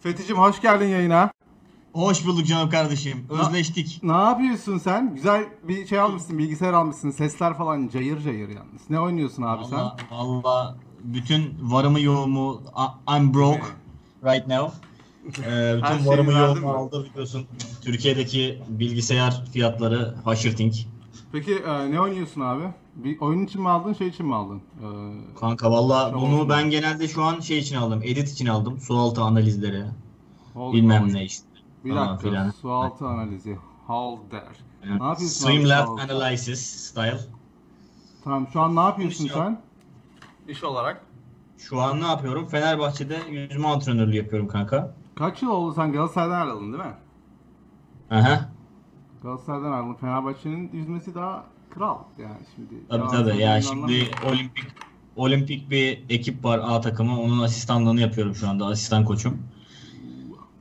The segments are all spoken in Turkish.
Fethi'cim hoş geldin yayına. Hoş bulduk canım kardeşim. Özleştik. Ne yapıyorsun sen? Güzel bir şey almışsın, bilgisayar almışsın. Sesler falan cayır cayır yalnız. Ne oynuyorsun abi sen? Valla, bütün varımı yoğumu I- I'm broke right now. Ee, bütün şeyi varımı verdin yoğumu mi? aldı biliyorsun. Türkiye'deki bilgisayar fiyatları haşırting. Peki e, ne oynuyorsun abi? Bir oyun için mi aldın, şey için mi aldın? E, Kanka valla bunu ben genelde şu an şey için aldım. Edit için aldım. Sualtı analizleri. hold Bilmem on. ne işte. Bir falan dakika, filan. sualtı analizi. Hold there. Ne yapıyorsun abi Streamlab sualtı? Analysis style. Tamam şu an ne yapıyorsun yok. sen? İş olarak. Şu an ne yapıyorum? Fenerbahçe'de yüzme antrenörlüğü yapıyorum kanka. Kaç yıl oldu sen Galatasaray'dan ayrıldın değil mi? Aha. Galatasaray'dan ayrıldın. Fenerbahçe'nin yüzmesi daha kral yani şimdi. Tabii tabii. Ya anlamı- şimdi olimpik olimpik bir ekip var A takımı. Onun asistanlığını yapıyorum şu anda. Asistan koçum.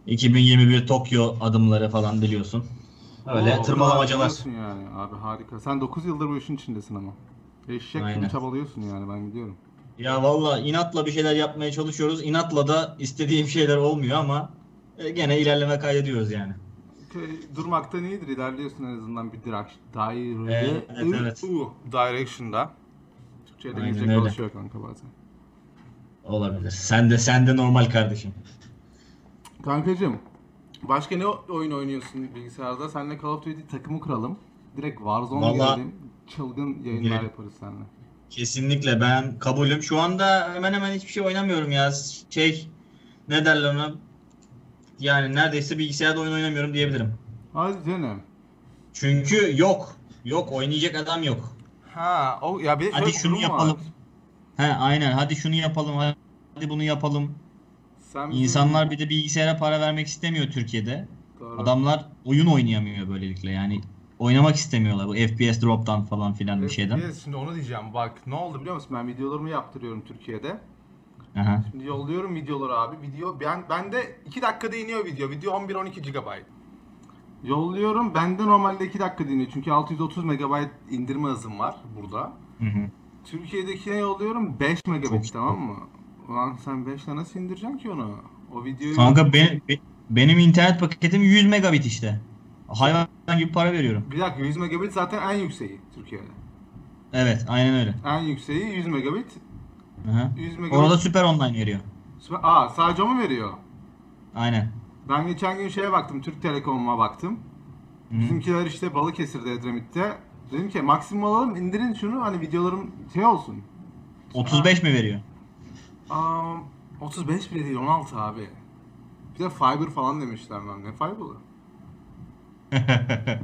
2021 Tokyo adımları falan biliyorsun. Öyle Oo, tırmalamacalar. yani abi harika. Sen 9 yıldır bu işin içindesin ama. Eşek gibi Aynen. çabalıyorsun yani ben biliyorum. Ya valla inatla bir şeyler yapmaya çalışıyoruz. İnatla da istediğim şeyler olmuyor ama e, gene ilerleme kaydediyoruz yani. Durmaktan iyidir ilerliyorsun en azından bir direction. Dire... Evet, evet. Direction'da. Türkçe'de İngilizce konuşuyor kanka bazen. Olabilir. Sen de sen de normal kardeşim. Kankacım başka ne oyun oynuyorsun bilgisayarda? Seninle Call of Duty takımı kuralım. Direkt Warzone Vallahi- geldim. Çılgın yayınlar Direkt- yaparız seninle. Kesinlikle ben kabulüm. Şu anda hemen hemen hiçbir şey oynamıyorum ya. Şey ne derler ona? Yani neredeyse bilgisayarda oyun oynamıyorum diyebilirim. Hadi canım. Çünkü yok. Yok oynayacak adam yok. Ha, o ya bir de Hadi şöyle bir şunu durum yapalım. var. He aynen hadi şunu yapalım hadi bunu yapalım. Sen bizim- İnsanlar bir de bilgisayara para vermek istemiyor Türkiye'de. Doğru. Adamlar oyun oynayamıyor böylelikle yani oynamak istemiyorlar bu FPS drop'tan falan filan bir şeyden. FPS, şimdi onu diyeceğim. Bak ne oldu biliyor musun? Ben videolarımı yaptırıyorum Türkiye'de. Aha. Şimdi yolluyorum videoları abi. Video ben bende 2 dakikada iniyor video. Video 11-12 GB. Yolluyorum. Bende normalde 2 dakikada iniyor. Çünkü 630 MB indirme hızım var burada. Hı hı. Türkiye'dekine yolluyorum 5 megabit Çok- tamam mı? Ulan sen 5 ile nasıl indireceksin ki onu? O videoyu Kanka be- be- benim internet paketim 100 megabit işte. Hayvan gibi para veriyorum. bir dakika 100 megabit zaten en yükseği Türkiye'de. Evet aynen öyle. En yükseği 100 megabit. Aha. 100 megabit. Orada süper online veriyor. Süper- Aa sadece o mu veriyor? Aynen. Ben geçen gün şeye baktım, Türk Telekom'a baktım. Hı hı. Bizimkiler işte Balıkesir'de, Edremit'te. Dedim ki maksimum alalım, indirin şunu hani videolarım şey olsun. 35 mi veriyor? Aa, 35 bile değil, 16 abi. Bir de fiber falan demişler lan. Ne fiber'ı?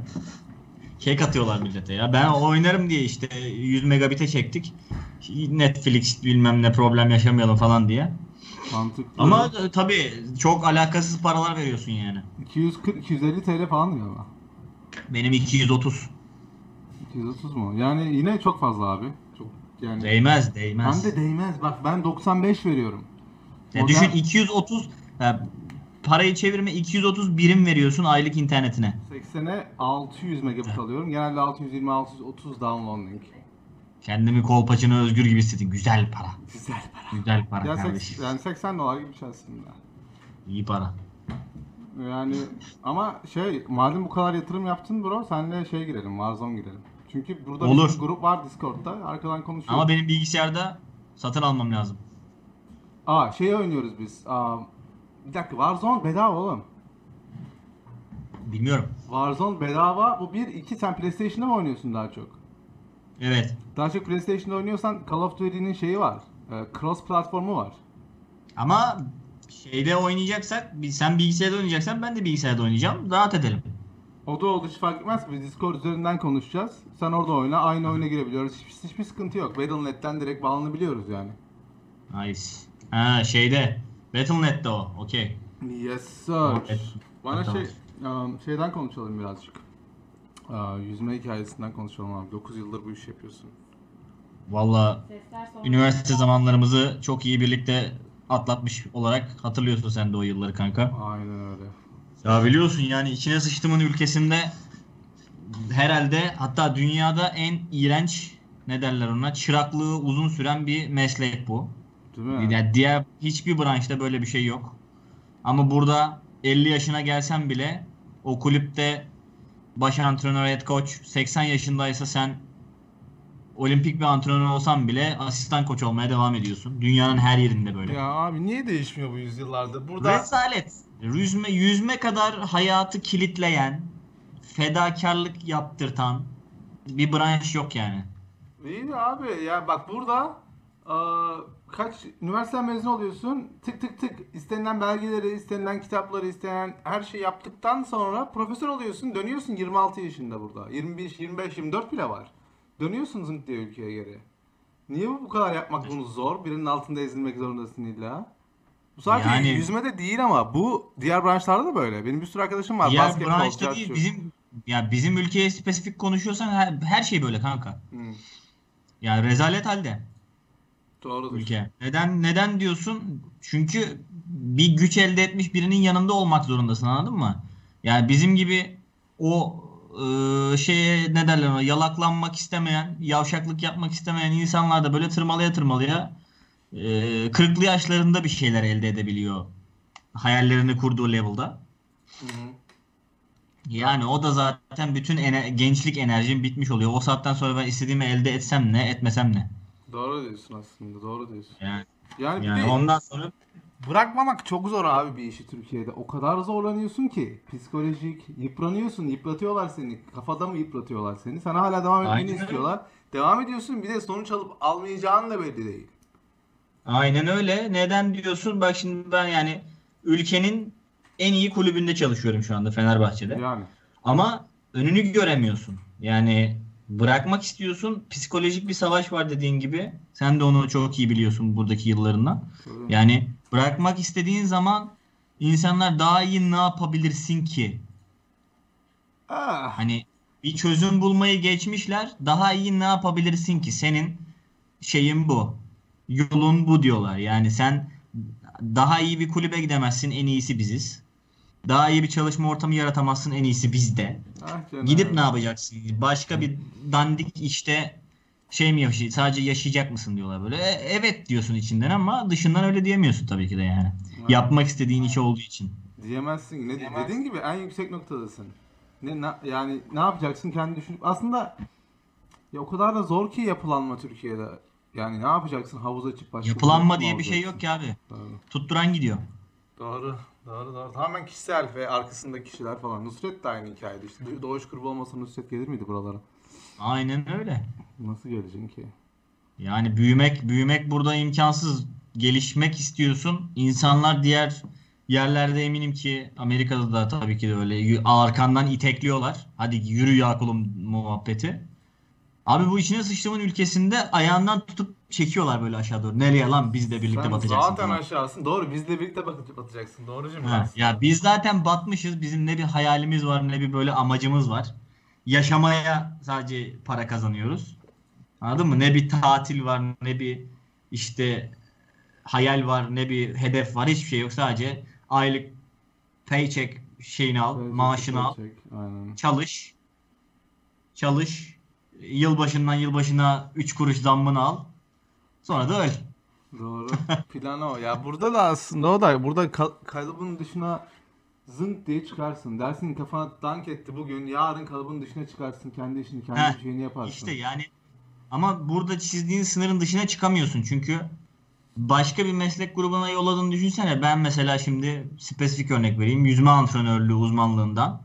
Kek atıyorlar millete ya. Ben oynarım diye işte 100 megabit'e çektik. Netflix bilmem ne problem yaşamayalım falan diye. Mantıklı. Ama e, tabii çok alakasız paralar veriyorsun yani. 240 250 TL falan diyor ama. Benim 230. 230 mu? Yani yine çok fazla abi. Çok yani. Değmez, Ben değmez. de değmez. Bak ben 95 veriyorum. Ya O düşün da- 230 ya parayı çevirme 230 birim veriyorsun aylık internetine. 80'e 600 megabit alıyorum. Genelde 620 630 downloading. Kendimi kolpaçını özgür gibi hissettim. Güzel para. Güzel para. Güzel para Ya kardeşim. 80, yani 80 dolar gibi bir şey aslında. İyi para. Yani ama şey madem bu kadar yatırım yaptın bro senle şey girelim Warzone girelim. Çünkü burada Olur. bir grup var Discord'da arkadan konuşuyoruz. Ama benim bilgisayarda satın almam lazım. Aa şey oynuyoruz biz. Aa, bir dakika Warzone bedava oğlum. Bilmiyorum. Warzone bedava. Bu bir iki sen PlayStation'da mı oynuyorsun daha çok? Evet. Daha çok PlayStation'da oynuyorsan Call of Duty'nin şeyi var. Ee, cross platformu var. Ama şeyde oynayacaksak, sen bilgisayarda oynayacaksan ben de bilgisayarda oynayacağım. Rahat edelim. O da oldu hiç fark etmez. Biz Discord üzerinden konuşacağız. Sen orada oyna. Aynı oyuna girebiliyoruz. Hiçbir, hiçbir sıkıntı yok. Battle.net'ten direkt bağlanabiliyoruz yani. Nice. Ha şeyde. Battle.net'te o. Okey. Yes sir. Evet. Bana şey um, şeyden konuşalım birazcık. Aa, yüzme hikayesinden konuşalım abi. 9 yıldır bu işi yapıyorsun. Valla üniversite zamanlarımızı çok iyi birlikte atlatmış olarak hatırlıyorsun sen de o yılları kanka. Aynen öyle. Ya biliyorsun yani içine sıçtımın ülkesinde herhalde hatta dünyada en iğrenç ne derler ona çıraklığı uzun süren bir meslek bu. Değil mi? Yani diğer hiçbir branşta böyle bir şey yok. Ama burada 50 yaşına gelsen bile o kulüpte baş antrenör, head coach 80 yaşındaysa sen olimpik bir antrenör olsan bile asistan koç olmaya devam ediyorsun. Dünyanın her yerinde böyle. Ya abi niye değişmiyor bu yüzyıllarda? Burada Rezalet. Yüzme, yüzme kadar hayatı kilitleyen, fedakarlık yaptırtan bir branş yok yani. İyi de abi ya bak burada aa, kaç üniversite mezun oluyorsun tık tık tık istenilen belgeleri, istenilen kitapları, istenen her şeyi yaptıktan sonra profesör oluyorsun dönüyorsun 26 yaşında burada. 25, 25, 24 bile var. Dönüyorsun zınk diye ülkeye geri. Niye bu kadar yapmak bunu zor? Birinin altında ezilmek zorundasın illa. Bu sadece Yani- yüzmede değil ama bu diğer branşlarda da böyle. Benim bir sürü arkadaşım var. Diğer basketbol, branşta değil curt. bizim ya bizim ülkeye spesifik konuşuyorsan her, her şey böyle kanka. Hmm, Yani rezalet halde doğrudur. ülke. Neden neden diyorsun? Çünkü bir güç elde etmiş birinin yanında olmak zorundasın anladın mı? Yani bizim gibi o e, şeye ne derler ona yalaklanmak istemeyen, yavşaklık yapmak istemeyen insanlar da böyle tırmalaya tırmalaya e, kırklı yaşlarında bir şeyler elde edebiliyor. Hayallerini kurduğu level'da. Hı hı. Yani o da zaten bütün ener- gençlik enerjim bitmiş oluyor. O saatten sonra ben istediğimi elde etsem ne, etmesem ne? Doğru diyorsun aslında. Doğru diyorsun. Yani, Yani, bir yani de ondan sonra bırakmamak çok zor abi bir işi Türkiye'de. O kadar zorlanıyorsun ki. Psikolojik, yıpranıyorsun. Yıpratıyorlar seni. Kafada mı yıpratıyorlar seni? Sana hala devam etmeni Aynen istiyorlar. Devam ediyorsun bir de sonuç alıp almayacağın da belli değil. Aynen öyle. Neden diyorsun? Bak şimdi ben yani ülkenin en iyi kulübünde çalışıyorum şu anda Fenerbahçe'de. Yani. Ama önünü göremiyorsun. Yani bırakmak istiyorsun. Psikolojik bir savaş var dediğin gibi. Sen de onu çok iyi biliyorsun buradaki yıllarından. Yani bırakmak istediğin zaman insanlar daha iyi ne yapabilirsin ki? Ah, Hani bir çözüm bulmayı geçmişler. Daha iyi ne yapabilirsin ki? Senin şeyin bu. Yolun bu diyorlar. Yani sen daha iyi bir kulübe gidemezsin. En iyisi biziz. Daha iyi bir çalışma ortamı yaratamazsın. En iyisi bizde. ah. Gidip ne yapacaksın? Başka bir dandik işte şey mi yaşay sadece yaşayacak mısın diyorlar böyle. E, evet diyorsun içinden ama dışından öyle diyemiyorsun tabii ki de yani. Yapmak istediğin iş olduğu için. Diyemezsin. Ne, dediğin gibi en yüksek noktadasın. Ne, na- yani ne yapacaksın kendi düşünüp aslında ya o kadar da zor ki yapılanma Türkiye'de. Yani ne yapacaksın havuz açıp başka Yapılanma diye bir şey yok ki abi. Doğru. Tutturan gidiyor. Doğru. Doğru doğru. Tamamen kişisel ve arkasındaki kişiler falan. Nusret de aynı hikayede işte. Doğuş grubu olmasa Nusret gelir miydi buralara? Aynen öyle. Nasıl geleceksin ki? Yani büyümek büyümek burada imkansız. Gelişmek istiyorsun. İnsanlar diğer yerlerde eminim ki Amerika'da da tabii ki de öyle arkandan itekliyorlar. Hadi yürü ya kulum muhabbeti. Abi bu içine sıçtığımın ülkesinde ayağından tutup çekiyorlar böyle aşağı doğru. Nereye lan biz de birlikte Sen batacaksın. zaten falan. aşağısın. Doğru bizle birlikte bak- batacaksın. Doğru cümle Ha, ya biz zaten batmışız. Bizim ne bir hayalimiz var ne bir böyle amacımız var. Yaşamaya sadece para kazanıyoruz. Anladın mı? Ne bir tatil var ne bir işte hayal var ne bir hedef var. Hiçbir şey yok. Sadece aylık paycheck şeyini al, Söyleyecek maaşını al, çek. Aynen. çalış. Çalış. Yılbaşından yılbaşına 3 kuruş zammını al. Sonra da öl. Doğru. Plan o. Ya burada da aslında o da burada kal- kalıbın dışına zınk diye çıkarsın. Dersin kafana dank etti bugün. Yarın kalıbın dışına çıkarsın. Kendi işini, kendi Heh, şeyini yaparsın. İşte yani ama burada çizdiğin sınırın dışına çıkamıyorsun çünkü başka bir meslek grubuna yolladığını düşünsene. Ben mesela şimdi spesifik örnek vereyim. Yüzme antrenörlüğü uzmanlığından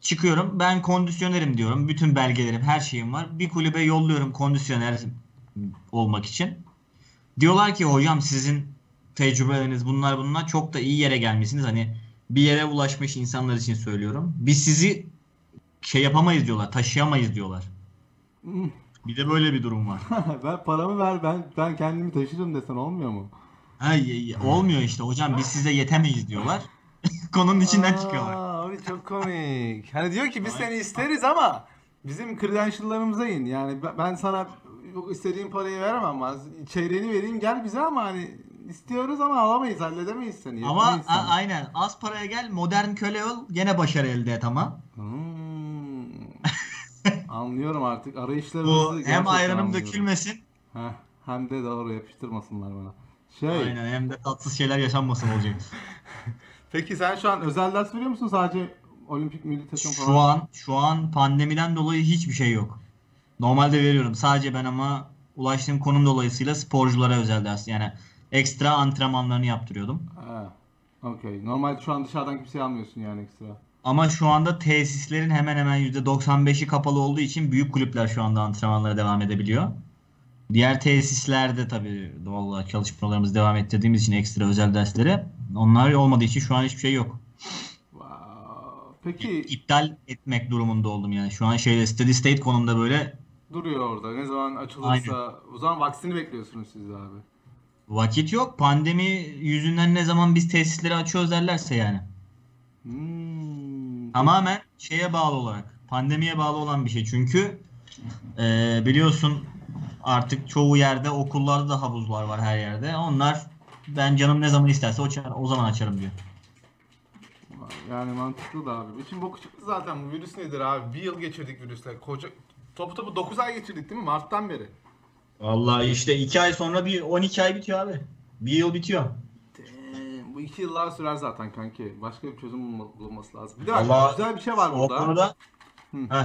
çıkıyorum. Ben kondisyonerim diyorum. Bütün belgelerim, her şeyim var. Bir kulübe yolluyorum kondisyoner olmak için. Diyorlar ki hocam sizin tecrübeleriniz bunlar bunlar çok da iyi yere gelmişsiniz. Hani bir yere ulaşmış insanlar için söylüyorum. Biz sizi şey yapamayız diyorlar, taşıyamayız diyorlar. Bir de böyle bir durum var. ben paramı ver ben ben kendimi taşırım desen olmuyor mu? Ha, olmuyor işte hocam biz size yetemeyiz diyorlar. Konunun içinden çıkıyorlar. Aa, Abi çok komik. Hani diyor ki biz seni isteriz ama bizim credential'larımıza in. Yani ben sana yok istediğin parayı veremem ama çeyreğini vereyim gel bize ama hani istiyoruz ama alamayız halledemeyiz seni. Ama a- aynen az paraya gel modern köle ol gene başarı elde et ama. Hmm. Anlıyorum artık arayışlarımızı Bu hem ayranım anlıyorum. dökülmesin Heh, hem de doğru yapıştırmasınlar bana. Şey, Aynen hem de tatsız şeyler yaşanmasın olacak. peki sen şu an özel ders veriyor musun sadece olimpik milli takım falan? Şu an şu an pandemiden dolayı hiçbir şey yok. Normalde veriyorum. Sadece ben ama ulaştığım konum dolayısıyla sporculara özel ders yani ekstra antrenmanlarını yaptırıyordum. Ha, okey. Normalde şu an dışarıdan kimseyi almıyorsun yani ekstra. Ama şu anda tesislerin hemen hemen %95'i kapalı olduğu için büyük kulüpler şu anda antrenmanlara devam edebiliyor. Diğer tesislerde tabii doğal olarak çalışmalarımızı devam ettirdiğimiz için ekstra özel dersleri onlar olmadığı için şu an hiçbir şey yok. Wow. Peki İptal etmek durumunda oldum yani. Şu an şeyde steady state konumda böyle duruyor orada. Ne zaman açılırsa o zaman vaksini bekliyorsunuz siz abi. vakit yok. Pandemi yüzünden ne zaman biz tesisleri açıyoruz derlerse yani. Hmm. Tamamen şeye bağlı olarak. Pandemiye bağlı olan bir şey. Çünkü e, biliyorsun artık çoğu yerde okullarda da havuzlar var her yerde. Onlar ben canım ne zaman isterse o, o zaman açarım diyor. Yani mantıklı da abi. Şimdi boku çıktı zaten bu virüs nedir abi? Bir yıl geçirdik virüsle. Koca topu topu 9 ay geçirdik değil mi? Mart'tan beri. Vallahi işte 2 ay sonra bir 12 ay bitiyor abi. Bir yıl bitiyor. Damn, bu iki yıllar sürer zaten kanki. Başka bir çözüm bulunması lazım. Bir de Vallahi güzel bir şey var O burada. konuda Hı. Heh.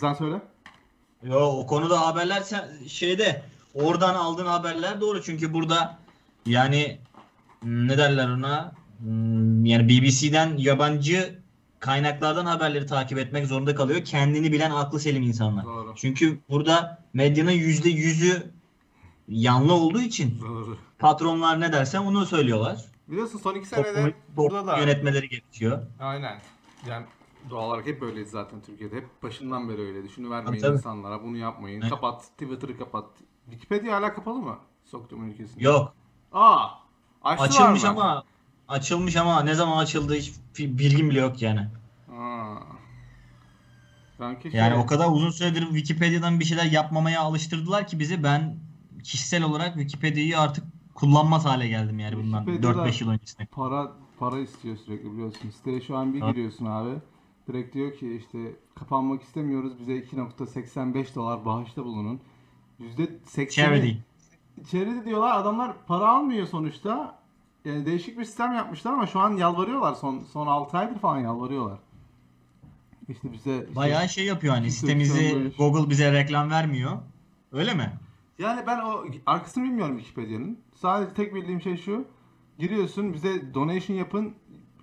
Sen söyle. Yo o konuda haberler sen- şeyde oradan aldığın haberler doğru çünkü burada yani ne derler ona Hmm, yani BBC'den yabancı kaynaklardan haberleri takip etmek zorunda kalıyor. Kendini bilen aklı selim insanlar. Doğru. Çünkü burada medyanın yüzde yüzü yanlı olduğu için Doğru. patronlar ne derse onu söylüyorlar. Biliyorsun son iki senede burada toplumu da yönetmeleri gerekiyor. aynen. Yani doğal olarak hep böyleyiz zaten Türkiye'de. Hep başından beri öyle. Şunu vermeyin Tabii, insanlara, bunu yapmayın. Evet. Kapat, Twitter'ı kapat. Wikipedia hala kapalı mı? Soktuğum ülkesinde. Yok. Aa! Açtılar Açılmış mı? ama açılmış ama ne zaman açıldığı hiç bilgim bile yok yani. Aa. Sanki şey, Yani o kadar uzun süredir Wikipedia'dan bir şeyler yapmamaya alıştırdılar ki bizi ben kişisel olarak Wikipedia'yı artık kullanmaz hale geldim yani bundan Wikipedia'da- 4-5 yıl öncesine. para para istiyor sürekli biliyorsun. Siteye şu an bir Evet. giriyorsun abi. Direkt diyor ki işte kapanmak istemiyoruz. Bize 2.85 dolar bağışta bulunun. %80'i Charity. Charity diyorlar. Adamlar para almıyor sonuçta. Yani değişik bir sistem yapmışlar ama şu an yalvarıyorlar. Son son 6 aydır falan yalvarıyorlar. İşte bize işte- Bayağı şey yapıyor hani 285. sitemizi Google bize reklam vermiyor. Öyle mi? Yani ben o arkasını bilmiyorum Wikipedia'nın. Sadece tek bildiğim şey şu. Giriyorsun bize donation yapın.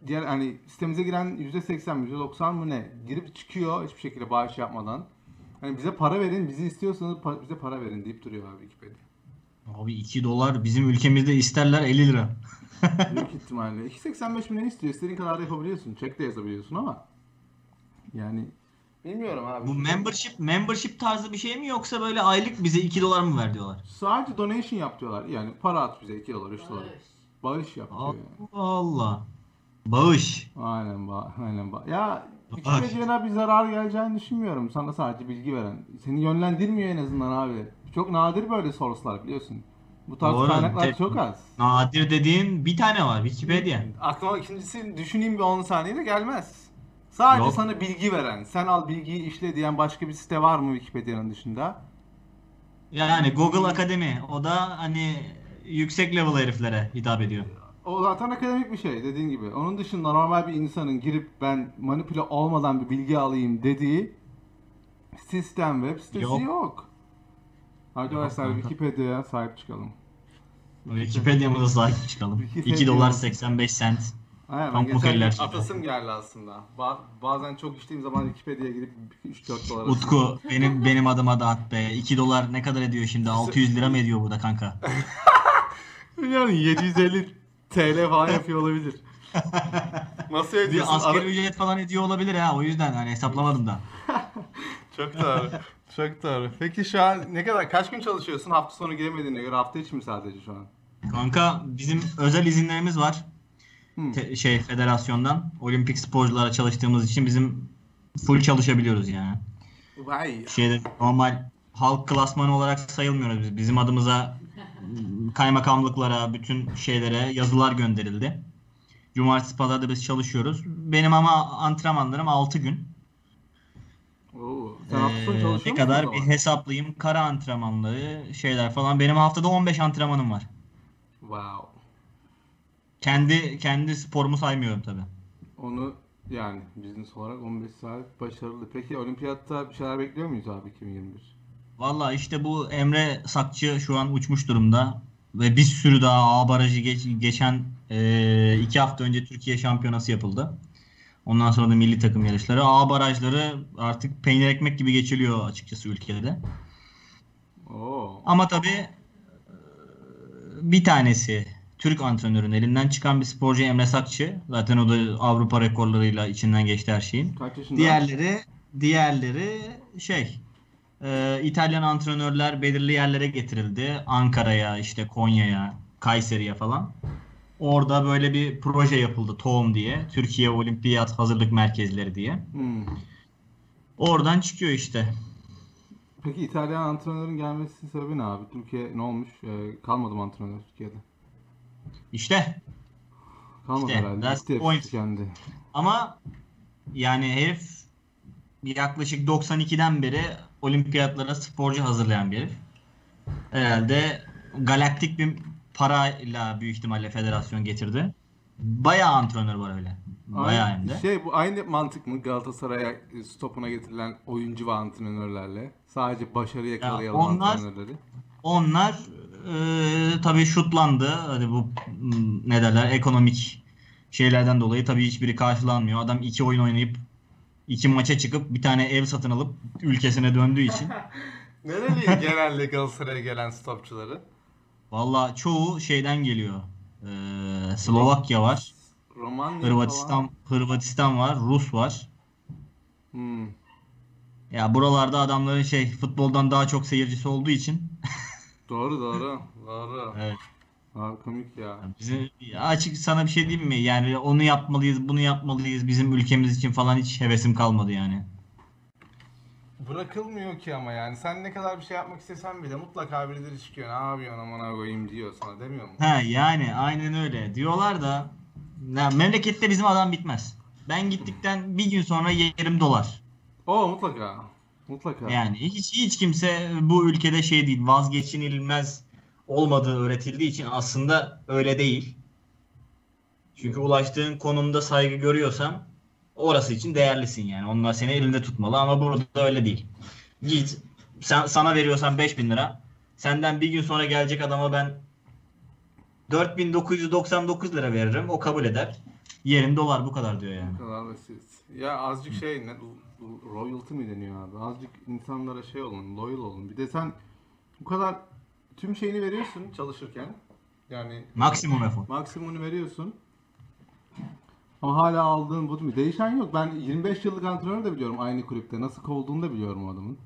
Diğer hani sitemize giren %80 %90 mı ne? Girip çıkıyor hiçbir şekilde bağış yapmadan. Hani bize para verin, bizi istiyorsanız pa- bize para verin deyip duruyor abi Wikipedia. Abi 2 dolar bizim ülkemizde isterler 50 lira. Büyük ihtimalle. 2.85 mi ne istiyor? İstediğin kadar da yapabiliyorsun. Çek de yazabiliyorsun ama. Yani bilmiyorum abi. Bu membership membership tarzı bir şey mi yoksa böyle aylık bize 2 dolar mı ver diyorlar? Sadece donation yap diyorlar. Yani para at bize 2 dolar 3 dolar. Bağış yap diyor Allah yani. Allah. Bağış. Aynen ba aynen ba. Ya Bağış. Wikipedia'na bir zarar geleceğini düşünmüyorum. Sana sadece bilgi veren. Seni yönlendirmiyor en azından abi. Çok nadir böyle source'lar biliyorsun. Bu tarz Doğru. kaynaklar Te- çok az. Nadir dediğin bir tane var Wikipedia. Aklıma ikincisi düşüneyim bir 10 saniyede gelmez. Sadece Yok. sana bilgi veren, sen al bilgiyi işle diyen başka bir site var mı Wikipedia'nın dışında? Yani Google Akademi o da hani yüksek level heriflere hitap ediyor. O zaten akademik bir şey dediğin gibi. Onun dışında normal bir insanın girip ben manipüle olmadan bir bilgi alayım dediği sistem web sitesi yok. Yok. Arkadaşlar. Wikipedia'ya sahip çıkalım. Wikipedia'mıza sahip çıkalım. Wikipedia. 2 dolar 85 cent. Aynen, ben geçen gün eller. atasım geldi aslında. Ba- bazen çok içtiğim zaman Wikipedia'ya girip 3-4 dolar Utku benim benim adıma da at be. 2 dolar ne kadar ediyor şimdi? 600 lira mı ediyor burada kanka? Yani 750 TL falan yapıyor olabilir. Nasıl Bir ediyorsun? asgari Ara- ücret falan ediyor olabilir ha. O yüzden hani hesaplamadım da. Çok doğru. Çok doğru. Peki şu an ne kadar kaç gün çalışıyorsun? Hafta sonu giremediğine göre hafta içi mi sadece şu an? Kanka bizim özel izinlerimiz var. Hmm. Te- şey federasyondan olimpik sporculara çalıştığımız için bizim full çalışabiliyoruz yani. Vay. Şeyde normal halk klasmanı olarak sayılmıyoruz biz. Bizim adımıza kaymakamlıklara, bütün şeylere yazılar gönderildi. Cumartesi pazar da biz çalışıyoruz. Benim ama antrenmanlarım 6 gün. Oo. Sen hafta sonu Ee, çalışıyor ne musun kadar bir hesaplayayım. Kara antrenmanları, şeyler falan. Benim haftada 15 antrenmanım var. Wow. Kendi kendi sporumu saymıyorum tabii. Onu yani business olarak 15 saat başarılı. Peki olimpiyatta bir şeyler bekliyor muyuz abi 2021? Valla işte bu Emre Sakçı şu an uçmuş durumda. Ve bir sürü daha A barajı geç- geçen e, iki hafta önce Türkiye şampiyonası yapıldı. Ondan sonra da milli takım yarışları. A barajları artık peynir ekmek gibi geçiliyor açıkçası ülkede. Oo. Ama tabii e, bir tanesi Türk antrenörün elinden çıkan bir sporcu Emre Sakçı. Zaten o da Avrupa rekorlarıyla içinden geçti her şeyin. Diğerleri diğerleri şey e, İtalyan antrenörler belirli yerlere getirildi. Ankara'ya, işte Konya'ya, Kayseri'ye falan. Orada böyle bir proje yapıldı TOM diye. Türkiye Olimpiyat Hazırlık Merkezleri diye. Hmm. Oradan çıkıyor işte. Peki İtalyan antrenörün gelmesinin sebebi ne abi? Türkiye ne olmuş? Ee, kalmadı mı antrenör Türkiye'de? İşte Kalmadı İşte, herhalde. that's Gitti point. tükendi. ama yani herif yaklaşık 92'den beri olimpiyatlara sporcu hazırlayan bir herif. Herhalde galaktik bir parayla büyük ihtimalle federasyon getirdi. Bayağı antrenör var öyle. Bayağı Aynı- hem de. Şey bu aynı mantık mı Galatasaray'a e, stopuna getirilen oyuncu ve antrenörlerle? Sadece başarı yakalayalım onlar- antrenörleri. Onlar e, tabii şutlandı. Hadi bu ne derler ekonomik şeylerden dolayı tabii hiçbiri karşılanmıyor. Adam iki oyun oynayıp iki maça çıkıp bir tane ev satın alıp ülkesine döndüğü için Nereli genelde Galatasaray'a gelen stopçuları? Valla çoğu şeyden geliyor. Ee, Slovakya var. Romanya Hırvatistan Hırvatistan var. Rus var. falan. Hmm. Ya buralarda adamların şey futboldan daha çok seyircisi olduğu için Doğru doğru. Doğru. evet. Abi komik ya. Bizim açık sana bir şey diyeyim mi? Yani onu yapmalıyız, bunu yapmalıyız bizim ülkemiz için falan hiç hevesim kalmadı yani. Bırakılmıyor ki ama yani. Sen ne kadar bir şey yapmak istesen bile mutlaka birileri çıkıyor. Ne yapıyorsun amına koyayım diyor sana demiyor mu? Ha yani aynen öyle. Diyorlar da ya memlekette bizim adam bitmez. Ben gittikten bir gün sonra yerim dolar. Oo mutlaka. Mutlaka. Yani hiç hiç kimse bu ülkede şey değil, vazgeçilmez olmadığı öğretildiği için aslında öyle değil. Çünkü ulaştığın konumda saygı görüyorsam orası için değerlisin yani. Onlar seni elinde tutmalı ama burada öyle değil. Git sen, sana veriyorsan 5000 lira. Senden bir gün sonra gelecek adama ben 4999 lira veririm. O kabul eder. Yerim dolar bu kadar diyor yani. Bu kadar basit. Ya azıcık şey ne royalty mi deniyor abi? Azıcık insanlara şey olun, loyal olun. Bir de sen bu kadar tüm şeyini veriyorsun çalışırken. Yani Maksimum efor. maksimumunu veriyorsun. Ama hala aldığın bu değil mi? Değişen yok. Ben 25 yıllık antrenör de biliyorum aynı kulüpte. Nasıl kovulduğunu da biliyorum o adamın.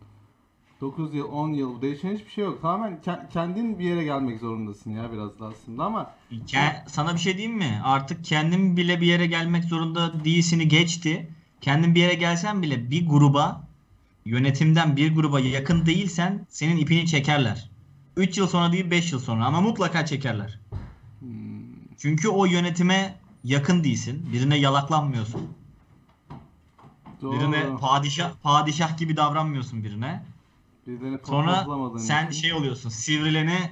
9 yıl, 10 yıl değişen hiçbir şey yok. Tamamen ke- kendin bir yere gelmek zorundasın ya biraz da aslında ama Ke- sana bir şey diyeyim mi? Artık kendin bile bir yere gelmek zorunda değilsini geçti. Kendin bir yere gelsen bile bir gruba yönetimden bir gruba yakın değilsen senin ipini çekerler. 3 yıl sonra değil 5 yıl sonra ama mutlaka çekerler. hmm, Çünkü o yönetime yakın değilsin. Birine yalaklanmıyorsun. doğru. Birine padişah padişah gibi davranmıyorsun birine. Birilerine Sonra sen için. şey oluyorsun. Sivrileni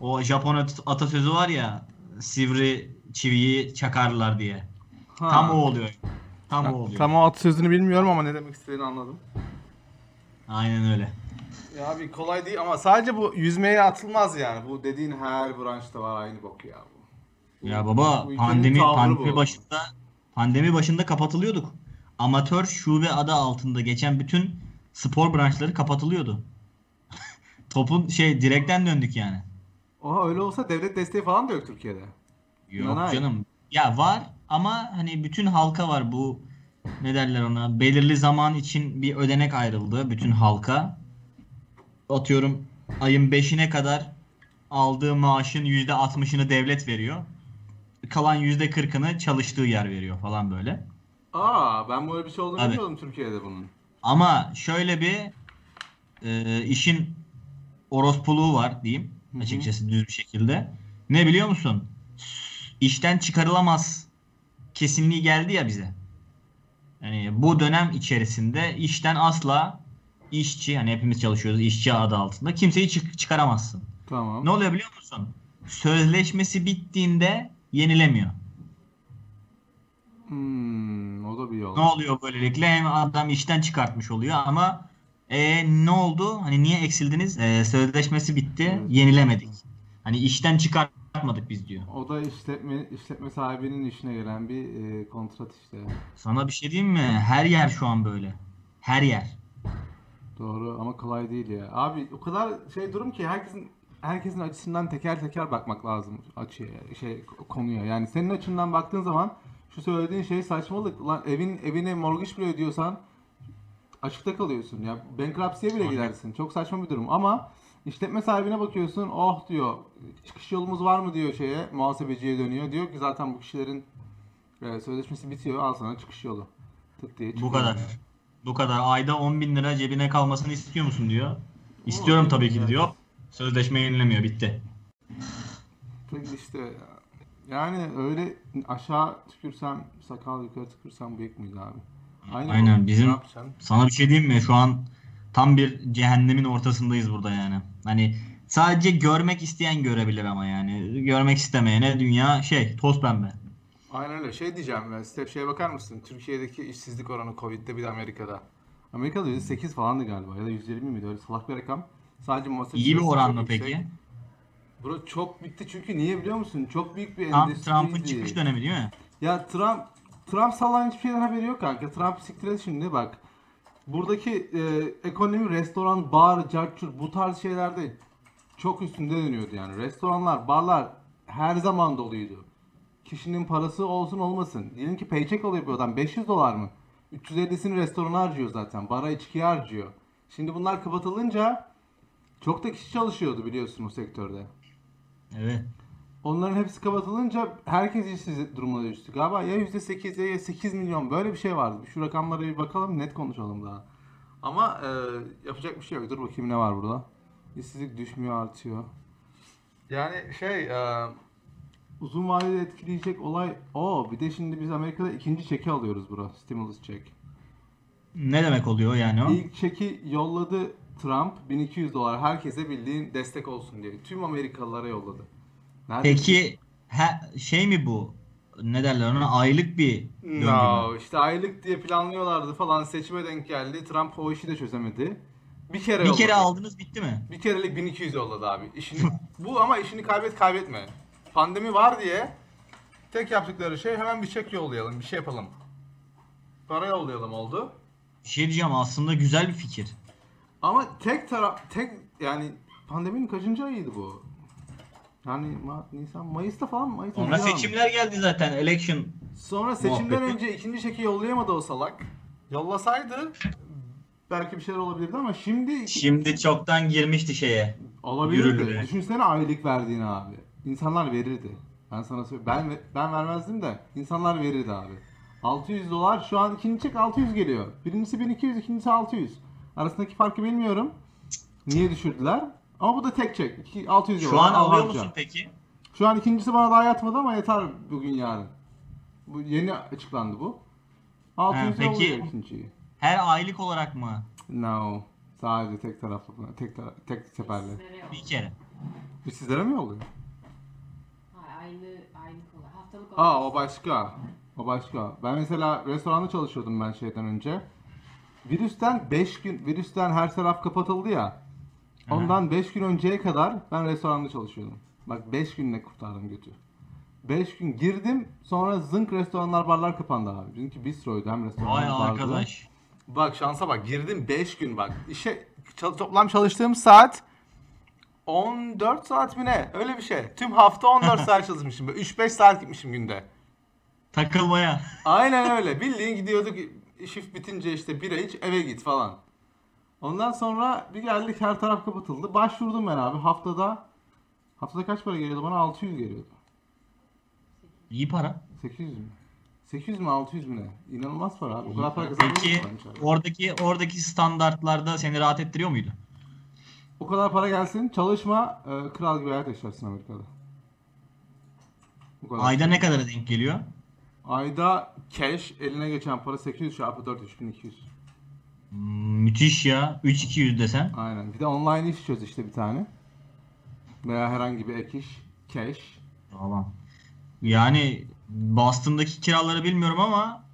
o Japon at- atasözü var ya sivri çiviyi çakarlar diye. Ha. Tam o oluyor. Tam o oluyor. Tam o atasözünü bilmiyorum ama ne demek istediğini anladım. Aynen öyle. Ya abi kolay değil ama sadece bu yüzmeye atılmaz yani. Bu dediğin her branşta var aynı bok ya Ya baba bu pandemi pandemi bu. başında pandemi başında kapatılıyorduk. Amatör şube adı altında geçen bütün spor branşları kapatılıyordu. Topun şey direkten döndük yani. Oha öyle olsa devlet desteği falan da yok Türkiye'de. Yok Nanay. canım. Ya var ama hani bütün halka var bu ne derler ona belirli zaman için bir ödenek ayrıldı bütün halka. Atıyorum ayın 5'ine kadar aldığı maaşın %60'ını devlet veriyor. Kalan %40'ını çalıştığı yer veriyor falan böyle. Aa ben böyle bir şey olduğunu Tabii. bilmiyordum Türkiye'de bunun. Ama şöyle bir e, işin orospuluğu var diyeyim açıkçası düz bir şekilde. Ne biliyor musun? İşten çıkarılamaz kesinliği geldi ya bize. Yani bu dönem içerisinde işten asla işçi hani hepimiz çalışıyoruz işçi adı altında kimseyi çık- çıkaramazsın. Tamam. Ne oluyor biliyor musun? sözleşmesi bittiğinde yenilemiyor. Hmm, o da bir yol. Ne oluyor böylelikle? Hem adam işten çıkartmış oluyor ama e, ne oldu? Hani niye eksildiniz? E, sözleşmesi bitti. Evet. Yenilemedik. Hani işten çıkartmadık biz diyor. O da işletme işletme sahibinin işine gelen bir e, kontrat işte. Sana bir şey diyeyim mi? Her yer şu an böyle. Her yer. Doğru ama kolay değil ya. Abi o kadar şey durum ki herkesin herkesin açısından teker teker bakmak lazım açıya şey konuya. Yani senin açından baktığın zaman şu söylediğin şey saçmalık. Lan evin evine mortgage bile ödüyorsan açıkta kalıyorsun. Ya bankruptcy'ye bile gidersin. Çok saçma bir durum ama işletme sahibine bakıyorsun. Oh diyor. Çıkış yolumuz var mı diyor şeye. Muhasebeciye dönüyor. Diyor ki zaten bu kişilerin e, sözleşmesi bitiyor. Al sana çıkış yolu. Tık diye Bu çıkıyor kadar. yani. Bu kadar. Ayda 10 bin lira cebine kalmasını istiyor musun diyor. İstiyorum tabii ki diyor. Sözleşme yenilemiyor. Bitti. İşte yani öyle aşağı tükürsem sakal yukarı tükürsem bıyık mıydı abi? Aynen, oldu. bizim-? Sana bir şey diyeyim mi? Şu an tam bir cehennemin ortasındayız burada yani. Hani sadece görmek isteyen görebilir ama yani. Görmek istemeyene dünya şey toz pembe. Aynen öyle. Şey diyeceğim ben. Step şeye bakar mısın? Türkiye'deki işsizlik oranı Covid'de bir de Amerika'da. Amerika'da %8 falandı galiba ya da %20 miydi? Öyle salak bir rakam. Sadece Massachusetts İyi bir oran çok mı yüksek. peki? Bro çok bitti çünkü niye biliyor musun? Çok büyük bir Tam endüstriydi. Trump'ın çıkış dönemi değil mi? Ya Trump Trump sallan hiçbir şeyden haberi yok kanka. Trump siktir şimdi bak. Buradaki e, ekonomi restoran, bar, carçur bu tarz şeylerde çok üstünde dönüyordu yani. Restoranlar, barlar her zaman doluydu. Kişinin parası olsun olmasın. Diyelim ki paycheck alıyor bir adam 500 dolar mı? 350'sini restorana harcıyor zaten. Bara içkiye harcıyor. Şimdi bunlar kapatılınca çok da kişi çalışıyordu biliyorsun o sektörde. Evet. Onların hepsi kapatılınca herkes işsiz durumuna düştü. Galiba ya %8 ya 8 milyon böyle bir şey vardı. Şu rakamlara bir bakalım net konuşalım daha. Ama e, yapacak bir şey yok. Dur bakayım ne var burada. İşsizlik düşmüyor artıyor. Yani şey e, uzun vadede etkileyecek olay o. Bir de şimdi biz Amerika'da ikinci çeki alıyoruz bura. Stimulus check. Ne demek oluyor yani o? İlk çeki yolladı Trump 1200 dolar herkese bildiğin destek olsun diye. Tüm Amerikalılara yolladı. Nerede? Peki he, şey mi bu? Ne derler ona? Aylık bir döngü mü? No, işte aylık diye planlıyorlardı falan seçime denk geldi. Trump o işi de çözemedi. Bir kere Bir kere yolladı. aldınız bitti mi? Bir kerelik 1200 yolladı abi. İşini, bu ama işini kaybet kaybetme. Pandemi var diye tek yaptıkları şey hemen bir çek yollayalım, bir şey yapalım. Para yollayalım oldu. Bir şey diyeceğim aslında güzel bir fikir. Ama tek taraf, tek yani pandeminin kaçıncı ayıydı bu? Yani Ma- Nisan, Mayıs'ta falan? Mayıs Sonra Haziran seçimler geldi zaten. Election. Sonra seçimden Muhabbeti. önce ikinci çeki yollayamadı o salak. Yollasaydı belki bir şeyler olabilirdi ama şimdi Şimdi çoktan girmişti şeye. olabilirdi. yürürlüğe. Düşünsene aylık verdiğini abi. İnsanlar verirdi. Ben sana söyleyeyim. Ben ben vermezdim de insanlar verirdi abi. 600 dolar şu an ikinci çek 600 geliyor. Birincisi 1200, ikincisi 600. Arasındaki farkı bilmiyorum. Niye düşürdüler? Ama bu da tek çek. İki- 600 Şu dolar. an al alıyor harca. musun peki? Şu an ikincisi bana daha yatmadı ama yeter bugün yarın. Bu yeni açıklandı bu. 600 peki- oluyor ikinciyi. Her aylık olarak mı? No. Sadece tek taraflı. Tek tara- tek seferli. Bir kere. Bu sizlere mi oluyor? Ha, Aynı, aylık olarak. Haftalık olarak. Aa o başka. O başka. Ben mesela restoranda çalışıyordum ben şeyden önce. Virüsten 5 gün, virüsten her taraf kapatıldı ya. Ondan 5 gün önceye kadar ben restoranda çalışıyordum. Bak 5 günle kurtardım götü. 5 gün girdim sonra zınk restoranlar barlar kapandı abi. Bizimki bistroydu hem restoran Vay bardı. arkadaş. Bak şansa bak girdim 5 gün bak. İşe çal- toplam çalıştığım saat 14 saat mi ne? Öyle bir şey. Tüm hafta 14 saat çalışmışım. Böyle 3-5 saat gitmişim günde. Takılmaya. Aynen öyle. Bildiğin gidiyorduk shift bitince işte bira iç eve git falan. Ondan sonra bir geldik her taraf kapatıldı. Başvurdum ben abi haftada. Haftada kaç para geliyordu bana? 600 geliyordu. İyi para. 800 mü? 800 mü 600 mü ne? İnanılmaz para abi. O kadar para Peki içeride. oradaki oradaki standartlarda seni rahat ettiriyor muydu? O kadar para gelsin çalışma e, kral gibi hayat yaşarsın Amerika'da. Bu kadar. Ayda ne kadara denk geliyor? Ayda cash eline geçen para 800 çarpı 4 3200. Hmm, müthiş ya. 3200 desen. Aynen. Bir de online iş çöz işte bir tane. Veya herhangi bir ek iş. Cash. Tamam. Yani Boston'daki kiraları bilmiyorum ama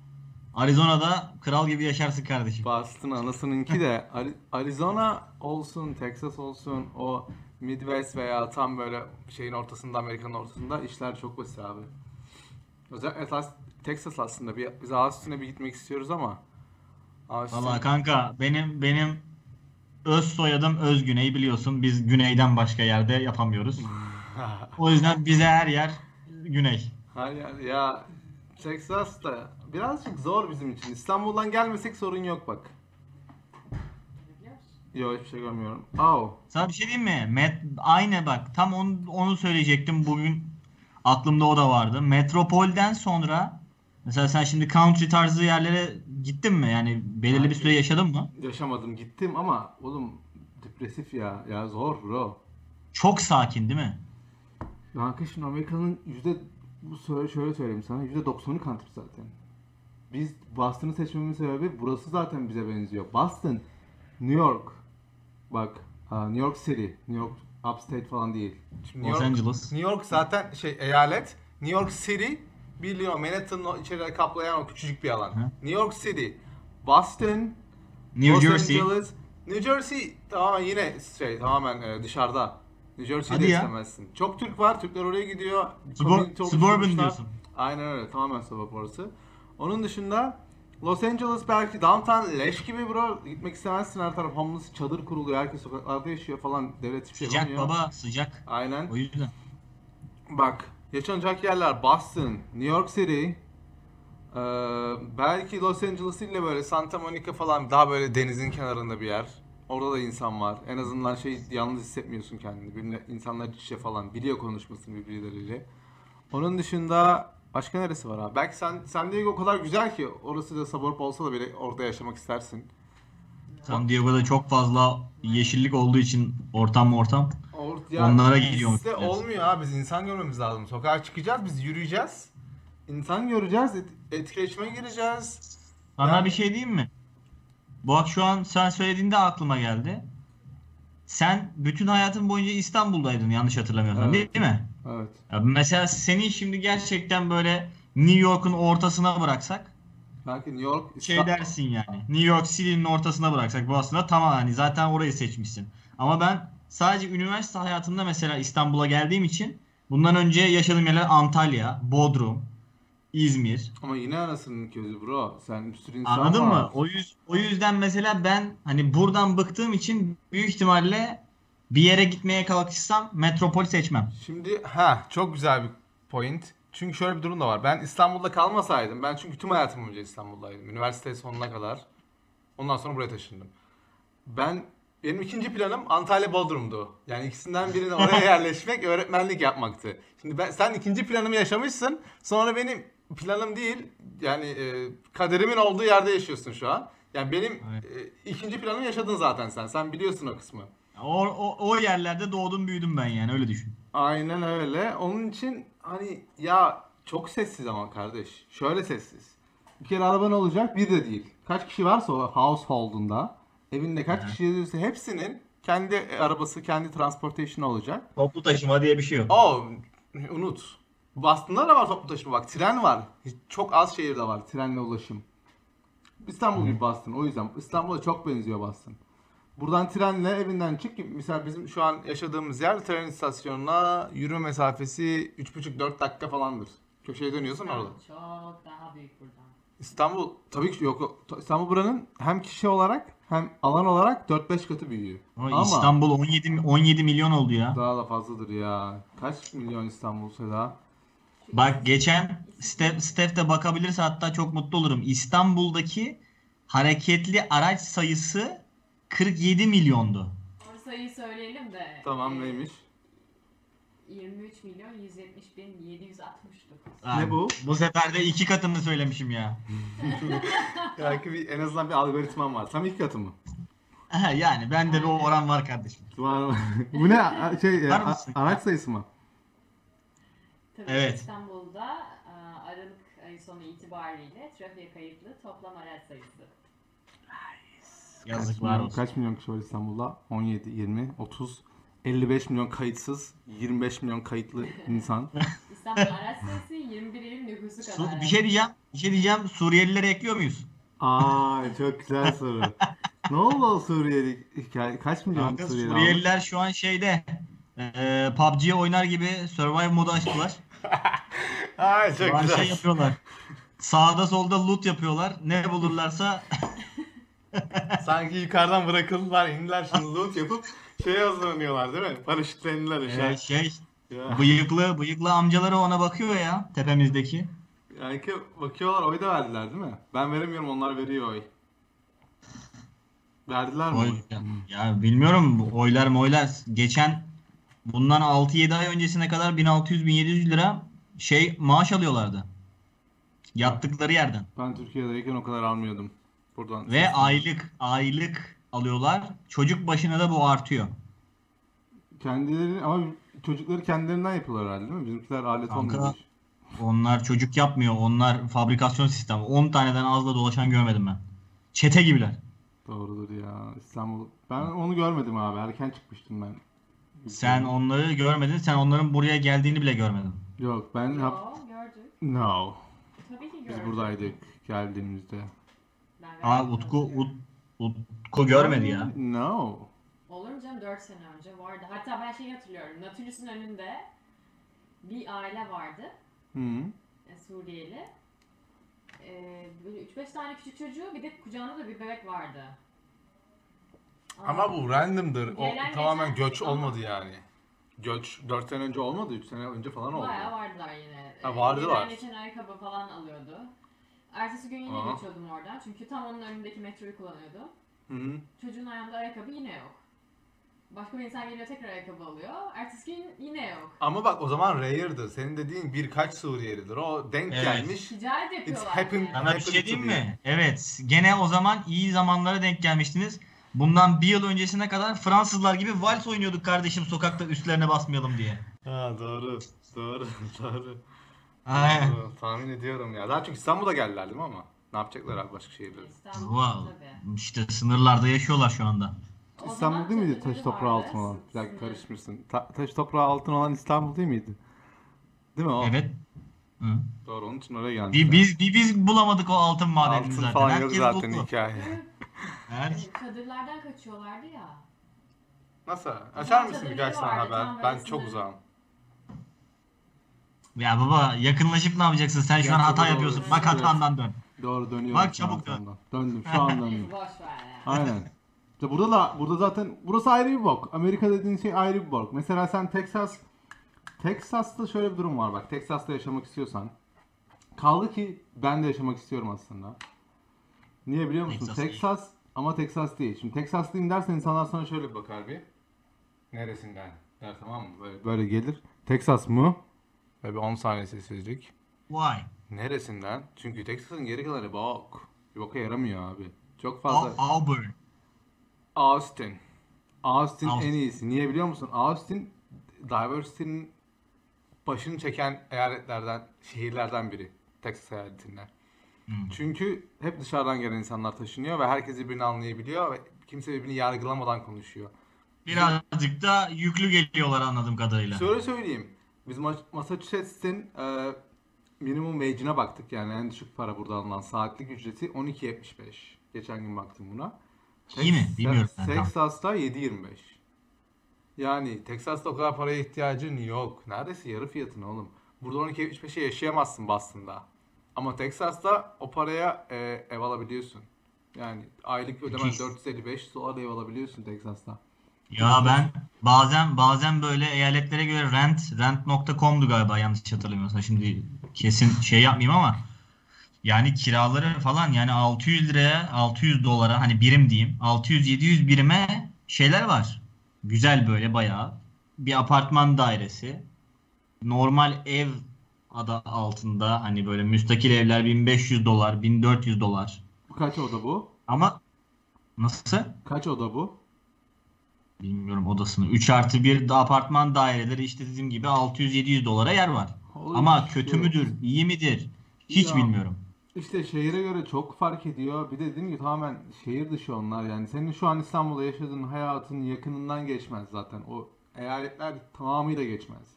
Arizona'da kral gibi yaşarsın kardeşim. Boston anasınınki de Ari- Arizona olsun, Texas olsun o Midwest veya tam böyle şeyin ortasında Amerika'nın ortasında işler çok basit abi. Özellikle Texas- Texas aslında bir, biz Austin'e bir gitmek istiyoruz ama Austin, Valla kanka benim benim öz soyadım Öz Güney biliyorsun. Biz güneyden başka yerde yapamıyoruz. O yüzden bize her yer güney. Hayır ya, ya Texas da birazcık zor bizim için. İstanbul'dan gelmesek sorun yok bak. Yok hiçbir şey görmüyorum. Oh. Sana bir şey diyeyim mi? Met aynı bak tam onu, onu söyleyecektim bugün aklımda o da vardı. Metropolden sonra mesela sen şimdi country tarzı yerlere gittin mi? Yani belirli bir süre yaşadın mı? Yaşamadım gittim ama oğlum depresif ya. Ya zor bro. Çok sakin değil mi? Kanka şimdi Amerika'nın yüzde bu söyle şöyle söyleyeyim sana yüzde 90'ı country zaten. Biz Boston'ı seçmemin sebebi burası zaten bize benziyor. Boston, New York. Bak, New York City, New York Upstate falan değil. Şimdi Los Angeles. New York zaten şey eyalet. New York City biliyor Manhattan'ın o içeri kaplayan o küçücük bir alan. Hı. New York City, Boston, New Los Jersey. Angeles, New Jersey tamamen yine şey tamamen e, dışarıda. New Jersey'de Hadi ya. istemezsin. Çok Türk var. Türkler oraya gidiyor. Community suburban diyorsun. Aynen öyle. Tamamen suburb orası. Onun dışında Los Angeles belki downtown leş gibi bro. Gitmek istemezsin her taraf homeless çadır kuruluyor. Herkes sokaklarda yaşıyor falan. Devlet hiçbir şey Sıcak yapamıyor. baba sıcak. Aynen. O yüzden. Bak yaşanacak yerler Boston, New York City, eee, belki Los Angeles ile böyle Santa Monica falan daha böyle denizin kenarında bir yer. Orada da insan var. En azından şey yalnız hissetmiyorsun kendini. Birbirine, insanlar iç falan biliyor konuşmasını birbirleriyle. Onun dışında başka neresi var abi? Belki San, San Diego o kadar güzel ki orası da suburb olsa da bile orada yaşamak istersin. San Diego'da çok fazla yeşillik olduğu için ortam ortam. Or Onlara gidiyormuş bizde olmuyor abi. Biz insan görmemiz lazım. Sokağa çıkacağız, biz yürüyeceğiz. İnsan göreceğiz, et- etkileşime gireceğiz. Sana Yani- bir şey diyeyim mi? Bak şu an sen söylediğinde aklıma geldi. Sen bütün hayatın boyunca İstanbul'daydın yanlış hatırlamıyorsam Evet. değil, değil mi? Evet. Ya mesela seni şimdi gerçekten böyle New York'un ortasına bıraksak Belki New York, şey İsta- dersin yani. New York City'nin ortasına bıraksak bu aslında tamam hani zaten orayı seçmişsin. Ama ben sadece üniversite hayatında mesela İstanbul'a geldiğim için bundan önce yaşadığım yerler Antalya, Bodrum, İzmir. Ama yine anasının közü bro. Sen bir sürü insan Anladın var. mı? O, yüz, o yüzden mesela ben hani buradan bıktığım için büyük ihtimalle bir yere gitmeye kalkışsam metropol seçmem. Şimdi ha çok güzel bir point. Çünkü şöyle bir durum da var. Ben İstanbul'da kalmasaydım, ben çünkü tüm hayatım boyunca İstanbul'daydım. Üniversite sonuna kadar. Ondan sonra buraya taşındım. Ben benim ikinci planım Antalya Bodrum'du. Yani ikisinden birini oraya yerleşmek, öğretmenlik yapmaktı. Şimdi ben sen ikinci planımı yaşamışsın. Sonra benim planım değil, yani e, kaderimin olduğu yerde yaşıyorsun şu an. Yani benim e, ikinci planımı yaşadın zaten sen. Sen biliyorsun o kısmı. O, o, o yerlerde doğdum büyüdüm ben yani öyle düşün. Aynen öyle. Onun için hani ya çok sessiz ama kardeş. Şöyle sessiz. Bir kere araban olacak bir de değil. Kaç kişi varsa o household'unda evinde kaç Hı. kişi yazıyorsa hepsinin kendi arabası, kendi transportation olacak. Toplu taşıma diye bir şey yok. Oh unut. Boston'da da var toplu taşıma bak. Tren var. Çok az şehirde var trenle ulaşım. İstanbul gibi Boston. O yüzden İstanbul'a çok benziyor Boston. Buradan trenle evinden çık. Mesela bizim şu an yaşadığımız yer tren istasyonuna yürüme mesafesi 3,5-4 dakika falandır. Köşeye dönüyorsun orada. Çok daha büyük buradan. İstanbul tabii ki yok yok. İstanbul buranın hem kişi olarak hem alan olarak 4-5 katı büyüyor. Ama Ama İstanbul 17 17 milyon oldu ya. daha da fazladır ya. Kaç milyon İstanbul Seda? Bak geçen Steph, Steph de bakabilirse hatta çok mutlu olurum. İstanbul'daki hareketli araç sayısı 47 milyondu. O sayıyı söyleyelim de. Tamam neymiş? 23 milyon 170 bin 769. Yani bu? Bu sefer de iki katını söylemişim ya. Belki bir, en azından bir algoritman var. Tam iki katı mı? yani bende bir oran var kardeşim. Var? Bu ne? A- Şey, Var a- mısın? araç sayısı mı? Tabii Evet. İstanbul'da e, Aralık ayı sonu itibariyle trafiğe kayıtlı toplam araç sayısı. Yazıklar milyon, olsun. Kaç milyon kişi var İstanbul'da? 17, 20, 30, 55 milyon kayıtsız, 25 milyon kayıtlı insan. İstanbul araç sayısı 21 il nüfusu Su- kadar. bir şey diyeceğim. Bir şey diyeceğim. Suriyelileri ekliyor muyuz? Aa çok güzel soru. ne oldu o Suriyeli hikaye? Kaç milyon Kanka, Suriyeli Suriyeliler şu an şeyde e, PUBG'ye oynar gibi Survive modu açtılar. Ay Şu an şey yapıyorlar. Sağda solda loot yapıyorlar. Ne bulurlarsa Sanki yukarıdan bırakıldılar, indiler şimdi loot yapıp şeye hazırlanıyorlar değil mi? Paraşütlendiler aşağı. e, şey Ya. bıyıklı bıyıklı amcaları ona bakıyor ya tepemizdeki. Yani ki bakıyorlar oy da verdiler değil mi? Ben veremiyorum onlar veriyor oy. Verdiler mi Oy, oy? ya bilmiyorum oylar moylar. Geçen bundan 6-7 ay öncesine kadar 1600-1700 lira şey maaş alıyorlardı. Yattıkları yerden. Ben Türkiye'deyken o kadar almıyordum. Buradan. Ve aylık aylık alıyorlar. Çocuk başına da bu artıyor. Kendileri ama çocukları kendilerinden yapıyorlar herhalde değil mi? Bizimkiler alet Kanka, olmuyor. Onlar çocuk yapmıyor. Onlar fabrikasyon sistemi. 10 taneden az da dolaşan görmedim ben. Çete gibiler. Doğrudur ya. İstanbul. Ben onu görmedim abi. Erken çıkmıştım ben. Sen onları görmedin. Sen onların buraya geldiğini bile görmedin. Yok ben hap... Yo, gördük. No. Tabii ki Biz gördük. buradaydık geldiğimizde. Aa Utku. Ut, Utku görmedi ya. No. Olur mu canım 4 sene önce vardı. Hatta ben şeyi hatırlıyorum. Natulus'un önünde bir aile vardı. Hı. e, Suriyeli. Ee, böyle 3-5 tane küçük çocuğu bir de kucağında da bir bebek vardı. Ama bu random'dır. O Gelen tamamen geçen- göç olmadı yani. Göç 4 sene önce olmadı. 3 sene önce falan oldu. Bayağı vardılar yine. Ha, Ee, vardılar. Gelen geçen ayakkabı falan alıyordu. Ertesi gün yine Aha. geçiyordum oradan. Çünkü tam onun önündeki metroyu kullanıyordum. Hı hı. Çocuğun ayağında ayakkabı yine yok. Başka bir insan geliyor tekrar ayakkabı alıyor. Ertesi gün yine yok. Ama bak o zaman rare'dı. Senin dediğin birkaç Suriyelidir. O denk Evet. gelmiş. Ticaret yapıyorlar. happened- yani. Sana bir şey diyeyim mi? Evet. Gene o zaman iyi zamanlara denk gelmiştiniz. Bundan bir yıl öncesine kadar Fransızlar gibi vals oynuyorduk kardeşim sokakta üstlerine basmayalım diye. Ha doğru. Doğru. doğru. Aynen. Tahmin ediyorum ya. Daha çok İstanbul'a geldiler değil mi ama? Ne yapacaklar abi başka? İstanbul Wow. tabii. İşte sınırlarda yaşıyorlar şu anda. O İstanbul değil miydi taş toprağı altın olan? Bir dakika karışmışsın. Ta- taş toprağı altın olan İstanbul değil miydi? Değil mi o? Evet. Hı. Doğru onun için oraya gelmiş. Bir biz bir biz bulamadık o altın madenini Altın zaten. falan yok Herkes zaten buldu. hikaye. Her... Çadırlardan kaçıyorlardı ya. Nasıl? Açar mısın birkaç tane haber? Ben çok uzağım. Ya baba yakınlaşıp ne yapacaksın? Sen şu an hata doğru. yapıyorsun. Bak hatandan dön. Doğru dönüyorum. Bak şu an çabuk dön. Döndüm şu an döndüm. Boş ver ya. Aynen. İşte burada da burada zaten burası ayrı bir bok. Amerika dediğin şey ayrı bir bok. Mesela sen Texas Texas'ta şöyle bir durum var bak. Texas'ta yaşamak istiyorsan kaldı ki ben de yaşamak istiyorum aslında. Niye biliyor musun? Texas değil. Texas ama Texas değil. Şimdi Texaslıyım dersen insanlar sana şöyle bir bakar bir. Neresinden? Der tamam mı? Böyle, böyle gelir. Texas mı? Ve bir 10 saniye sessizlik. Vay. Neresinden? Çünkü Texas'ın geri kalanı bok. Bir boka yaramıyor abi. Çok Au- fazla. Auburn. Austin. Austin Austin. en iyisi. Niye biliyor musun? Austin diversity'nin başını çeken eyaletlerden, şehirlerden biri. Texas eyaletinden. Hmm. Çünkü hep dışarıdan gelen insanlar taşınıyor ve herkes birbirini anlayabiliyor ve kimse birbirini yargılamadan konuşuyor. Birazcık da yüklü geliyorlar anladığım kadarıyla. Şöyle söyleyeyim. Biz Ma- Massachusetts'in e, minimum wage'ine baktık. Yani en düşük para burada alınan saatlik ücreti 12.75. Geçen gün baktım buna. İyi mi? Bilmiyorum ben, tamam. Texas'ta 7.25. Yani Texas'ta o kadar paraya ihtiyacın yok. Neredeyse yarı fiyatına oğlum. Burada 12.75'e yaşayamazsın Boston'da. Ama Texas'ta o paraya e, ev alabiliyorsun. Yani aylık ödemen Müthiş. 455 dolar ev alabiliyorsun Texas'ta. Ya ben bazen bazen böyle eyaletlere göre rent rent.com'du galiba yanlış hatırlamıyorsam. Şimdi kesin şey yapmayayım ama yani kiraları falan yani 600 liraya 600 dolara hani birim diyeyim 600-700 birime şeyler var. Güzel böyle bayağı bir apartman dairesi. Normal ev adı altında hani böyle müstakil evler 1500 dolar 1400 dolar. Kaç oda bu? Ama nasıl? Kaç oda bu? Bilmiyorum odasını. 3 artı 1 apartman daireleri işte dediğim gibi 600-700 dolara yer var. Holy Ama kötü müdür, iyi midir? Hiç Ya. bilmiyorum. İşte şehire göre çok fark ediyor. Bir de dediğim gibi tamamen şehir dışı onlar yani. Senin şu an İstanbul'da yaşadığın hayatın yakınından geçmez zaten. O Eyaletler tamamıyla geçmez.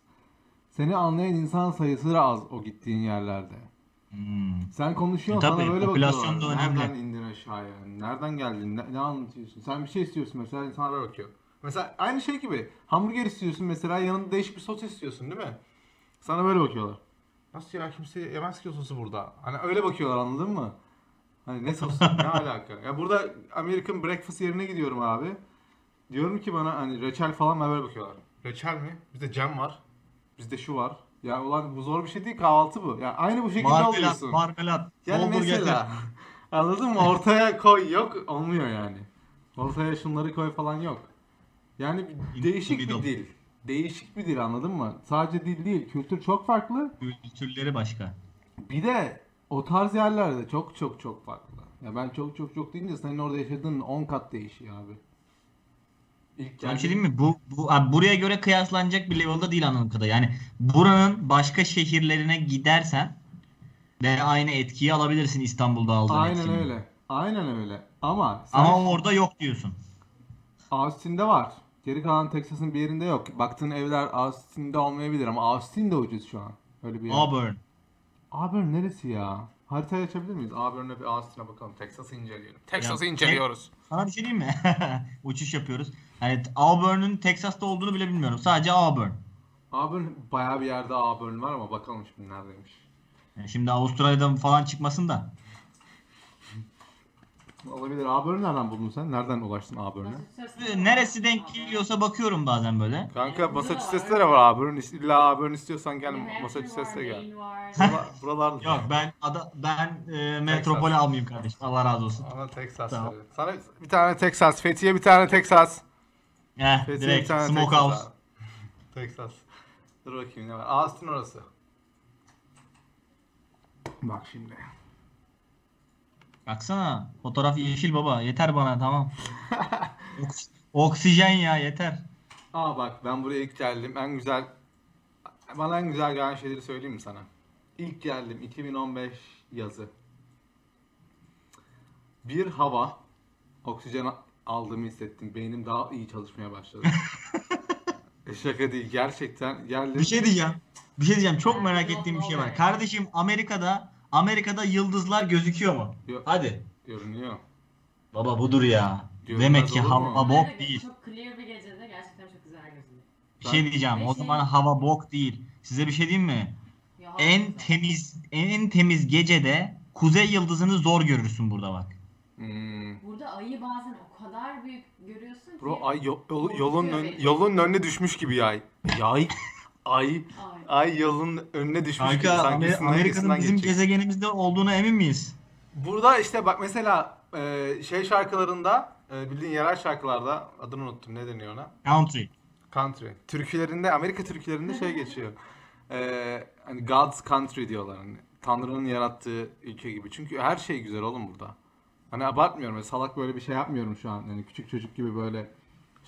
Seni anlayan insan sayısı da az o gittiğin yerlerde. Hmm. Sen konuşuyorsun E tabii, sana böyle bakıyorlar. da önemli. Nereden indin aşağıya? Nereden geldin? Ne, ne anlatıyorsun? Sen bir şey istiyorsun mesela insanlar böyle bakıyor. Mesela aynı şey gibi. Hamburger istiyorsun mesela yanında değişik bir sos istiyorsun değil mi? Sana böyle bakıyorlar. Nasıl ya kimse yemez ki o sosu burada. Hani öyle bakıyorlar anladın mı? Hani ne sosu ne alaka? Ya burada American breakfast yerine gidiyorum abi. Diyorum ki bana hani reçel falan ben böyle bakıyorlar. Reçel mi? Bizde cam var. Bizde şu var. Ya ulan bu zor bir şey değil kahvaltı bu. Ya aynı bu şekilde Marmelat, alıyorsun. marmelat. Yani Doldur mesela getir. anladın mı? Ortaya koy yok olmuyor yani. Ortaya şunları koy falan yok. Yani değişik bir dil. Değişik bir dil anladın mı? Sadece dil değil, kültür çok farklı. Kültürleri başka. Bir de o tarz yerlerde çok çok çok farklı. Ya ben çok çok çok deyince senin orada yaşadığın 10 kat değişiyor abi. İlk bir şey mi? Bu, bu abi buraya göre kıyaslanacak bir level'da değil anladığım kadarıyla. Yani buranın başka şehirlerine gidersen de aynı etkiyi alabilirsin İstanbul'da aldığın Aynen etkinin. öyle. Aynen öyle. Ama sen Ama orada yok diyorsun. Austin'de var. Geri kalan Texas'ın bir yerinde yok. Baktığın evler Austin'de olmayabilir ama Austin de ucuz şu an. Öyle bir yer. Auburn. Auburn neresi ya? Haritayı açabilir miyiz? Auburn'a bir Austin'e bakalım. Texas'ı inceleyelim. Texas'ı Ya, inceliyoruz. Sana bir şey diyeyim mi? Uçuş yapıyoruz. Yani Auburn'un Texas'ta olduğunu bile bilmiyorum. Sadece Auburn. Auburn bayağı bir yerde Auburn var ama bakalım şimdi neredeymiş. Yani şimdi Avustralya'da falan çıkmasın da. Olabilir. Auburn'u nereden buldun sen? Nereden ulaştın Auburn'a? Ee, Neresi denk geliyorsa bakıyorum bazen böyle. Kanka Massachusetts'te de var. var Auburn. İlla Auburn istiyorsan gel Massachusetts'e gel. Buralar, buralarda. Yok ben ada, ben e, metropole almayayım kardeşim. Allah razı olsun. Ama Texas. Tamam. dedi. Sana bir tane Texas. Fethiye bir tane Texas. Heh, Fethiye bir direkt tane Smokehouse. Texas. abi. Texas. Dur bakayım ne var. Austin orası. Bak şimdi. Baksana fotoğraf yeşil baba yeter bana tamam. Oks- Oksijen ya yeter. Aa bak ben buraya ilk geldim. En güzel bana en güzel gelen şeyleri söyleyeyim mi sana? İlk geldim 2015 yazı. Bir hava oksijen aldığımı hissettim. Beynim daha iyi çalışmaya başladı. E, Şaka değil gerçekten geldim. Bir şey diyeceğim. Bir şey diyeceğim. Çok merak ettiğim bir şey var. Kardeşim Amerika'da Amerika'da yıldızlar gözüküyor mu? Yok. Hadi. görünüyor. Baba budur ya. Görünmez Demek ki olur mu? hava bok değil. Çok clear bir gecede gerçekten çok güzel gözüküyor. Bir şey diyeceğim. O zaman hava bok değil. Size bir şey diyeyim mi? Ya, En temiz en temiz gecede kuzey yıldızını zor görürsün burada bak. Hmm. Burada ayı bazen o kadar büyük görüyorsun ki. Bro ay yo- yol- yolun ön- yolun önüne düşmüş gibi yay. Yay. Ay. Ay. Ay yolun önüne düşmüş gibi. Kanka Sanki Amer- Amerika'nın bizim geçecek. gezegenimizde olduğuna emin miyiz? Burada işte bak mesela e, şey şarkılarında e, bildiğin yerel şarkılarda adını unuttum ne deniyor ona? Country. Country. Türkülerinde Amerika türkülerinde şey geçiyor. E, hani God's country diyorlar hani Tanrı'nın yarattığı ülke gibi. Çünkü her şey güzel oğlum burada. Hani abartmıyorum. ya, Salak böyle bir şey yapmıyorum şu an. Yani küçük çocuk gibi böyle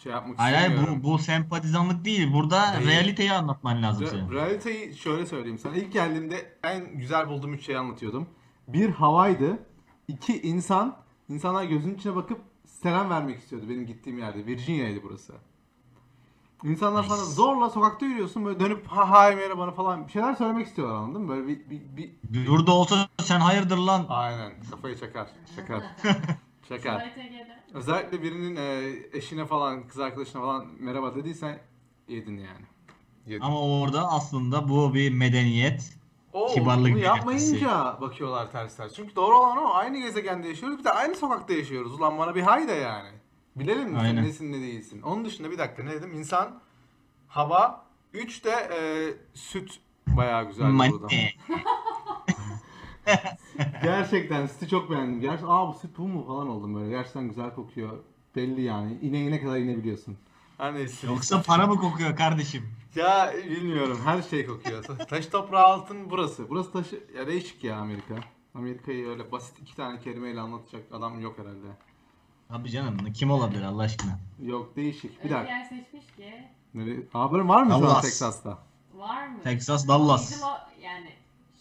şey yapmak Hayır hayır istemiyorum. bu, bu sempatizanlık değil. Burada Değil. realiteyi anlatman lazım Re- senin. realiteyi şöyle söyleyeyim sana. İlk geldiğimde en güzel bulduğum üç şeyi anlatıyordum. Bir havaydı. iki insan. İnsanlar gözünün içine bakıp selam vermek istiyordu benim gittiğim yerde. Virginia'ydı burası. İnsanlar sana zorla sokakta yürüyorsun böyle dönüp ha hay merhaba falan bir şeyler söylemek istiyorlar anladın mı? Böyle bir, bir, bir... Burada olsa sen hayırdır lan. Aynen kafayı çakar. Çakar. STG'de. Özellikle birinin e, eşine falan kız arkadaşına falan merhaba dediysen yedin yani. Yedin. Ama orada aslında bu bir medeniyet. Oo, Kibarlık bunu yapmayınca bakıyorlar ters ters. Çünkü doğru olan o. Aynı gezegende yaşıyoruz. Bir de aynı sokakta yaşıyoruz. Ulan bana bir hay de yani. Bilelim mi sen Aynen. nesin ne değilsin. Onun dışında bir dakika ne dedim? İnsan, hava, üç de e, süt bayağı güzel burada. Gerçekten sütü çok beğendim. Gerçekten aa bu süt bu mu falan oldum böyle. Gerçekten güzel kokuyor. Belli yani. İneğine kadar inebiliyorsun. Her neyse. Yoksa para mı kokuyor kardeşim? Ya bilmiyorum her şey kokuyor. Taş toprağı altın burası. Burası taşı ya değişik ya Amerika. Amerika'yı öyle basit iki tane kelimeyle anlatacak adam yok herhalde. Abi canım kim olabilir Allah aşkına? Yok değişik. Bir Öyle dakika. yer seçmiş ki. Nereye? Haberin var mı şu an Dallas. Texas'ta? Var mı? Texas Dallas. Middle of, yani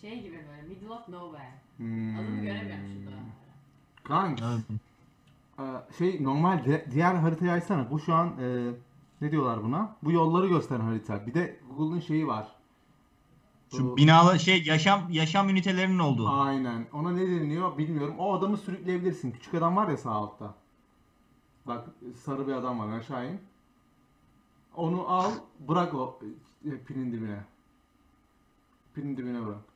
şey gibi böyle middle of nowhere. Hmm. Adını göremiyorum şurada. E, şey normal diğer haritayı açsana. Bu şu an e, ne diyorlar buna? Bu yolları gösteren harita. Bir de Google'ın şeyi var. Şu Bu- binalı şey yaşam yaşam ünitelerinin olduğu. Aynen. Ona ne deniliyor bilmiyorum. O adamı sürükleyebilirsin. Küçük adam var ya sağ altta. Bak sarı bir adam var aşağı in. Onu al bırak o e, pinin dibine. Pinin dibine bırak.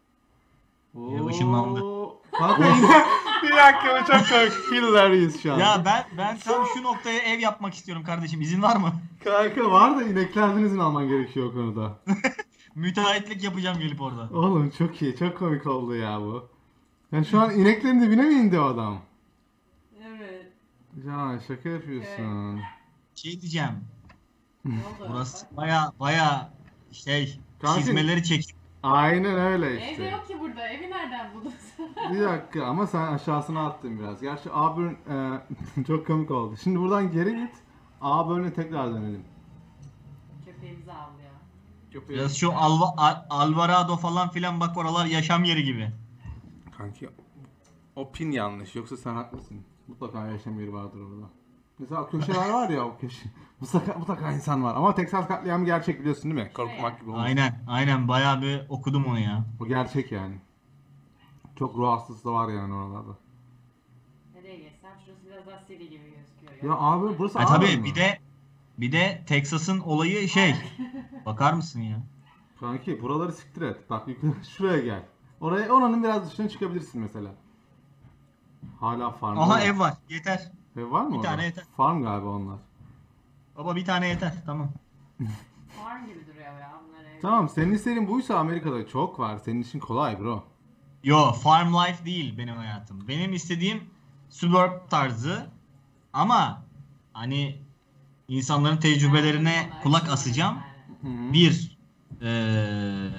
Oo. Kanka yine bir dakika bu çok komik. Hilarious şu an. Ya ben ben tam şu noktaya ev yapmak istiyorum kardeşim. İzin var mı? Kanka var da ineklerden izin alman gerekiyor o konuda. Müteahhitlik yapacağım gelip orada. Oğlum çok iyi. Çok komik oldu ya bu. Ya şu an ineklerin dibine mi indi o adam? Evet. Ya şaka yapıyorsun. Şey diyeceğim. Ne oldu? Burası baya baya şey Kanka- çizmeleri çek. Aynen öyle Evde işte. yok ki burada. Evi nereden buldun sen? Bir dakika ama sen aşağısına attın biraz. Gerçi Auburn e, çok komik oldu. Şimdi buradan geri git. Auburn'e tekrar dönelim. Köpeğimizi avlıyor. Biraz şu Alva, Al- Alvarado falan filan bak oralar yaşam yeri gibi. Kanki o pin yanlış. Yoksa sen haklısın. Mutlaka yaşam yeri vardır orada. Mesela köşeler var ya o köşe. Mutlaka, mutlaka insan var. Ama Texas katliamı gerçek biliyorsun değil mi? Korkmak gibi olmaz. Aynen aynen baya bir okudum onu ya. O gerçek yani. Çok ruh hastası da var yani oralarda. Nereye geçsem şurası biraz daha seri gibi gözüküyor. Ya abi burası Ha Auburn tabii mı? bir de bir de Texas'ın olayı şey. Bakar mısın ya? Kanki buraları siktir et. Bak yukarı şuraya gel. Oraya oranın biraz dışına çıkabilirsin mesela. Hala farm. Aha var. ev var. Yeter. Ev var mı Bir orada? tane yeter. Farm galiba onlar. Baba bir tane yeter. Tamam. Farm gibi duruyor ya bunlar evde. Tamam senin istediğin buysa Amerika'da çok var. Senin için kolay bro. Yo farm life değil benim hayatım. Benim istediğim suburb tarzı ama hani insanların tecrübelerine Yani kulak bunlar asacağım. Bir eee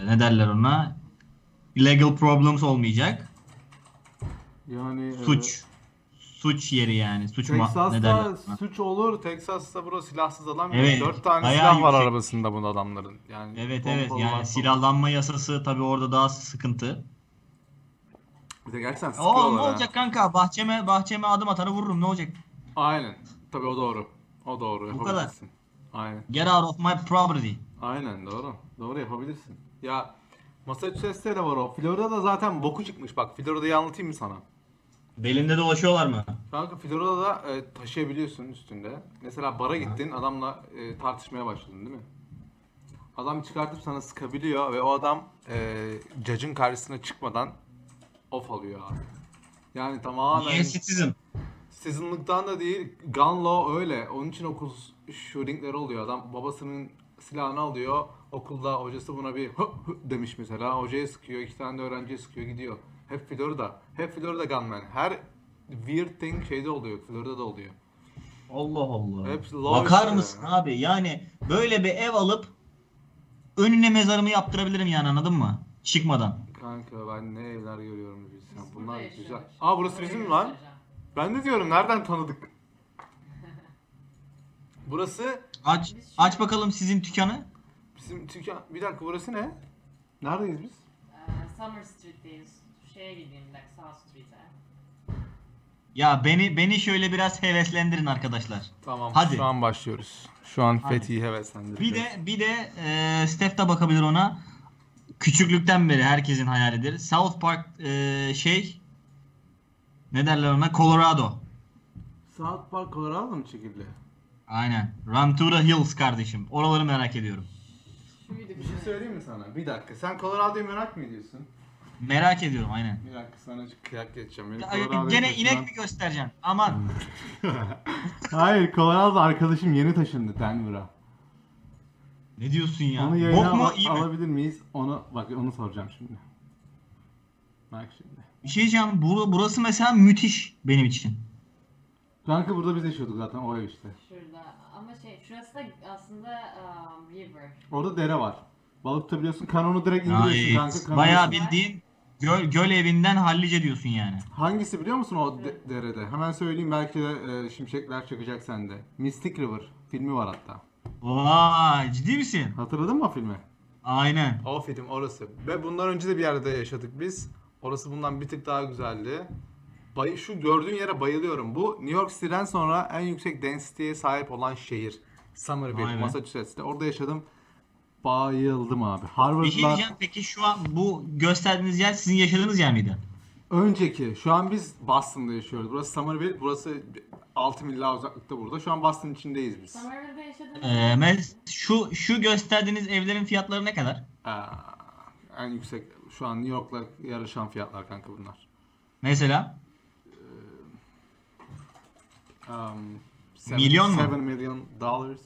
ne derler ona? Illegal problems olmayacak. Yani e, Suç. Suç yeri yani. Suç ma- ne derler Texas'ta ona? suç olur. Texas'ta bro silahsız adam. Evet, Dört tane bayağı silah var yüksek. arabasında bu adamların. Yani Evet evet var yani falan. silahlanma yasası tabi orada daha sıkıntı. Bir de gerçekten Oo sıkıyorlar ne ha. olacak kanka? Bahçeme bahçeme adım atarı vururum ne olacak? Aynen. Tabii o doğru. O doğru. Bu kadar. Yapabilirsin. Aynen. Get out of my property. Aynen doğru. Doğru yapabilirsin. Ya Massachusetts'te de var o. Florida'da zaten boku çıkmış. Bak Florida'yı anlatayım mı sana? Belinde dolaşıyorlar mı? Kanka Florida'da e, taşıyabiliyorsun üstünde. Mesela bara gittin adamla e, tartışmaya başladın değil mi? Adam çıkartıp sana sıkabiliyor ve o adam e, judge'ın karşısına çıkmadan off alıyor abi. Yani tamamen Niye citizen? Seasonlıktan da değil, gun law öyle. Onun için okul shootingleri oluyor. Adam babasının silahını alıyor. Okulda hocası buna bir hı hı demiş mesela. Hocaya sıkıyor, iki tane de öğrenciye sıkıyor gidiyor. Hep Florida. Hep Florida gunman. Her weird thing şeyde oluyor. Florida'da oluyor. Allah Allah. Hepsi law Bakar işte. mısın abi? Yani böyle bir ev alıp önüne mezarımı yaptırabilirim yani anladın mı? Çıkmadan. Kanka ben ne evler görüyorum. Biz Bunlar burada güzel. yaşıyoruz. Aa burası Orayı bizim mi lan? Ben de diyorum nereden tanıdık? Burası Aç aç bakalım sizin dükkanı. bizim Türkiye... Bir dakika burası ne? Neredeyiz biz? Ee, Summer Street'teyiz. Şeye gideyim South Street'e. Ya beni beni şöyle biraz heveslendirin arkadaşlar. Tamam. Hadi. Şu an başlıyoruz. Şu an Hadi. Fethi'yi heveslendireceğiz. Bir de bir de e, Steph de bakabilir ona. Küçüklükten beri herkesin hayalidir. South Park e, şey ne derler ona? Colorado. South Park Colorado mı çekildi? Aynen. The Hills kardeşim. Oraları merak ediyorum. Bir şey söyleyeyim mi sana? Bir dakika. Sen Colorado'yu merak mı ediyorsun? Merak ediyorum aynen. Bir dakika sana kıyak geçeceğim. Beni Ya, Gene inek mi göstereceksin? Aman. Hayır Colorado arkadaşım yeni taşındı Denver'a. Ne diyorsun ya? Onu yayına Bok mu al- iyi mi? alabilir miyiz? Onu bak onu soracağım şimdi. Bak şimdi. Bir şey diyeceğim. Bur- burası mesela müthiş benim için. Kanka burada biz yaşıyorduk zaten o ev işte. Şurada. Ama şey şurası da aslında um, river. Orada dere var. Balık tutabiliyorsun. Kanonu direkt indiriyorsun Ay, kanka. kanonu- bayağı bildiğin göl, göl evinden hallice diyorsun yani. Hangisi biliyor musun o de- derede? Hemen söyleyeyim belki de e, şimşekler çakacak sende. Mystic River filmi var hatta. Vay ciddi misin? Hatırladın mı o filmi? Aynen. O film orası. Ve bundan önce de bir yerde yaşadık biz. Orası bundan bir tık daha güzeldi. Bay şu gördüğün yere bayılıyorum. Bu New York City'den sonra en yüksek density'ye sahip olan şehir. Somerville, Vay be. Massachusetts'te. Orada yaşadım. Bayıldım abi. Bir şey diyeceğim peki şu an bu gösterdiğiniz yer sizin yaşadığınız yer miydi? önceki. Şu an biz Boston'da yaşıyoruz. Burası Somerville. Burası 6 mil daha uzaklıkta burada. Şu an Boston içindeyiz biz. Somerville'de yaşadınız mı? Ee, şu şu gösterdiğiniz evlerin fiyatları ne kadar? Aa, en yüksek şu an New York'la yarışan fiyatlar kanka bunlar. Mesela Um, seven- Milyon mu? seven million dollars.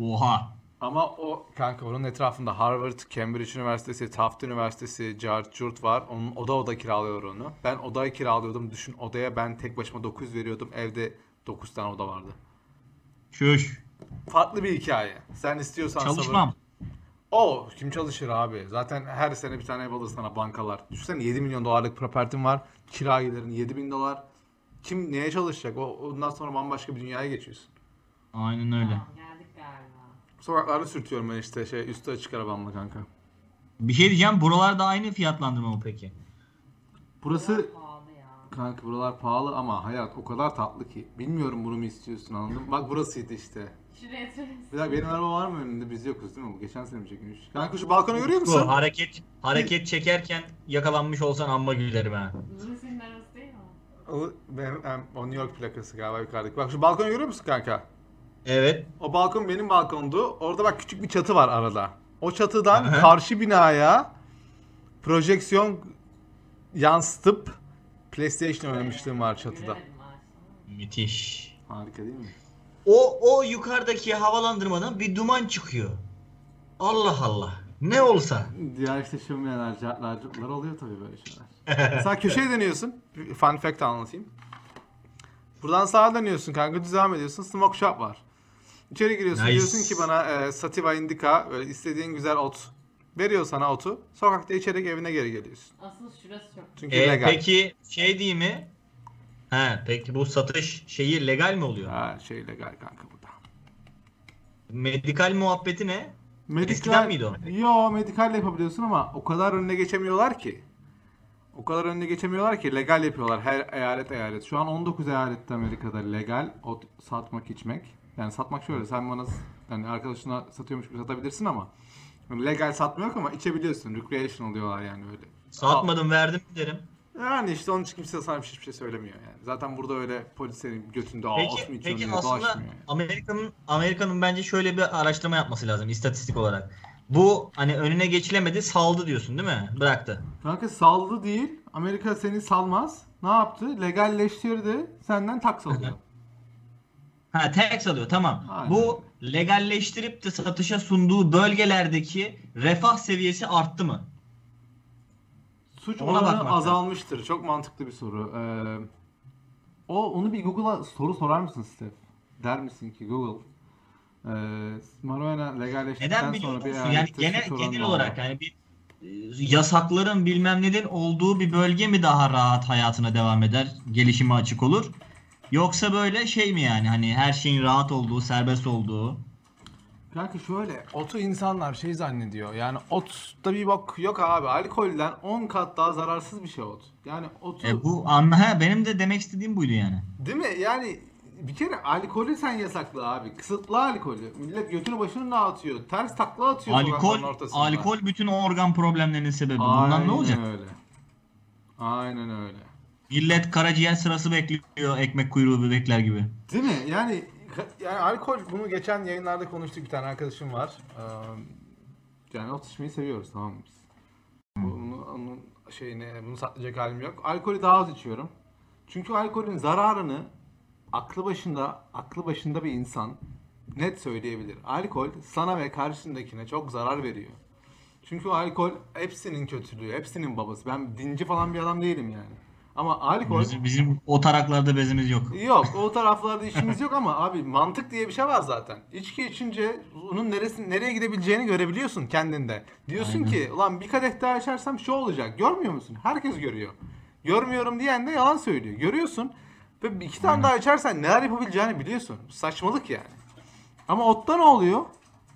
oha. Ama o kanka onun etrafında Harvard, Cambridge Üniversitesi, Tufts Üniversitesi, Cart Curt var. Onun oda oda kiralıyor onu. Ben odayı kiralıyordum. Düşün odaya ben tek başıma 900 veriyordum. Evde 9 tane oda vardı. Şuş. Farklı bir hikaye. Sen istiyorsan Çalışmam. sabır- O kim çalışır abi? Zaten her sene bir tane ev alır sana bankalar. Düşünsene 7 milyon dolarlık propertin var. Kira gelirin 7 bin dolar. Kim neye çalışacak? O, ondan sonra bambaşka bir dünyaya geçiyorsun. Aynen öyle. Sokaklarda sürtüyorum ben işte şey üstü açık arabamla kanka. Bir şey diyeceğim. Buralarda aynı fiyatlandırma mı peki? Burası Çok pahalı ya. kanka buralar pahalı ama hayat o kadar tatlı ki. Bilmiyorum bunu mu istiyorsun anladın mı? Bak burasıydı işte. Şuraya. Bir dakika benim araba var mı önünde? Biz yokuz değil mi? Bu geçen sene mi çekilmiş? Kanka şu balkonu görüyor musun? Bu hareket hareket çekerken yakalanmış olsan amma gülerim ha. Lucy'nin arası değil mi? O, benim, o New York plakası galiba yukarıdaki. Bak şu balkonu görüyor musun kanka? Evet. O balkon benim balkondu. Orada bak küçük bir çatı var arada. O çatıdan Aha. karşı binaya projeksiyon yansıtıp PlayStation oynamışlığım var çatıda. Müthiş. Harika değil mi? O o yukarıdaki havalandırmadan bir duman çıkıyor. Allah Allah. Ne olsa. Diğer işte cartlar, curtlar oluyor tabii böyle şeyler. Mesela köşeye dönüyorsun. Fun fact anlatayım. Buradan sağa dönüyorsun kanka devam ediyorsun. Smoke shop var. İçeri giriyorsun Nice. diyorsun ki bana e, sativa indica böyle istediğin güzel ot. Veriyor sana otu. Sokakta içerek evine geri geliyorsun. Asıl şurası çok Çünkü Ee, legal. peki şey değil mi? He, peki bu satış şeyi legal mi oluyor? Ha, şey legal kanka burada. Medikal muhabbeti ne? Medikal, Eskiden miydi o? Yo medikal yapabiliyorsun ama o kadar önüne geçemiyorlar ki. O kadar önüne geçemiyorlar ki legal yapıyorlar her eyalet eyalet. Şu an 19 eyalette Amerika'da legal ot satmak içmek. Yani satmak şöyle sen bana yani arkadaşına satıyormuş gibi satabilirsin ama yani legal satma yok ama içebiliyorsun. Recreational diyorlar yani öyle. Satmadım verdim derim. Yani işte onun için kimse sana hiçbir şey söylemiyor yani. Zaten burada öyle polislerin götünde aa Peki, içiyorsun peki aslında yani. Amerika'nın Amerika'nın bence şöyle bir araştırma yapması lazım istatistik olarak. Bu hani önüne geçilemedi saldı diyorsun değil mi? Bıraktı. Kanka saldı değil. Amerika seni salmaz. Ne yaptı? Legalleştirdi. Senden tax alıyor. Ha tax alıyor tamam. Aynen. Bu legalleştirip de satışa sunduğu bölgelerdeki refah seviyesi arttı mı? Suç Ona oranı bakmak lazım. azalmıştır. Çok mantıklı bir soru. Ee, o onu bir Google'a soru sorar mısın Steph? Der misin ki Google e, marijuana legalleştikten Neden biliyor sonra bir musun? Yani eyalette genel, suç oranı genel var. olarak yani bir e, yasakların bilmem neden olduğu bir bölge mi daha rahat hayatına devam eder, gelişime açık olur? Yoksa böyle şey mi yani hani her şeyin rahat olduğu, serbest olduğu? Kanka şöyle otu insanlar şey zannediyor. Yani otta bir bak yok abi. Alkolden 10 kat daha zararsız bir şey ot. Yani otu E bu anla benim de demek istediğim buydu yani. Değil mi? Yani bir kere alkolü sen yasakla abi. Kısıtlı alkolü. Millet götünü başını dağıtıyor. Ters takla atıyor Alkol ortasında. alkol bütün organ problemlerinin sebebi. Bundan ne olacak? öyle. Aynen öyle. Millet karaciğer sırası bekliyor ekmek kuyruğu bekler gibi. Değil mi? Yani yani alkol bunu geçen yayınlarda konuştuk bir tane arkadaşım var. Ee, yani ot içmeyi seviyoruz tamam mı biz? Bunu, onun şeyine bunu saklayacak halim yok. Alkolü daha az içiyorum. Çünkü alkolün zararını aklı başında aklı başında bir insan net söyleyebilir. Alkol sana ve karşındakine çok zarar veriyor. Çünkü alkol hepsinin kötülüğü, hepsinin babası. Ben dinci falan bir adam değilim yani. Ama alkol Bizim, bizim o taraklarda bezimiz yok. Yok o taraflarda işimiz yok ama abi mantık diye bir şey var zaten. İçki içince onun neresi nereye gidebileceğini görebiliyorsun kendinde. Diyorsun Aynen. ki ulan bir kadeh daha içersem şu olacak. Görmüyor musun? Herkes görüyor. Görmüyorum diyen de yalan söylüyor. Görüyorsun ve iki tane Aynen. daha içersen neler yapabileceğini biliyorsun. Saçmalık yani. Ama otta ne oluyor?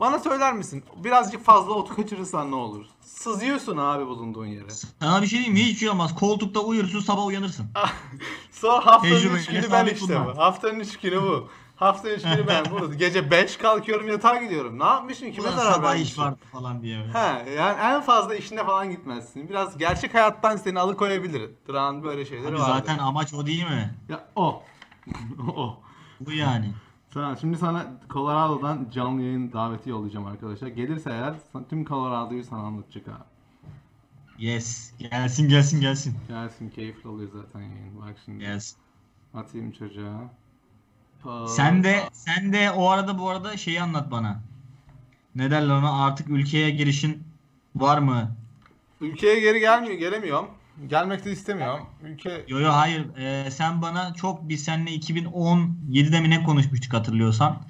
Bana söyler misin? Birazcık fazla otu kaçırırsan ne olur? Sızıyorsun abi bulunduğun yere. Sana bir şey diyeyim mi? Hiç şey olmaz. Koltukta uyursun sabah uyanırsın. Sonra haftanın Tecrübeyle üç günü ben sabit işte bunlar. bu. Haftanın üç günü bu. Hafta üç günü ben burada. Gece 5 kalkıyorum yatağa gidiyorum. Ne yapmışım? Kime Ulan zarar sabah vermişim? iş vardı falan diye. He yani en fazla işine falan gitmezsin. Biraz gerçek hayattan seni alıkoyabilir. Duran böyle şeyleri Abi vardır. zaten amaç o değil mi? Ya o. o. Bu yani. Tamam şimdi sana Colorado'dan canlı yayın daveti yollayacağım arkadaşlar. Gelirse eğer tüm Colorado'yu sana anlatacak abi. Yes. Gelsin gelsin gelsin. Gelsin keyifli oluyor zaten yayın. Bak şimdi Gelsin. atayım çocuğa. Pa- Sen de sen de o arada bu arada şeyi anlat bana. Ne derler ona artık ülkeye girişin var mı? Ülkeye geri gelmiyor, gelemiyorum. Gelmek de istemiyorum. Ülke Yo yo hayır. Ee, sen bana çok biz seninle 2017'de mi ne konuşmuştuk hatırlıyorsan.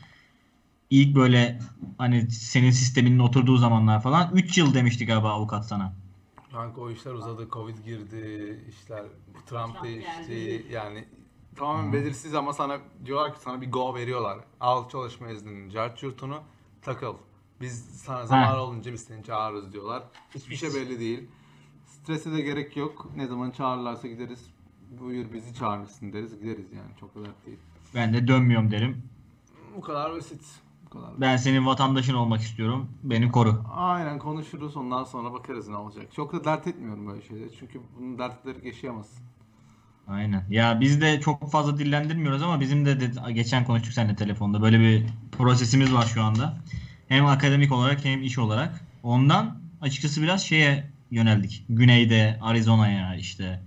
İlk böyle hani senin sisteminin oturduğu zamanlar falan 3 yıl demiştik galiba avukat sana. Kanka o işler uzadı, Covid girdi, işler Trump Trump değişti. geldi. Yani tamamen belirsiz ama sana diyorlar ki sana bir go veriyorlar. Al çalışma iznini, cart yurtunu takıl. Biz sana zaman olunca biz seni çağırırız diyorlar. Hiçbir şey belli değil. Strese de gerek yok. Ne zaman çağırırlarsa gideriz. Buyur bizi çağırmışsın deriz. Gideriz yani. Çok kadar değil. Ben de dönmüyorum derim. Bu kadar basit. Bu kadar basit. Ben senin vatandaşın olmak istiyorum. Beni koru. Aynen konuşuruz ondan sonra bakarız ne olacak. Çok da dert etmiyorum böyle şeyleri. Çünkü bunun dertleri yaşayamazsın. Aynen. Ya biz de çok fazla dillendirmiyoruz ama bizim de, de geçen konuştuk seninle telefonda. Böyle bir prosesimiz var şu anda. Hem akademik olarak hem iş olarak. Ondan açıkçası biraz şeye yöneldik. Güneyde, Arizona'ya işte,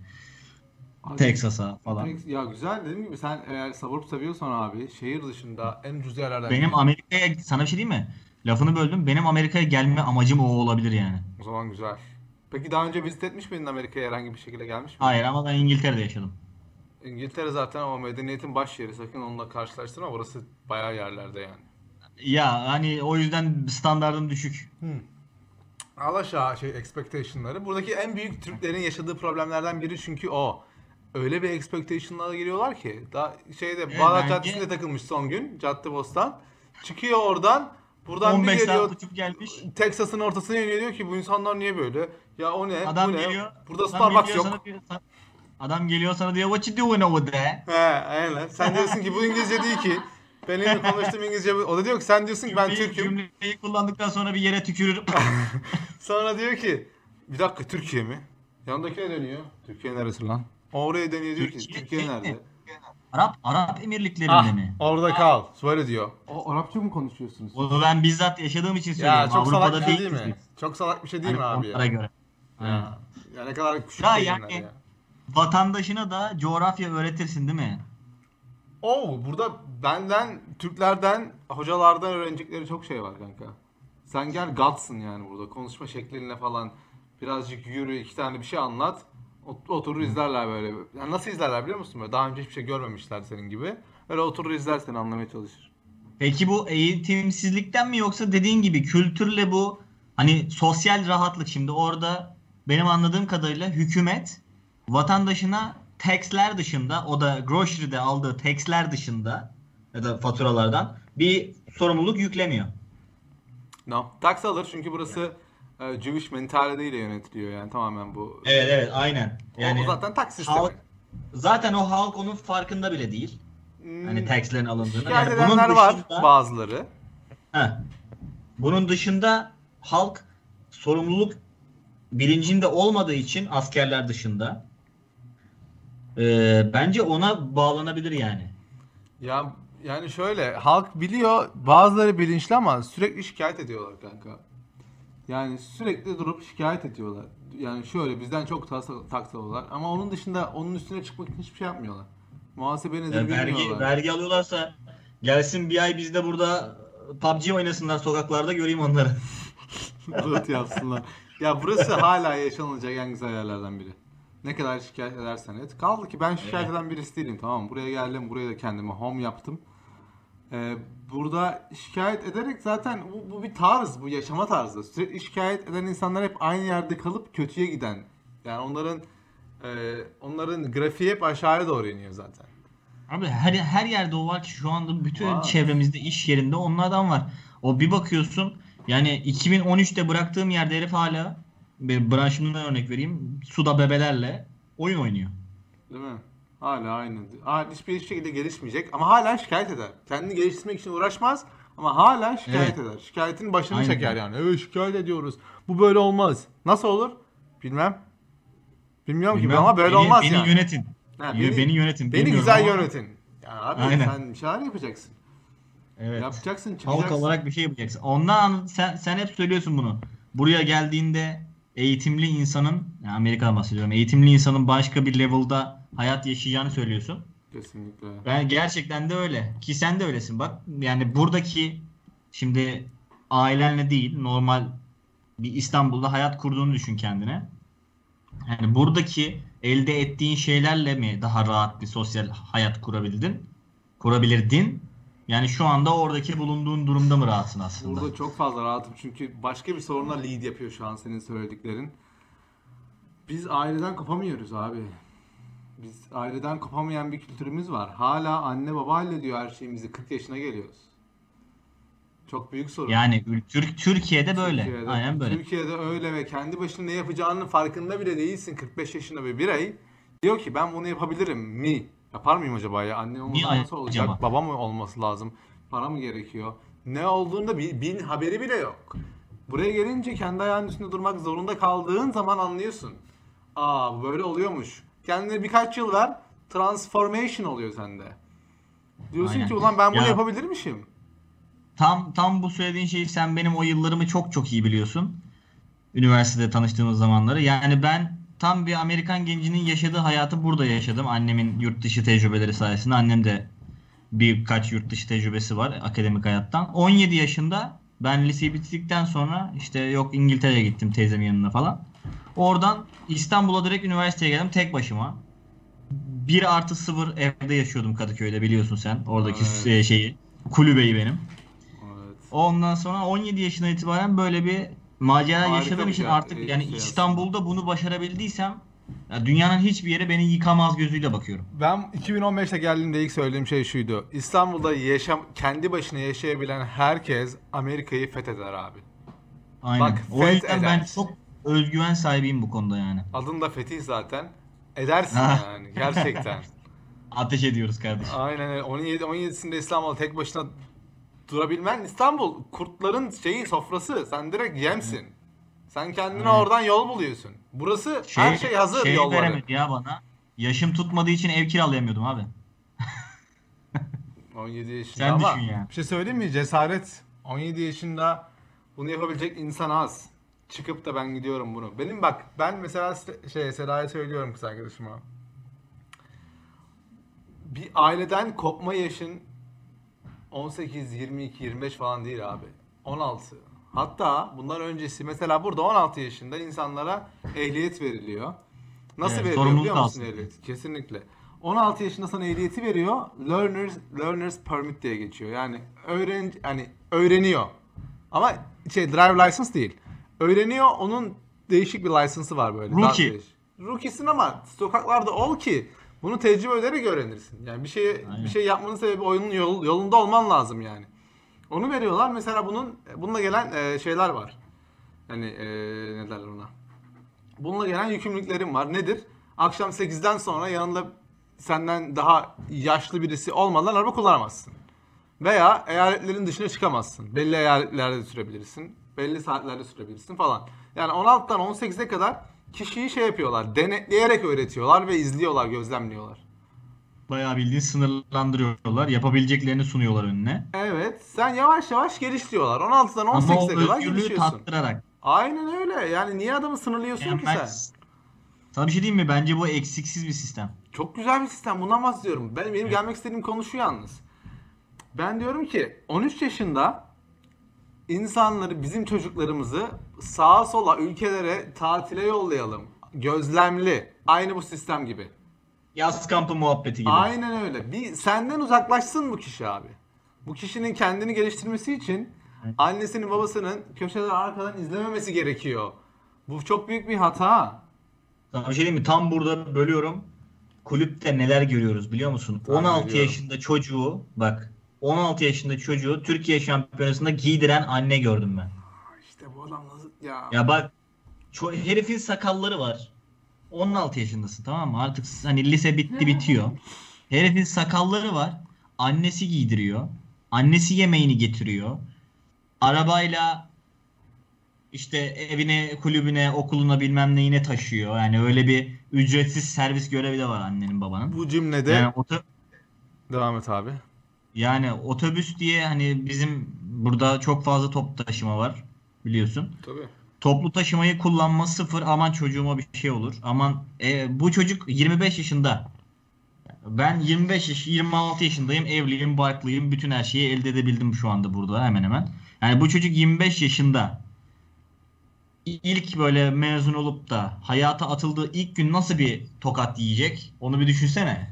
Texas'a falan. Ya güzel dediğim gibi sen eğer sabır seviyorsan abi şehir dışında en ucuz yerlerden Benim. Amerika'ya sana bir şey diyeyim mi? Lafını böldüm. Benim Amerika'ya gelme amacım o olabilir yani. O zaman güzel. Peki daha önce vizit etmiş miydin Amerika'ya herhangi bir şekilde gelmiş mi? Hayır ama ben İngiltere'de yaşadım. İngiltere zaten ama medeniyetin baş yeri sakın onunla karşılaştırma burası bayağı yerlerde yani. Ya hani o yüzden standardım düşük. Alaşağı şey expectation'ları. Buradaki en büyük Türklerin yaşadığı problemlerden biri çünkü o. Öyle bir expectation'lara giriyorlar ki. Daha şeyde Evet, Bağdat bence- Caddesi'nde takılmış son gün. Caddebostan. Çıkıyor oradan. Buradan bir 15 geliyor. gelmiş. Texas'ın ortasına iniyor diyor ki bu insanlar niye böyle? Ya o ne? Adam bu ne? geliyor. Burada adam Starbucks geliyor yok. diyor- adam geliyor sana diyor what you doing over there? He, aynen. Sen diyorsun ki bu İngilizce değil ki. Benim konuştuğum İngilizce bu. O da diyor ki sen diyorsun ki ben Cümleyi- Türk'üm. Cümleyi kullandıktan sonra bir yere tükürür. Sonra diyor ki bir dakika Türkiye mi? Yanındakine dönüyor. Türkiye neresi lan? O oraya dönüyor diyor ki Türkiye nerede? mi? Arap Arap Emirlikleri'nde Ah, mi? orada kal. Böyle diyor. O Arapça mı konuşuyorsunuz? Onu ben bizzat yaşadığım için söylüyorum. Ya çok salak Avrupa'da bir şey değil mi? biz. Çok salak bir şey değil mi Hani abi onlara ya? göre. Ya. ya ne kadar küçük Ya yani- ya. Vatandaşına da coğrafya öğretirsin değil mi? Oo burada benden, Türklerden, hocalardan öğrenecekleri çok şey var kanka. Sen gel Gods'ın yani burada. Konuşma şeklinle falan birazcık yürü, iki tane bir şey anlat. Ot- Oturur izlerler böyle. Yani nasıl izlerler biliyor musun? Böyle daha önce hiçbir şey görmemişler senin gibi. Öyle oturur izler seni anlamaya çalışır. Peki bu eğitimsizlikten mi yoksa dediğin gibi kültürle bu hani sosyal rahatlık şimdi orada benim anladığım kadarıyla hükümet vatandaşına taxler dışında o da grocery'de aldığı taxler dışında ya da faturalardan bir sorumluluk yüklemiyor. No. Tax alır çünkü burası e, Jewish mentaliteyle yönetiliyor yani tamamen bu. Evet evet aynen. o zaten tax sistemi. halk, zaten o halk onun farkında bile değil. Hmm, Hani taxlerin alındığını. Yani bunun edenler var dışında- bazıları. Heh. Bunun dışında halk sorumluluk bilincinde olmadığı için askerler dışında e, bence ona bağlanabilir yani. Ya yani şöyle halk biliyor bazıları bilinçli ama sürekli şikayet ediyorlar kanka. Yani sürekli durup şikayet ediyorlar. Yani şöyle bizden çok tax alıyorlar ama onun dışında onun üstüne çıkmak için hiçbir şey yapmıyorlar. Muhasebe nedir Yani vergi vergi alıyorlarsa gelsin bir ay bizde burada PUBG oynasınlar sokaklarda göreyim onları. Rıht yapsınlar. Ya burası hala yaşanılacak en güzel yerlerden biri. Ne kadar şikayet edersen et. Kaldı ki ben şikayet eden birisi değilim tamam mı? Buraya geldim, buraya da kendime home yaptım. Ee, burada şikayet ederek zaten bu, bu bir tarz, bu yaşama tarzı. Sürekli şikayet eden insanlar hep aynı yerde kalıp kötüye giden. Yani onların e, onların grafiği hep aşağıya doğru iniyor zaten. Abi her her yerde o var ki şu anda bütün Var. çevremizde iş yerinde onlardan var. O bir bakıyorsun yani 2013'te bıraktığım yerde herif hala bir branşımdan örnek vereyim suda bebelerle oyun oynuyor. Değil mi? Hala aynı. Hala hiçbir şekilde gelişmeyecek ama hala şikayet eder. Kendini geliştirmek için uğraşmaz ama hala şikayet eder. Şikayetin başını Aynen. çeker yani. Evet şikayet ediyoruz. Bu böyle olmaz. Nasıl olur? Bilmem. Bilmiyorum Bilmem, ki ama böyle beni, olmaz beni yani. yönetin. Ha, beni, beni yönetin. Beni güzel ama- yönetin. Yani abi Aynen. sen bir şeyler yapacaksın. Evet. Yapacaksın, Halk çıkacaksın. olarak bir şey yapacaksın. Ondan sen, sen hep söylüyorsun bunu. Buraya geldiğinde eğitimli insanın, yani Amerika'dan bahsediyorum. Eğitimli insanın başka bir level'da hayat yaşayacağını söylüyorsun. Kesinlikle. Ben gerçekten de öyle. Ki sen de öylesin bak. Yani buradaki şimdi ailenle değil normal bir İstanbul'da hayat kurduğunu düşün kendine. Yani buradaki elde ettiğin şeylerle mi daha rahat bir sosyal hayat kurabildin? Kurabilirdin. Yani şu anda oradaki bulunduğun durumda mı rahatsın aslında? Burada çok fazla rahatım çünkü başka bir sorunla lead yapıyor şu an senin söylediklerin. Biz aileden kopamıyoruz abi. Biz aileden kopamayan bir kültürümüz var. Hala anne baba hallediyor her şeyimizi. 40 yaşına geliyoruz. Çok büyük sorun. Yani Türk Türkiye'de böyle. Türkiye'de, Aynen böyle. Türkiye'de öyle ve kendi başına ne yapacağının farkında bile değilsin. 45 yaşında bir birey diyor ki ben bunu yapabilirim mi? Yapar mıyım acaba ya? Anne olmasa Mi nasıl olacak? acaba? Baba mı olması lazım? Para mı gerekiyor? Ne olduğunda bir, bir haberi bile yok. Buraya gelince kendi ayağının üstünde durmak zorunda kaldığın zaman anlıyorsun. Aa böyle oluyormuş. Kendine birkaç yıl ver. Transformation oluyor sende. Diyorsun Aynen. ki ulan ben bunu Ya- yapabilirmişim. Tam tam bu söylediğin şeyi sen benim o yıllarımı çok çok iyi biliyorsun. Üniversitede tanıştığımız zamanları. Yani ben tam bir Amerikan gencinin yaşadığı hayatı burada yaşadım. Annemin yurt dışı tecrübeleri sayesinde. Annem de birkaç yurt dışı tecrübesi var akademik hayattan. 17 yaşında ben liseyi bitirdikten sonra işte yok İngiltere'ye gittim teyzemin yanına falan. Oradan İstanbul'a direkt üniversiteye geldim tek başıma. 1 artı 0 evde yaşıyordum Kadıköy'de biliyorsun sen. Oradaki Evet. e, şeyi. Kulübeyi benim. Evet. Ondan sonra 17 yaşından itibaren böyle bir macera Harika yaşadığım bir için şey- artık şey yani aslında. İstanbul'da bunu başarabildiysem ya dünyanın hiçbir yere beni yıkamaz gözüyle bakıyorum. Ben 2015'te geldiğimde ilk söylediğim şey şuydu. İstanbul'da yaşam kendi başına yaşayabilen herkes Amerika'yı fetheder abi. Aynen. Bak, o yüzden ben çok özgüven sahibiyim bu konuda yani. Adın da Fetih zaten. Edersin Ha. yani gerçekten. Ateş ediyoruz kardeşim. Aynen öyle. 17 17'sinde İstanbul'da tek başına durabilmen İstanbul kurtların şeyi sofrası. Sen direkt yemsin. Sen kendine Aynen. oradan yol buluyorsun. Burası her şey hazır şey yolları. veremedi ya bana. Yaşım tutmadığı için ev kiralayamıyordum abi. 17 yaşında Sen ama düşün ya. bir şey söyleyeyim mi? Cesaret. 17 yaşında bunu yapabilecek insan az. Çıkıp da ben gidiyorum bunu. Benim bak ben mesela se- şey Seda'ya söylüyorum kız arkadaşıma. Bir aileden kopma yaşın 18, 22, 25 falan değil abi. 16. Hatta bundan öncesi mesela burada 16 yaşında insanlara ehliyet veriliyor. Nasıl Evet, veriliyor biliyor musun ehliyet? Kesinlikle. 16 yaşında sana ehliyeti veriyor. Learners learners permit diye geçiyor. Yani öğren hani öğreniyor. Ama şey driver license değil. Öğreniyor. Onun değişik bir license'ı var böyle. Rookie. Rookie'sin ama sokaklarda ol ki bunu tecrübe ederek öğrenirsin. Yani bir şey bir şey yapmanın sebebi oyunun yol- yolunda olman lazım yani. Onu veriyorlar. Mesela bunun bununla gelen e, şeyler var. Hani e, ne derler ona? Bununla gelen yükümlülüklerim var. Nedir? Akşam 8'den sonra yanında senden daha yaşlı birisi olmadan araba kullanamazsın. Veya eyaletlerin dışına çıkamazsın. Belli eyaletlerde sürebilirsin. Belli saatlerde sürebilirsin falan. Yani 16'dan 18'e kadar kişiyi şey yapıyorlar. Denetleyerek öğretiyorlar ve izliyorlar, gözlemliyorlar. Bayağı bildiğin sınırlandırıyorlar. Yapabileceklerini sunuyorlar önüne. Evet. Sen yavaş yavaş geliştiriyorlar. 16'dan Ama o 18'e kadar gelişiyorsun. tattırarak. Aynen öyle. Yani niye adamı sınırlıyorsun Yani ki ben- sen? Sana bir şey diyeyim mi? Bence bu eksiksiz bir sistem. Çok güzel bir sistem. Bundan bahsediyorum. Ben, benim gelmek istediğim konu şu yalnız. Ben diyorum ki 13 yaşında insanları, bizim çocuklarımızı sağa sola ülkelere tatile yollayalım. Gözlemli. Aynı bu sistem gibi. Yaz kampı muhabbeti gibi. Aynen öyle. Bir senden uzaklaşsın bu kişi abi. Bu kişinin kendini geliştirmesi için annesinin babasının köşeden arkadan izlememesi gerekiyor. Bu çok büyük bir hata. Sana bir şey diyeyim mi? Tam burada bölüyorum. Kulüpte neler görüyoruz biliyor musun? Tahmin 16 ediyorum. yaşında çocuğu bak 16 yaşında çocuğu Türkiye şampiyonasında giydiren anne gördüm ben. İşte bu adam nasıl ya. Ya bak ço- herifin sakalları var. 16 yaşındasın tamam mı? Artık hani lise bitti bitiyor. Herifin sakalları var. Annesi giydiriyor. Annesi yemeğini getiriyor. Arabayla işte evine, kulübüne, okuluna bilmem neyine taşıyor. Yani öyle bir ücretsiz servis görevi de var annenin babanın. Bu cümlede Yani, oto- devam et abi. yani otobüs diye hani bizim burada çok fazla top taşıma var biliyorsun. Tabii. Toplu taşımayı kullanma sıfır aman çocuğuma bir şey olur. Aman e, bu çocuk 25 yaşında. Ben 25 yaş 26 yaşındayım. Evliyim, barklıyım. Bütün her şeyi elde edebildim şu anda burada hemen hemen. Yani bu çocuk 25 yaşında. İlk böyle mezun olup da hayata atıldığı ilk gün nasıl bir tokat yiyecek? Onu bir düşünsene.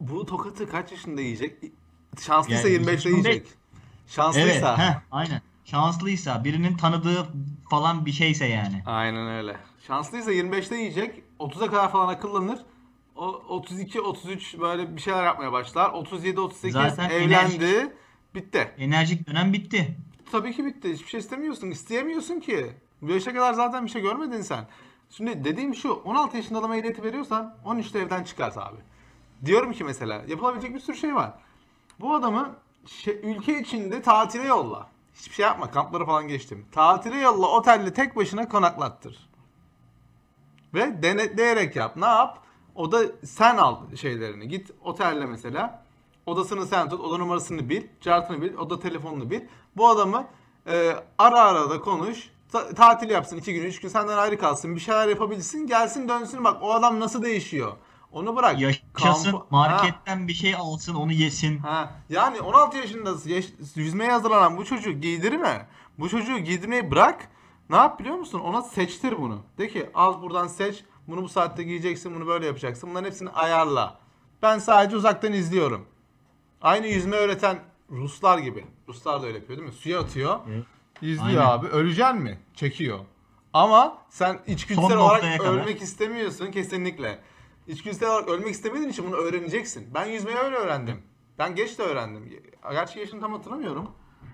Bu tokatı kaç yaşında yiyecek? Şanslıysa Yani 25'te 25 yiyecek. Şanslıysa. Evet, heh, aynen. Şanslıysa, birinin tanıdığı falan bir şeyse yani. Aynen öyle. Şanslıysa 25'te yiyecek. 30'a kadar falan akıllanır. O 32 33 böyle bir şeyler yapmaya başlar. 37 38 Zaten evlendi. Bitti. Enerjik dönem bitti. Tabii ki bitti. Hiçbir şey istemiyorsun. İsteyemiyorsun ki. Bu yaşa kadar zaten bir şey görmedin sen. Şimdi dediğim şu. 16 yaşında adama ehliyeti veriyorsan 13'te evden çıkart abi. Diyorum ki mesela yapılabilecek bir sürü şey var. Bu adamı şey- ülke içinde tatile yolla. Hiçbir şey yapma. Kampları falan geçtim. Tatile yolla. Otelde tek başına konaklattır. Ve denetleyerek yap. Ne yap? O da sen al şeylerini. Git otelde mesela. Odasını sen tut. Oda numarasını bil. Cartını bil. Oda telefonunu bil. Bu adamı e, ara ara da konuş. Ta- tatil yapsın. iki gün, üç gün senden ayrı kalsın. Bir şeyler yapabilsin. Gelsin dönsün. Bak o adam nasıl değişiyor. Onu bırak. Yaşasın, Ha. marketten bir şey alsın, onu yesin. Ha, yani 16 yaşında yaş- yüzmeye hazırlanan bu çocuğu giydirme. Bu çocuğu giydirmeyi bırak. Ne yap biliyor musun? Ona seçtir bunu. De ki al buradan seç. Bunu bu saatte giyeceksin. Bunu böyle yapacaksın. Bunların hepsini ayarla. Ben sadece uzaktan izliyorum. Aynı yüzme öğreten Ruslar gibi. Ruslar da öyle yapıyor değil mi? Suya atıyor. Evet. İzliyor Aynen. abi. Öleceksin mi? Çekiyor. Ama sen içgüdüsel olarak kadar. ölmek istemiyorsun kesinlikle. İçgüdüsel olarak ölmek istemediğin için bunu öğreneceksin. Ben yüzmeyi öyle öğrendim. Ben geç de öğrendim. Gerçi yaşını tam hatırlamıyorum.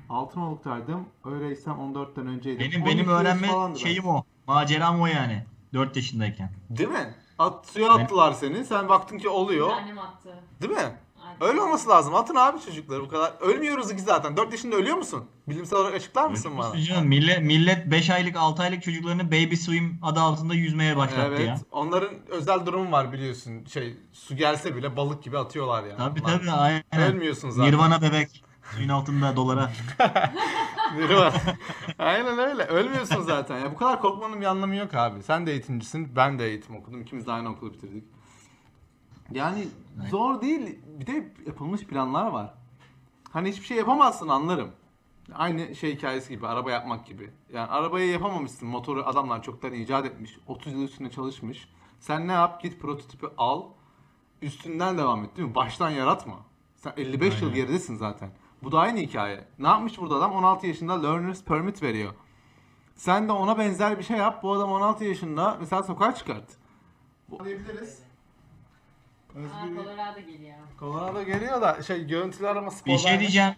Altınoluk'taydım. Öyleysem 14'ten önceydim. Benim 12 benim öğrenme falandı şeyim o. Maceram o yani. 4 yaşındayken. ben. Değil mi? At, suya attılar seni. Sen baktın ki oluyor. Annem attı. Değil mi? Öyle olması lazım. Atın abi çocukları bu kadar. Ölmüyoruz ki zaten. 4 yaşında ölüyor musun? Bilimsel olarak açıklar mısın bana? Canım, millet, millet 5 aylık 6 aylık çocuklarını baby swim adı altında yüzmeye başlattı Evet. ya. Onların özel durumu var biliyorsun. Şey su gelse bile balık gibi atıyorlar yani. Tabii Bunlar- tabii aynen. Ölmüyorsun zaten. Nirvana bebek. Suyun altında dolara. Nirvana. Aynen öyle. Ölmüyorsun zaten. Ya bu kadar korkmanın bir anlamı yok abi. Sen de eğitimcisin. Ben de eğitim okudum. İkimiz de aynı okulu bitirdik. Yani zor değil. Bir de yapılmış planlar var. Hani hiçbir şey yapamazsın anlarım. Aynı şey hikayesi gibi. Araba yapmak gibi. Yani arabayı yapamamışsın. Motoru adamlar çoktan icat etmiş. 30 yıl üstünde çalışmış. Sen ne yap? Git prototipi al. Üstünden devam et değil mi? Baştan yaratma. Sen 55 yıl Aynen. geridesin zaten. Bu da aynı hikaye. Ne yapmış burada adam? 16 yaşında learner's permit veriyor. Sen de ona benzer bir şey yap. Bu adam 16 yaşında mesela sokağa çıkart. Bu diyebiliriz. Aa, Colorado geliyor. Colorado geliyor da şey görüntülü arama Bir şey diyeceğim.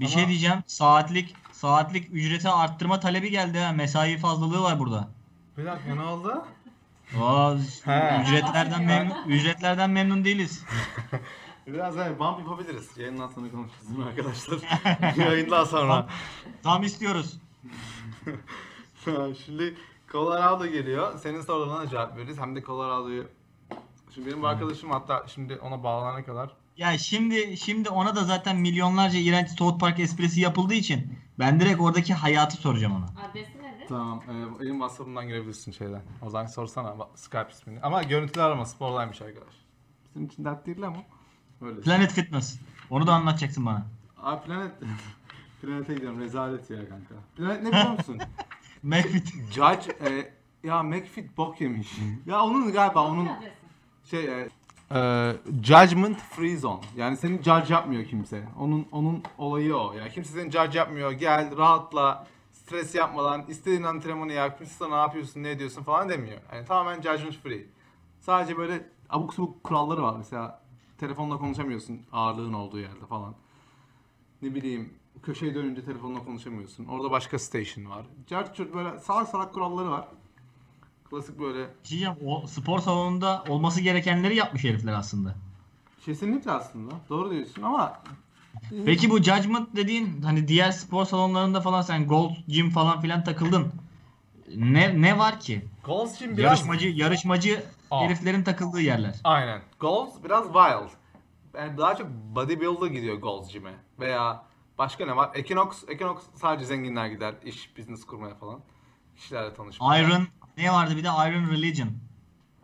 Bir Ama- şey diyeceğim. Saatlik saatlik ücreti arttırma talebi geldi ha. Mesai fazlalığı var burada. Bir dakika ne oldu? Aa, He. ücretlerden memnun ücretlerden memnun değiliz. Biraz hani bump yapabiliriz. Yayından sonra konuşuruz değil mi arkadaşlar? Yayından sonra. Tam istiyoruz. Şimdi Colorado geliyor. Senin sorularına cevap veririz. Hem de Colorado'yu Şimdi benim bu arkadaşım hatta şimdi ona bağlanana kadar Ya şimdi şimdi ona da zaten milyonlarca iğrenç South Park esprisi yapıldığı için ben direkt oradaki hayatı soracağım ona. Adresi nedir? Tamam. E, benim WhatsApp'ımdan girebilirsin şeyden. O zaman sorsana bak, Skype ismini. Ama görüntülü arama spordaymış arkadaş. Bizim için dert değil ama. Böyle. Planet Fitness. Onu da anlatacaksın bana. Abi Planet... Planet'e gidiyorum. Rezalet ya kanka. Planet ne biliyor musun? McFit. Judge... E, ya McFit bok yemiş. ya onun galiba onun. Şey... E, e, judgment free zone. Yani seni judge yapmıyor kimse. Onun onun olayı o. Ya kimse seni judge yapmıyor. Gel rahatla. Stres yapmadan istediğin antrenmanı yap. Kimse sana ne yapıyorsun, ne ediyorsun falan demiyor. Yani tamamen judgment free. Sadece böyle abuk subuk kuralları var. Mesela telefonla konuşamıyorsun ağırlığın olduğu yerde falan. Ne bileyim köşeye dönünce telefonla konuşamıyorsun. Orada başka station var. Curt böyle salak salak kuralları var. Klasik böyle. Şey diyeceğim, o spor salonunda olması gerekenleri yapmış herifler aslında. Kesinlikle aslında. Doğru diyorsun ama Peki bu judgment dediğin hani diğer spor salonlarında falan sen gold gym falan filan takıldın. Ne ne var ki? Goals Gym biraz... Yarışmacı yarışmacı Aa. heriflerin takıldığı yerler. Aynen. Goals biraz wild. Yani daha çok bodybuilder gidiyor Goals Gym'e. Veya başka ne var? Equinox, Equinox sadece zenginler gider. iş, business kurmaya falan. Kişilerle tanışmaya. Iron ne vardı bir de Iron Religion.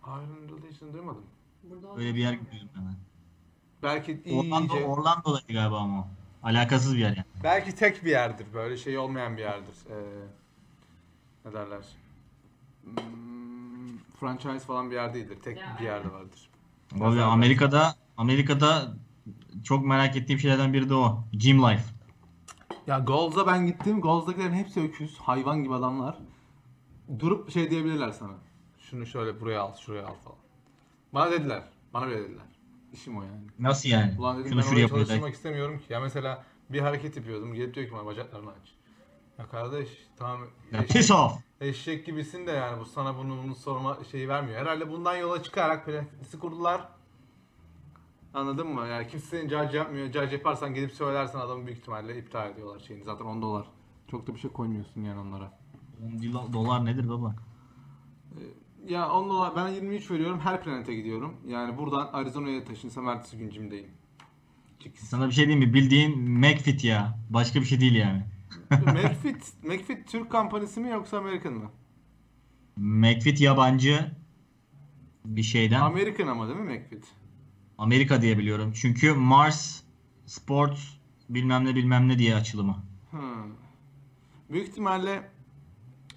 Iron Religion duymadım. Burada Öyle bir yer gidiyorum ben. Belki Orlando, iyice... Orlando'daydı galiba ama o. Alakasız bir yer yani. Belki tek bir yerdir. Böyle şey olmayan bir yerdir. Ee, ne derler? Hmm, franchise falan bir yer değildir. Tek bir yerde vardır. Abi Amerika'da Amerika'da çok merak ettiğim şeylerden biri de o. Gym life. Ya Goals'a ben gittim. Goals'dakilerin hepsi öküz. Hayvan gibi adamlar. Durup şey diyebilirler sana. Şunu şöyle buraya al, şuraya al falan. Bana dediler. Bana bile dediler. İşim o yani. Nasıl yani? Ulan dedim Şunu ben şuraya oraya çalışmak istemiyorum ki. Ya mesela bir hareket yapıyordum. Gelip diyor ki bana bacaklarını aç. Ya kardeş tamam Ya eşek, Piss off. eşek gibisin de yani bu sana bunu, bunu sorma şeyi vermiyor. Herhalde bundan yola çıkarak fitness'i kurdular. Anladın mı? Yani kimse seni judge yapmıyor. Judge yaparsan gelip söylersen adamı büyük ihtimalle iptal ediyorlar şeyini. Zaten 10 dolar. Çok da bir şey koymuyorsun yani onlara. 10 dilo- dolar nedir baba? Ya 10 dolar ben 23 veriyorum her planete gidiyorum. Yani buradan Arizona'ya taşınsam ertesi gün jimdeyim. Çünkü Sana bir şey diyeyim mi? Bildiğin McFit ya. Başka bir şey değil yani. McFit, McFit Türk kampanisi mi yoksa Amerikan mı? McFit yabancı bir şeyden. Amerikan ama değil mi McFit? Amerika diye biliyorum. Çünkü Mars Sports bilmem ne bilmem ne diye açılımı. Hı. Büyük ihtimalle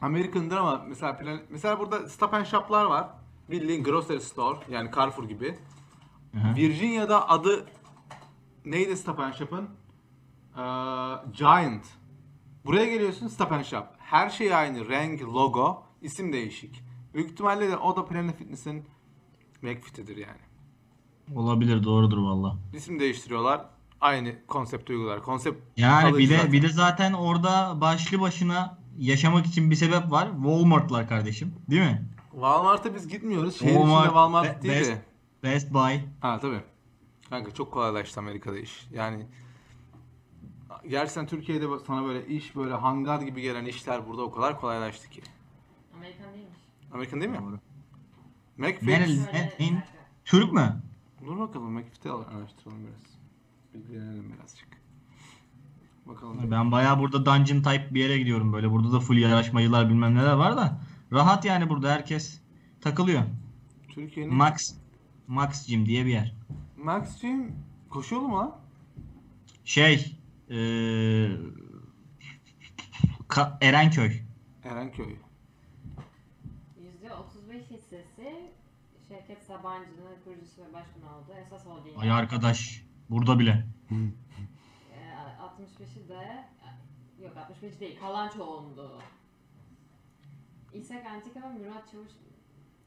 Amerikan'dır ama mesela plan, mesela burada Stop and Shop'lar var. Bildiğin grocery store yani Carrefour gibi. Hı hı. Virginia'da adı neydi Stop and Shop'ın? Ee, Giant. Buraya geliyorsun Stop and Shop. Her şey aynı. Renk, logo, isim değişik. Büyük ihtimalle de o da Planet Fitness'in McFit'idir yani. Olabilir doğrudur valla. İsim değiştiriyorlar. Aynı konsepti uyguluyorlar. Konsept Yani bir de zaten. bir de zaten orada başlı başına yaşamak için bir sebep var. Walmart'lar kardeşim. Değil mi? Walmart'a biz gitmiyoruz. Şehir Walmart, içinde Walmart Be- değil Best- de. Best Buy. Ha tabii. Kanka çok kolaylaştı Amerika'da iş. Yani gerçekten Türkiye'de sana böyle iş böyle hangar gibi gelen işler burada o kadar kolaylaştı ki. Amerikan değilmiş. Amerikan değil mi? Doğru. McFit. Nereli? Şöyle Ne- bir in- dakika. Türk mü? Dur bakalım McFit'i al- araştıralım biraz. Bilgilenelim birazcık. Bakalım. Ben bayağı burada dungeon type bir yere gidiyorum böyle. Burada da full yarışmacılar bilmem neler var da. Rahat yani burada herkes takılıyor. Türkiye'nin Max Max Gym diye bir yer. Max Gym koşu yolu mu lan? Şey eee Ka- Erenköy. Erenköy. %35 hissesi Şevket Sabancı'nın kurucusu ve başkanı olduğu Esas Holding. Ay arkadaş burada bile. Ee, 65'i de yok 65 değil kalan çoğunluğu. İshak Antika ve Murat Çavuş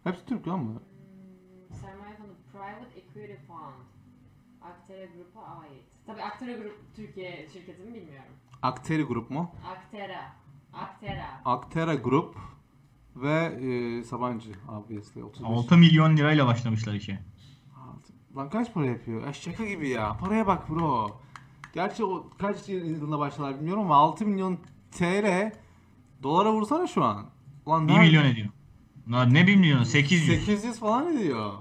Hepsi Türk lan bu. hmm, sermaye fonu Private Equity Fund. Aktera Grup'a ait. Tabi Aktera Grup Türkiye şirketini bilmiyorum. Akteri Grup mu? Aktera. Aktera. Aktera Grup ve e, Sabancı obviously 35. 6 milyon lirayla başlamışlar işe. Altı- Lan kaç para yapıyor? Ya şaka gibi ya. Paraya bak bro. Gerçi o kaç yılında başladılar bilmiyorum ama 6 milyon TL dolara vursana şu an. Lan 1 nerede? milyon ediyor. Lan ne 1 milyonu? 800. 800 falan ediyor.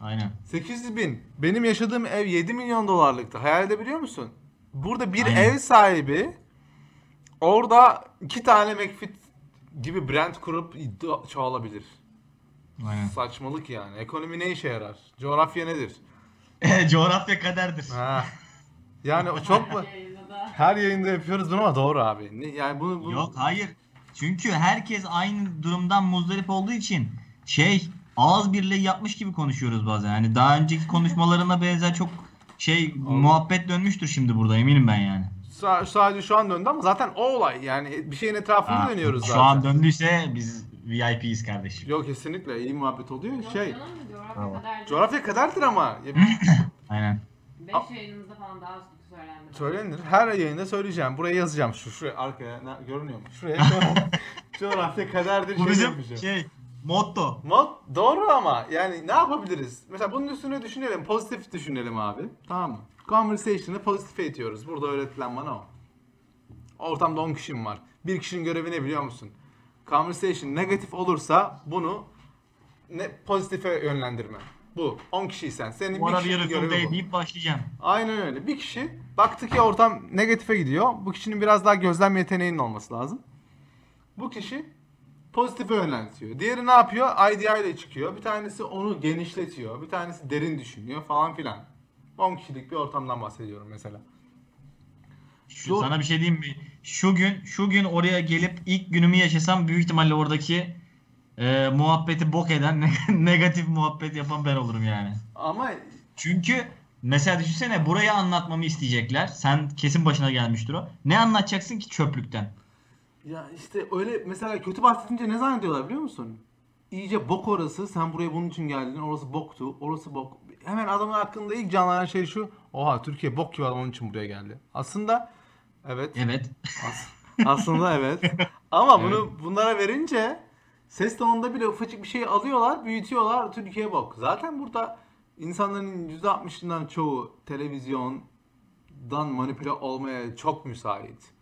Aynen. 800 bin. Benim yaşadığım ev 7 milyon dolarlıktı. Hayal edebiliyor musun? Burada bir Aynen. ev sahibi orada iki tane McFit gibi brand kurup çoğalabilir. Aynen. Saçmalık yani. Ekonomi ne işe yarar? Coğrafya nedir? Coğrafya kaderdir. Ha. Yani o çok Her yayında yapıyoruz bunu ama doğru abi. Ne, yani bunu, bunu Yok hayır. Çünkü herkes aynı durumdan muzdarip olduğu için şey ağız birliği yapmış gibi konuşuyoruz bazen. Yani daha önceki konuşmalarına benzer çok şey muhabbet dönmüştür şimdi burada eminim ben yani. Sa- sadece şu an döndü ama zaten o olay. Yani bir şeyin etrafında Ha, dönüyoruz Şu zaten. an döndüyse biz VIP'yiz kardeşim. Yok kesinlikle iyi muhabbet oluyor. Yok şey. canım, coğrafya Tamam. kadar. Coğrafya kadardır ama. Ya, Aynen. 5 yayınımızda falan daha sık söylendi. Söylenir. Her yayında söyleyeceğim. Buraya yazacağım. Şu şuraya arkaya ne- görünüyor mu? Şuraya coğrafya kaderdir Bu şey bizim yapacağım. şey Motto. Mod doğru ama yani ne yapabiliriz? Mesela bunun üstüne düşünelim. Pozitif düşünelim abi. Tamam mı? Conversation'ı pozitife itiyoruz. Burada öğretilen bana o. Ortamda 10 kişim var. Bir kişinin görevi ne biliyor musun? Conversation negatif olursa bunu ne pozitife yönlendirme. Bu. 10 kişiysen. Senin Bu bir ara kişinin bir görevi bu. deyip başlayacağım. Aynen öyle. Bir kişi baktı ki ortam negatife gidiyor. Bu kişinin biraz daha gözlem yeteneğinin olması lazım. Bu kişi pozitife yöneltiyor. Diğeri ne yapıyor? IDI ile çıkıyor. Bir tanesi onu genişletiyor. Bir tanesi derin düşünüyor falan filan. 10 kişilik bir ortamdan bahsediyorum mesela. Şu, Zor. sana bir şey diyeyim mi? Şu gün şu gün oraya gelip ilk günümü yaşasam büyük ihtimalle oradaki e, muhabbeti bok eden neg- negatif muhabbet yapan ben olurum yani. Ama Çünkü mesela düşünsene burayı anlatmamı isteyecekler. Sen kesin başına gelmiştir o. Ne anlatacaksın ki çöplükten? ya işte öyle mesela kötü bahsedince ne zannediyorlar biliyor musun? İyice bok orası. Sen buraya bunun için geldin. Orası boktu. Orası bok. Hemen adamın hakkında ilk canlanan şey şu. Oha Türkiye bok gibi adam onun için buraya geldi. Aslında evet. Evet. As- aslında evet. Ama Evet. bunu bunlara verince ses tonunda bile ufacık bir şey alıyorlar, büyütüyorlar. Türkiye bok. Zaten burada insanların %60'ından çoğu televizyondan manipüle olmaya çok müsait.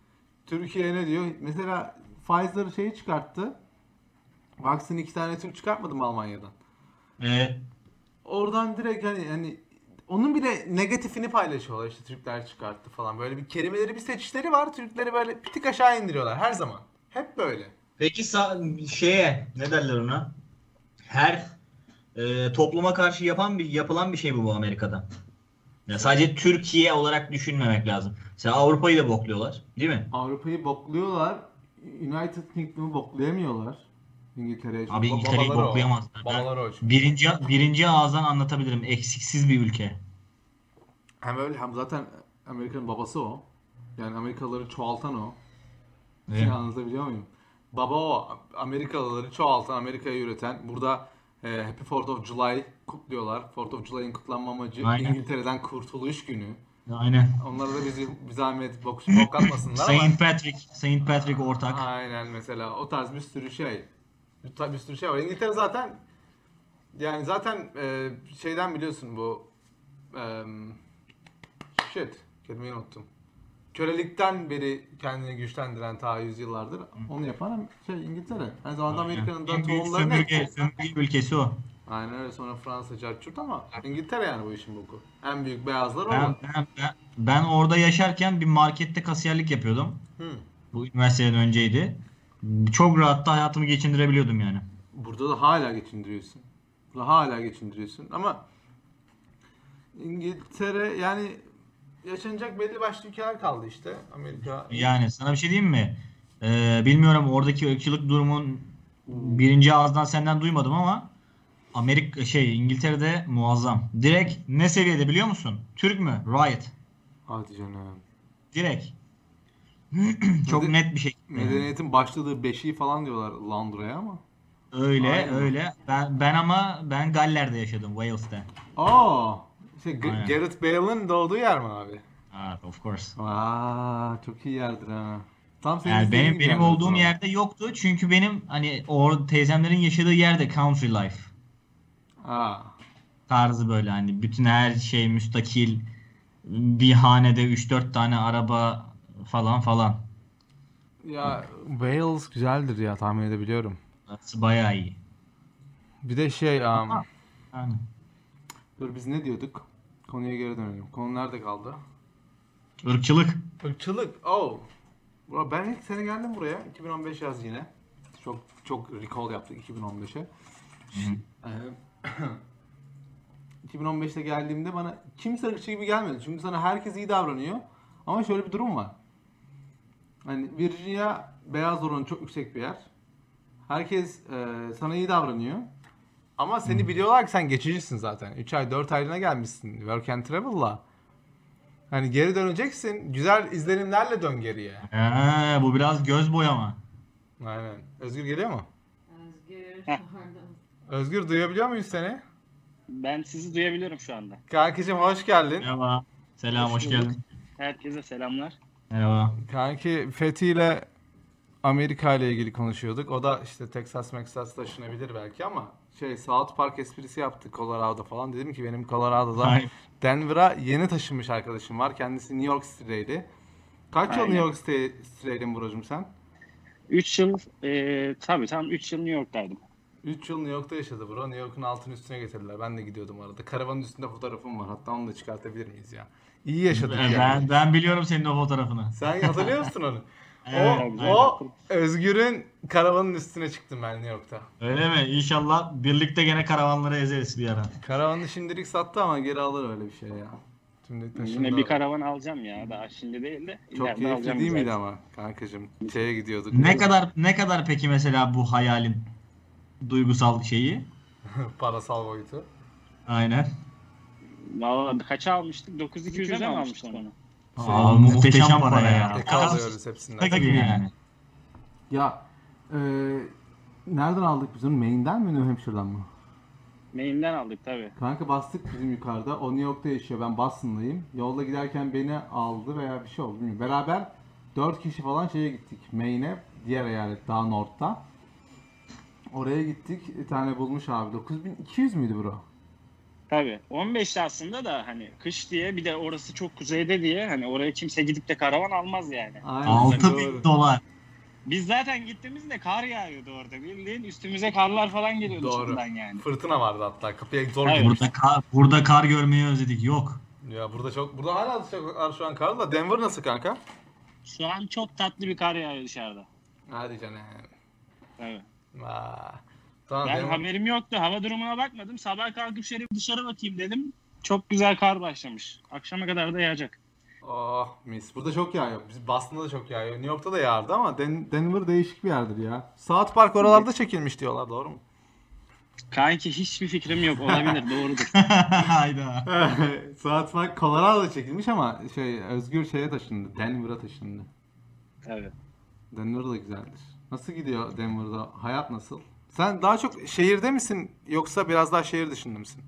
Türkiye ne diyor? Mesela Pfizer şeyi çıkarttı. Vaksini iki tane Türk çıkartmadı mı Almanya'dan? Evet. Oradan direkt hani hani onun bile negatifini paylaşıyorlar işte Türkler çıkarttı falan. Böyle bir kelimeleri bir seçişleri var. Türkleri böyle bir tık aşağı indiriyorlar her zaman. Hep böyle. Peki şeye ne derler ona? Her e, topluma karşı yapan bir yapılan bir şey bu bu Amerika'da. Ya sadece Türkiye olarak düşünmemek lazım. Mesela Avrupa'yı da bokluyorlar, değil mi? Avrupa'yı bokluyorlar. United Kingdom'u boklayamıyorlar. İngiltere'ye. Abi İngiltere'yi boklayamazlar. O birinci birinci ağızdan anlatabilirim. Eksiksiz bir ülke. Hem öyle hem zaten Amerika'nın babası o. Yani Amerikalıları çoğaltan o. Evet. Şey anlatabiliyor muyum? Baba o. Amerikalıları çoğaltan, Amerika'yı üreten. Burada e, Happy 4th of July kutluyorlar. 4th of July'ın kutlanma amacı Aynen. İngiltere'den kurtuluş günü. Aynen. Onlara da bizi bir zahmet bok, bok atmasınlar ama. Saint Patrick, Saint Patrick ortak. Aynen mesela o tarz bir sürü şey. Bir, bir sürü şey var. İngiltere zaten yani zaten e, şeyden biliyorsun bu e, shit kelimeyi unuttum. Kölelikten beri kendini güçlendiren ta yüzyıllardır. Onu yapan şey İngiltere. Aynı zamanda Amerika'nın da tohumlarını sömürge, sömürge ülkesi o. Aynen öyle sonra Fransa carçurt ama İngiltere yani bu işin boku. En büyük beyazlar o. Ben, ben, ben, ben orada yaşarken bir markette kasiyerlik yapıyordum. Hı. Bu üniversiteden önceydi. Çok rahat da hayatımı geçindirebiliyordum yani. Burada da hala geçindiriyorsun. Burada hala geçindiriyorsun ama İngiltere yani yaşanacak belli başlı ülkeler kaldı işte. Amerika. Yani sana bir şey diyeyim mi? Ee, bilmiyorum oradaki ırkçılık durumun birinci ağızdan senden duymadım ama Amerika şey İngiltere'de muazzam. Direkt ne seviyede biliyor musun? Türk mü? Riot. Hadi canım. Direkt. Çok Meden- net bir şey. Medeniyetin başladığı beşiği falan diyorlar Londra'ya ama. Öyle Aynen. öyle. Ben ben ama ben Galler'de yaşadım Wales'te. Aa, G-. Gareth Bale'ın doğduğu yer mi abi? Evet, of course. Aa, çok iyi yerdir ha. Tam senin Yani benim benim olduğum zaman. yerde yoktu çünkü benim hani o teyzemlerin yaşadığı yerde country life Aa. tarzı böyle hani bütün her şey müstakil bir hanede 3-4 tane araba falan falan. Ya Wales güzeldir ya tahmin edebiliyorum. Bayağı iyi. Bir de şey um, Yani. dur biz ne diyorduk? Konuya geri dönelim. Konu nerede kaldı? Irkçılık. Irkçılık. Oh. Bro, Ben ilk sene geldim buraya. 2015 yaz yine. Çok çok recall yaptık 2015'e. Ee, 2015'te geldiğimde bana kimse ırkçı gibi gelmedi. Çünkü sana herkes iyi davranıyor. Ama şöyle bir durum var. Hani Virginia beyaz oranı çok yüksek bir yer. Herkes e, sana iyi davranıyor. Ama seni biliyorlar ki sen geçicisin zaten. 3 ay 4 aylığına gelmişsin. Work and travel'la. Hani geri döneceksin. Güzel izlenimlerle dön geriye. Ee, bu biraz göz boyama. Aynen. Özgür geliyor mu? Özgür. Özgür duyabiliyor muyuz seni? Ben sizi duyabiliyorum şu anda. Kankacığım hoş geldin. Merhaba. Selam, hoş Hoş geldin. Herkese selamlar. Merhaba. Kanki Fethi ile Amerika ile ilgili konuşuyorduk. O da işte Texas, Texas taşınabilir belki ama şey South Park esprisi yaptı Colorado falan. Dedim ki benim Colorado'da. Denver'a yeni taşınmış arkadaşım var. Kendisi New York City'deydi. Kaç yıl Aynen. New York City- City'deydin Buracığım sen? 3 yıl e, tabii tam 3 yıl New York'taydım. 3 yıl New York'ta yaşadı bro. New York'un altın üstüne getirdiler. Ben de gidiyordum arada. Karavanın üstünde fotoğrafım var. Hatta onu da çıkartabilir miyiz ya? İyi yaşadık Ben, yani. ben, ben biliyorum senin o fotoğrafını. Sen hatırlıyor musun onu? Evet, o, o Özgür'ün karavanın üstüne çıktım ben New York'ta. Öyle mi? İnşallah birlikte gene karavanları ezeriz bir ara. Karavanı şimdilik sattı ama geri alır öyle bir şey ya. Şimdi. Yine bir karavan alacağım ya. Daha şimdi değil de. Çok ileride keyifli alacağım değil miydi zaten. ama kankacığım? Şeye gidiyorduk. Ne kadar ne kadar peki mesela bu hayalin duygusal şeyi? Parasal boyutu. Aynen. Valla kaça almıştık? 9200'e mi almıştık onu? Aa, muhteşem para ya. Tek alıyoruz hepsinden. Tabii yani. Ya e, nereden aldık biz onu? Maine'den mi New Hampshire'dan mı? Main'den aldık tabii. Kanka bastık bizim yukarıda. O New York'ta yaşıyor. Ben Boston'dayım. Yolda giderken beni aldı veya bir şey oldu bilmiyorum. Beraber 4 kişi falan şeye gittik. Maine'e. Diğer eyalet daha North'ta. Oraya gittik. Bir tane bulmuş abi. 9200 müydü bro? Tabii. 15'te aslında da hani kış diye bir de orası çok kuzeyde diye hani oraya kimse gidip de karavan almaz yani. Aynen. 6000 doğru. dolar. Biz zaten gittiğimizde kar yağıyordu orada bildiğin. Üstümüze karlar falan geliyordu Doğru. yani. Fırtına vardı hatta. Kapıya zor Evet. Burada kar, burada kar görmeyi özledik. Yok. Ya burada çok burada hala çok şu an kar da Denver nasıl kanka? Şu an çok tatlı bir kar yağıyor dışarıda. Hadi canım. Evet. Aa. Tamam Ben Denver. haberim yoktu. Hava durumuna bakmadım. Sabah kalkıp şöyle dışarı bakayım dedim. Çok güzel kar başlamış. Akşama kadar da yağacak. Oh mis. Burada çok yağıyor. Biz Boston'da da çok yağıyor. New York'ta da yağardı ama Den- Denver değişik bir yerdir ya. South Park oralarda çekilmiş diyorlar doğru mu? Kanki hiçbir fikrim yok. Olabilir. Doğrudur. Hayda. South Park Colorado'da çekilmiş ama şey Özgür şeye taşındı. Denver'a taşındı. Evet. Denver da güzeldir. Nasıl gidiyor Denver'da? Hayat nasıl? Sen daha çok şehirde misin yoksa biraz daha şehir dışında mısın?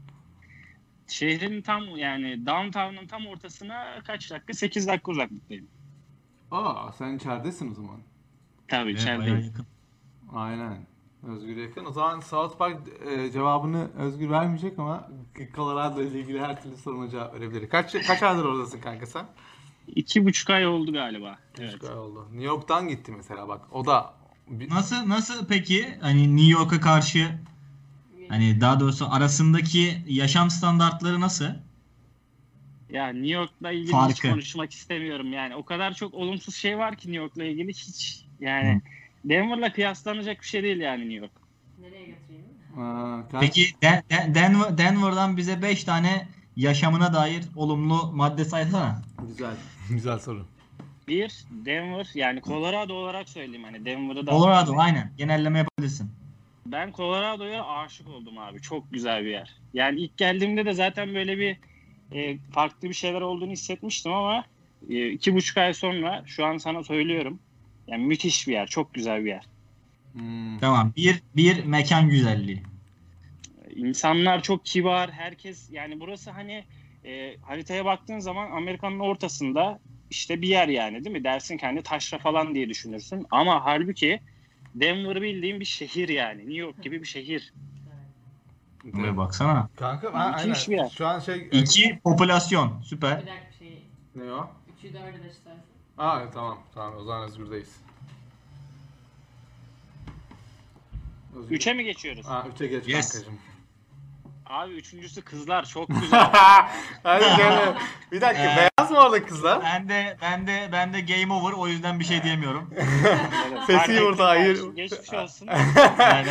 Şehrin tam yani downtown'un tam ortasına kaç dakika? 8 dakika uzaklıktayım. Aa sen içeridesin o zaman. Tabii Evet, içerideyim. Aynen. Özgür yakın. O zaman South Park e, cevabını Özgür vermeyecek ama Colorado ile ilgili her türlü soruna cevap verebilir. Kaç kaç aydır oradasın kanka sen? İki buçuk ay oldu galiba. Evet. Üç ay oldu. New York'tan gitti mesela bak. O da Nasıl nasıl peki hani New York'a karşı hani daha doğrusu arasındaki yaşam standartları nasıl? Ya New York'la ilgili hiç Farkı. konuşmak istemiyorum yani. O kadar çok olumsuz şey var ki New York'la ilgili hiç yani Denver'la kıyaslanacak bir şey değil yani New York. Nereye götüreyim? Aa, kaç- Peki Den- Den- Denver, Denver'dan bize 5 tane yaşamına dair olumlu madde saysana. Güzel. Güzel soru. Bir, Denver yani Colorado olarak söyleyeyim hani Denver'ı da Colorado aynen. Genelleme yapabilirsin. Ben Colorado'ya aşık oldum abi. Çok güzel bir yer. Yani ilk geldiğimde de zaten böyle bir e, farklı bir şeyler olduğunu hissetmiştim ama e, iki buçuk ay sonra şu an sana söylüyorum. Yani müthiş bir yer. Çok güzel bir yer. Hmm. Tamam. Bir, bir mekan güzelliği. İnsanlar çok kibar. Herkes yani burası hani e, haritaya baktığın zaman Amerika'nın ortasında işte bir yer yani değil mi? Dersin ki hani taşra falan diye düşünürsün. Ama halbuki Denver bildiğin bir şehir yani. New York gibi bir şehir. Buraya baksana. Kanka ha, Müthiş bir aynen. yer. Şu an şey İki popülasyon. Süper. Bir dakika bir şey. ne o? Üçü dördü de istersen. Aa tamam. Tamam o zaman Özgür'deyiz. Özgür. Üçe mi geçiyoruz? Aa, üçe geç Yes. kankacığım. Abi üçüncüsü kızlar çok güzel. Hadi canım. Bir dakika Beyaz mı orada kızlar? Ben de ben de ben de game over o yüzden bir şey diyemiyorum. Sesi burada, hayır. Geçmiş olsun. Yani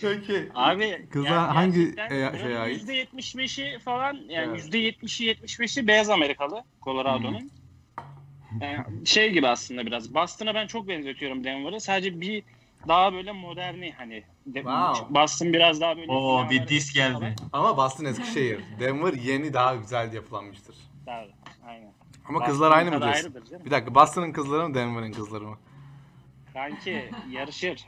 Peki. Abi Kızlar yani hangi, e, şeye ait? %75'i falan yani Evet. %70'i 75'i beyaz Amerikalı Colorado'nun. Yani şey gibi aslında biraz. Boston'a ben çok benzetiyorum Denver'ı. Sadece bir daha böyle moderni hani. Wow. Boston biraz daha böyle. o bir dis falan. geldi. Ama Boston Eskişehir. Denver yeni daha güzel yapılanmıştır. Tabii, aynen. Ama Boston kızlar aynı mı tadı diyorsun? ayrıdır canım. Bir dakika Boston'ın kızları mı Denver'ın kızları mı? Kanki yarışır.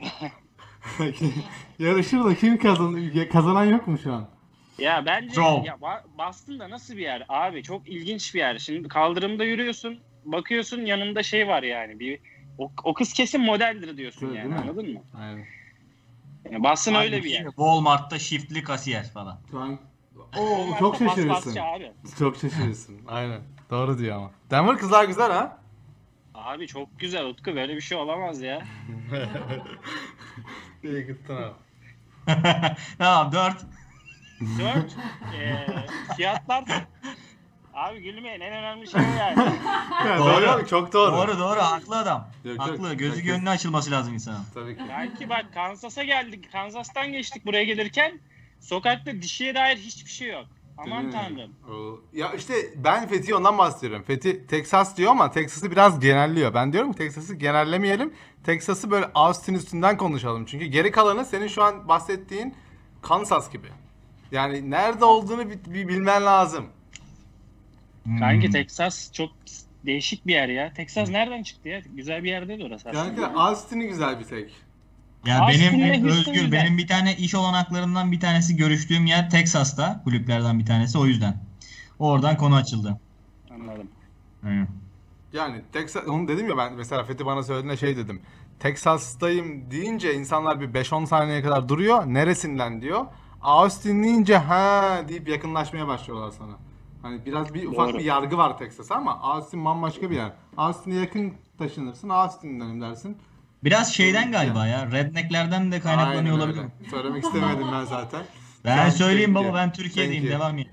Yarışır da kim kazan kazanan yok mu şu an? Ya bence Çok. ya Ba- Boston da nasıl bir yer abi? Çok ilginç bir yer. Şimdi kaldırımda yürüyorsun, bakıyorsun yanında şey var yani bir O, o kız kesin modeldir diyorsun Değil yani mi? anladın mı? Aynen. Yani Boston öyle bir yer. Walmart'ta shiftli kasiyer falan. Şu an... Oo çok şaşırırsın. Abi. Çok şaşırırsın. Aynen. Doğru diyor ama. Denver kızlar güzel ha. abi çok güzel Utku böyle bir şey olamaz ya. İyi gittin abi. tamam 4. Dört e, fiyatlar Abi gülmeyin en önemli şey yani. Ya, Doğru. doğru. Çok doğru. Doğru doğru haklı adam. Yok, yok. haklı. Gözü Herkes- gönlü açılması lazım insanın. Tabii ki. Belki bak Kansas'a geldik. Kansas'tan geçtik buraya gelirken sokakta dişiye dair hiçbir şey yok. Aman Değil tanrım. Ya işte ben Fethi ondan bahsediyorum. Fethi Texas diyor ama Texas'ı biraz genelliyor. Ben diyorum ki Texas'ı genellemeyelim. Texas'ı böyle Austin üstünden konuşalım. Çünkü geri kalanı senin şu an bahsettiğin Kansas gibi. Yani nerede olduğunu bir, bir bilmen lazım. Hmm. Kanki Texas çok değişik bir yer ya. Texas nereden çıktı ya? Güzel bir yer değil orası aslında. Yani Austin'i güzel bir tek. Ya Austin'le benim Houston Özgür güzel. benim bir tane iş olanaklarından bir tanesi görüştüğüm yer Texas'ta kulüplerden bir tanesi o yüzden. Oradan konu açıldı. Anladım. Hı. Yani Texas, onu dedim ya ben mesela Fethi bana söylediğinde şey dedim. Texas'tayım deyince insanlar bir 5-10 saniyeye kadar duruyor. Neresinden diyor. Austin deyince ha deyip yakınlaşmaya başlıyorlar sana. Hani biraz bir ufak Doğru. bir yargı var Texas'a ama Austin bambaşka bir yer. Austin'e yakın taşınırsın. Austin'denim dersin. Biraz şeyden galiba ya. Rednecklerden de kaynaklanıyor Aynen olabilir. öyle. Söylemek istemedim ben zaten. Ben Sen söyleyeyim baba ben Türkiye'deyim Thank you. devam et.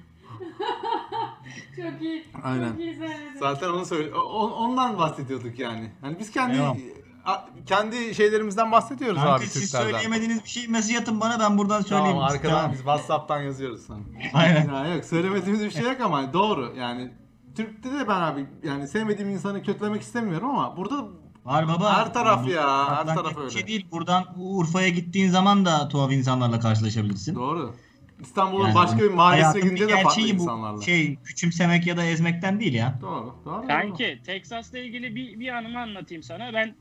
Çok iyi. Aynen. Çok iyi söyledin. Zaten onu söyle o- o- ondan bahsediyorduk yani. Hani biz kendi Eyvallah. a- kendi şeylerimizden bahsediyoruz Kanka abi siz Türklerden. söyleyemediğiniz bir şey mesaj atın bana ben buradan söyleyeyim. Tamam arkadan Tamam. biz WhatsApp'tan yazıyoruz sana. Aynen. Ya yok söylemediğimiz bir şey yok ama doğru yani. Türk'te de ben abi yani sevmediğim insanı kötülemek istemiyorum ama burada Var baba. Her taraf ya, her taraf öyle. Şey değil. Buradan Urfa'ya gittiğin zaman da tuhaf insanlarla karşılaşabilirsin. doğru. İstanbul'un Yani başka bir mahallesine gidince bir de farklı bu. insanlarla. Şey küçümsemek ya da ezmekten değil ya. Doğru. Doğru. Kanki Texas'la ilgili bir, bir anımı anlatayım sana. Ben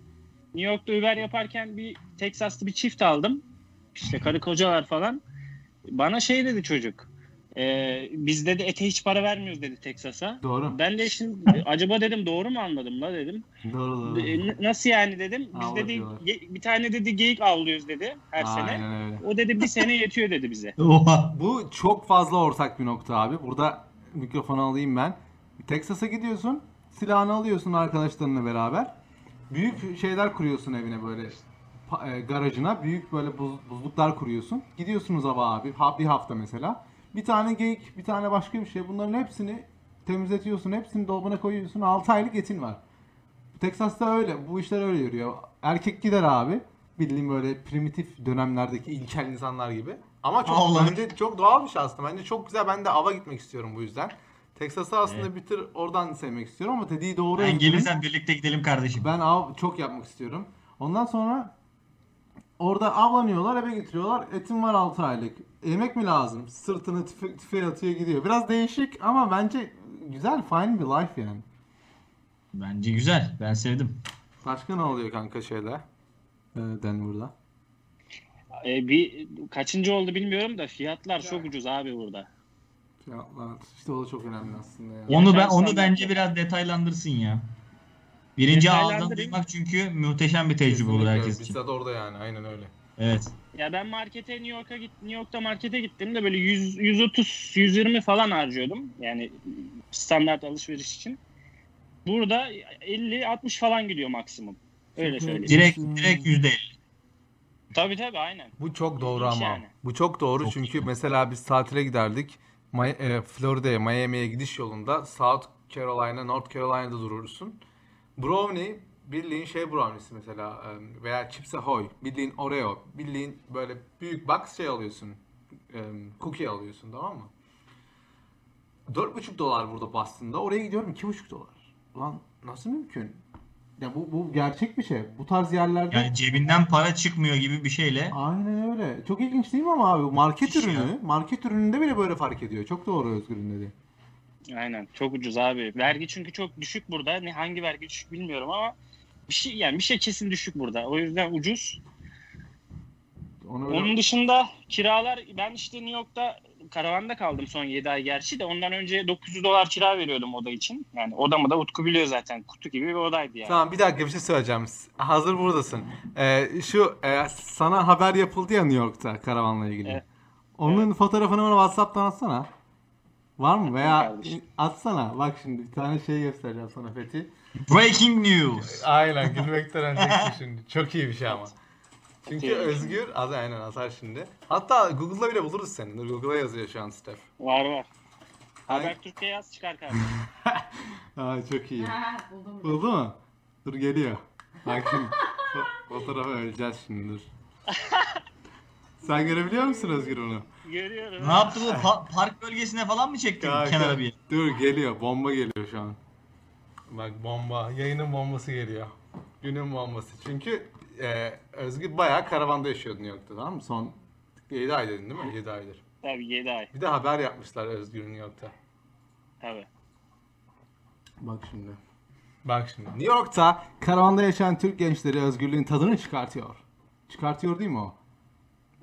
New York'ta Uber yaparken bir Texas'lı bir çift aldım. İşte karı kocalar falan. Bana şey dedi çocuk. "Ee, biz dedi ete hiç para vermiyoruz dedi Texas'a. Doğru. Ben de şimdi acaba dedim doğru mu anladım la dedim. Doğru doğru. E, nasıl yani dedim. Biz Avlat dedi ge- bir tane dedi geyik avlıyoruz dedi her sene. Aynen öyle. O dedi bir sene yetiyor dedi bize. Bu çok fazla ortak bir nokta abi. Burada mikrofonu alayım ben. Texas'a gidiyorsun. Silahını alıyorsun arkadaşlarınla beraber. Büyük şeyler kuruyorsun evine böyle e, garajına. Büyük böyle buz- buzluklar kuruyorsun. Gidiyorsunuz hava abi. ha- Bir hafta mesela. Bir tane geyik, bir tane başka bir şey. Bunların hepsini temizletiyorsun. Hepsini dolabına koyuyorsun. 6 aylık etin var. Texas'ta öyle. Bu işler öyle yürüyor. Erkek gider abi. Bildiğim böyle primitif dönemlerdeki ilkel insanlar gibi. Ama çok Allah. bence çok doğal bir şey aslında. Bence çok güzel. Ben de ava gitmek istiyorum bu yüzden. Texas'ı aslında bir tür oradan sevmek istiyorum ama dediği doğru. Ben gelirsen birlikte gidelim kardeşim. Ben av çok yapmak istiyorum. Ondan sonra orada avlanıyorlar, eve getiriyorlar. Etim var 6 aylık. Yemek mi lazım? Sırtını tüfe, tüfeğe atıyor gidiyor. Biraz değişik ama bence güzel, fine bir life yani. Bence güzel. Ben sevdim. Başka ne oluyor kanka şeyde? Ee, Denver'da. E, bir kaçıncı oldu bilmiyorum da fiyatlar çok ucuz abi burada. Fiyatlar. İşte o da çok önemli aslında ya. Onu ben onu bence biraz detaylandırsın ya. Birinci ağızdan duymak çünkü muhteşem bir tecrübe olur herkes için. Bizzat orada yani aynen öyle. Evet. Ya ben markete New York'a git New York'ta markete gittiğimde böyle 100 130 120 falan harcıyordum. Yani standart alışveriş için. Burada 50 60 falan gidiyor maksimum. Öyle söyleyeyim. Direkt direkt yüzde elli. Tabii tabii aynen. Bu çok doğru ama. yani. Bu çok doğru Çok çünkü mesela biz tatile giderdik. Mi- e, Florida'ya, Miami'ye gidiş yolunda South Carolina, North Carolina'da durursun. Brownie bildiğin şey brownie'si mesela veya Chips Ahoy, bildiğin Oreo, bildiğin böyle büyük box şey alıyorsun. Cookie alıyorsun tamam mı? 4,5 dolar burada Boston'da. Oraya gidiyorum 2,5 dolar. Ulan nasıl mümkün? Ya bu, bu gerçek bir şey. Bu tarz yerlerde Yani cebinden para çıkmıyor gibi bir şeyle. Aynen öyle. Çok ilginç değil mi ama abi? Market Müthiş ürünü, ya. market ürününde bile böyle fark ediyor. Çok doğru Özgür'ün dediği. Aynen. Çok ucuz abi. Vergi çünkü çok düşük burada. Ne hangi vergi düşük bilmiyorum ama bir şey yani bir şey kesin düşük burada. O yüzden ucuz. Onu öyle... Onun dışında kiralar ben işte New York'ta karavanda kaldım son 7 ay gerçi de ondan önce 900 dolar kira veriyordum oda için. Yani odamı da Utku biliyor zaten. Kutu gibi bir odaydı yani. Tamam bir dakika bir şey söyleyeceğim. Hazır buradasın. Ee, şu e, sana haber yapıldı ya New York'ta karavanla ilgili. Evet. Onun fotoğrafını bana WhatsApp'tan atsana. Var mı? Veya kardeşim. atsana. Bak şimdi bir tane şey göstereceğim sana Fethi. Breaking news. Aynen gülmekten öleceksin şimdi. Çok iyi bir şey ama. Çünkü. Özgür, az aynen atar şimdi. Hatta Google'da bile buluruz seni. Dur Google'a yazıyor şu an Steph. Var var. Ay. Habertürk'e yaz çıkar kardeşim. Aa çok iyi. Ha, buldum. Buldu mu? Dur geliyor. Bak şimdi. Fo- Fotoğrafa öleceğiz şimdi dur. Sen görebiliyor musun Özgür onu? Görüyorum. Ne yaptı bu? Pa- park bölgesine falan mı çekti Kanka, kenara bir yere? Dur geliyor. Bomba geliyor şu an. Bak bomba. Yayının bombası geliyor. Günün bombası. Çünkü e, Özgür bayağı karavanda yaşıyordu New York'ta tamam mı? Son 7 ay dedin değil mi? 7 aydır. Tabii 7 ay. Bir de haber yapmışlar Özgür'ün New York'ta. Tabii. Bak şimdi. Bak şimdi. New York'ta karavanda yaşayan Türk gençleri özgürlüğün tadını çıkartıyor. Çıkartıyor değil mi o?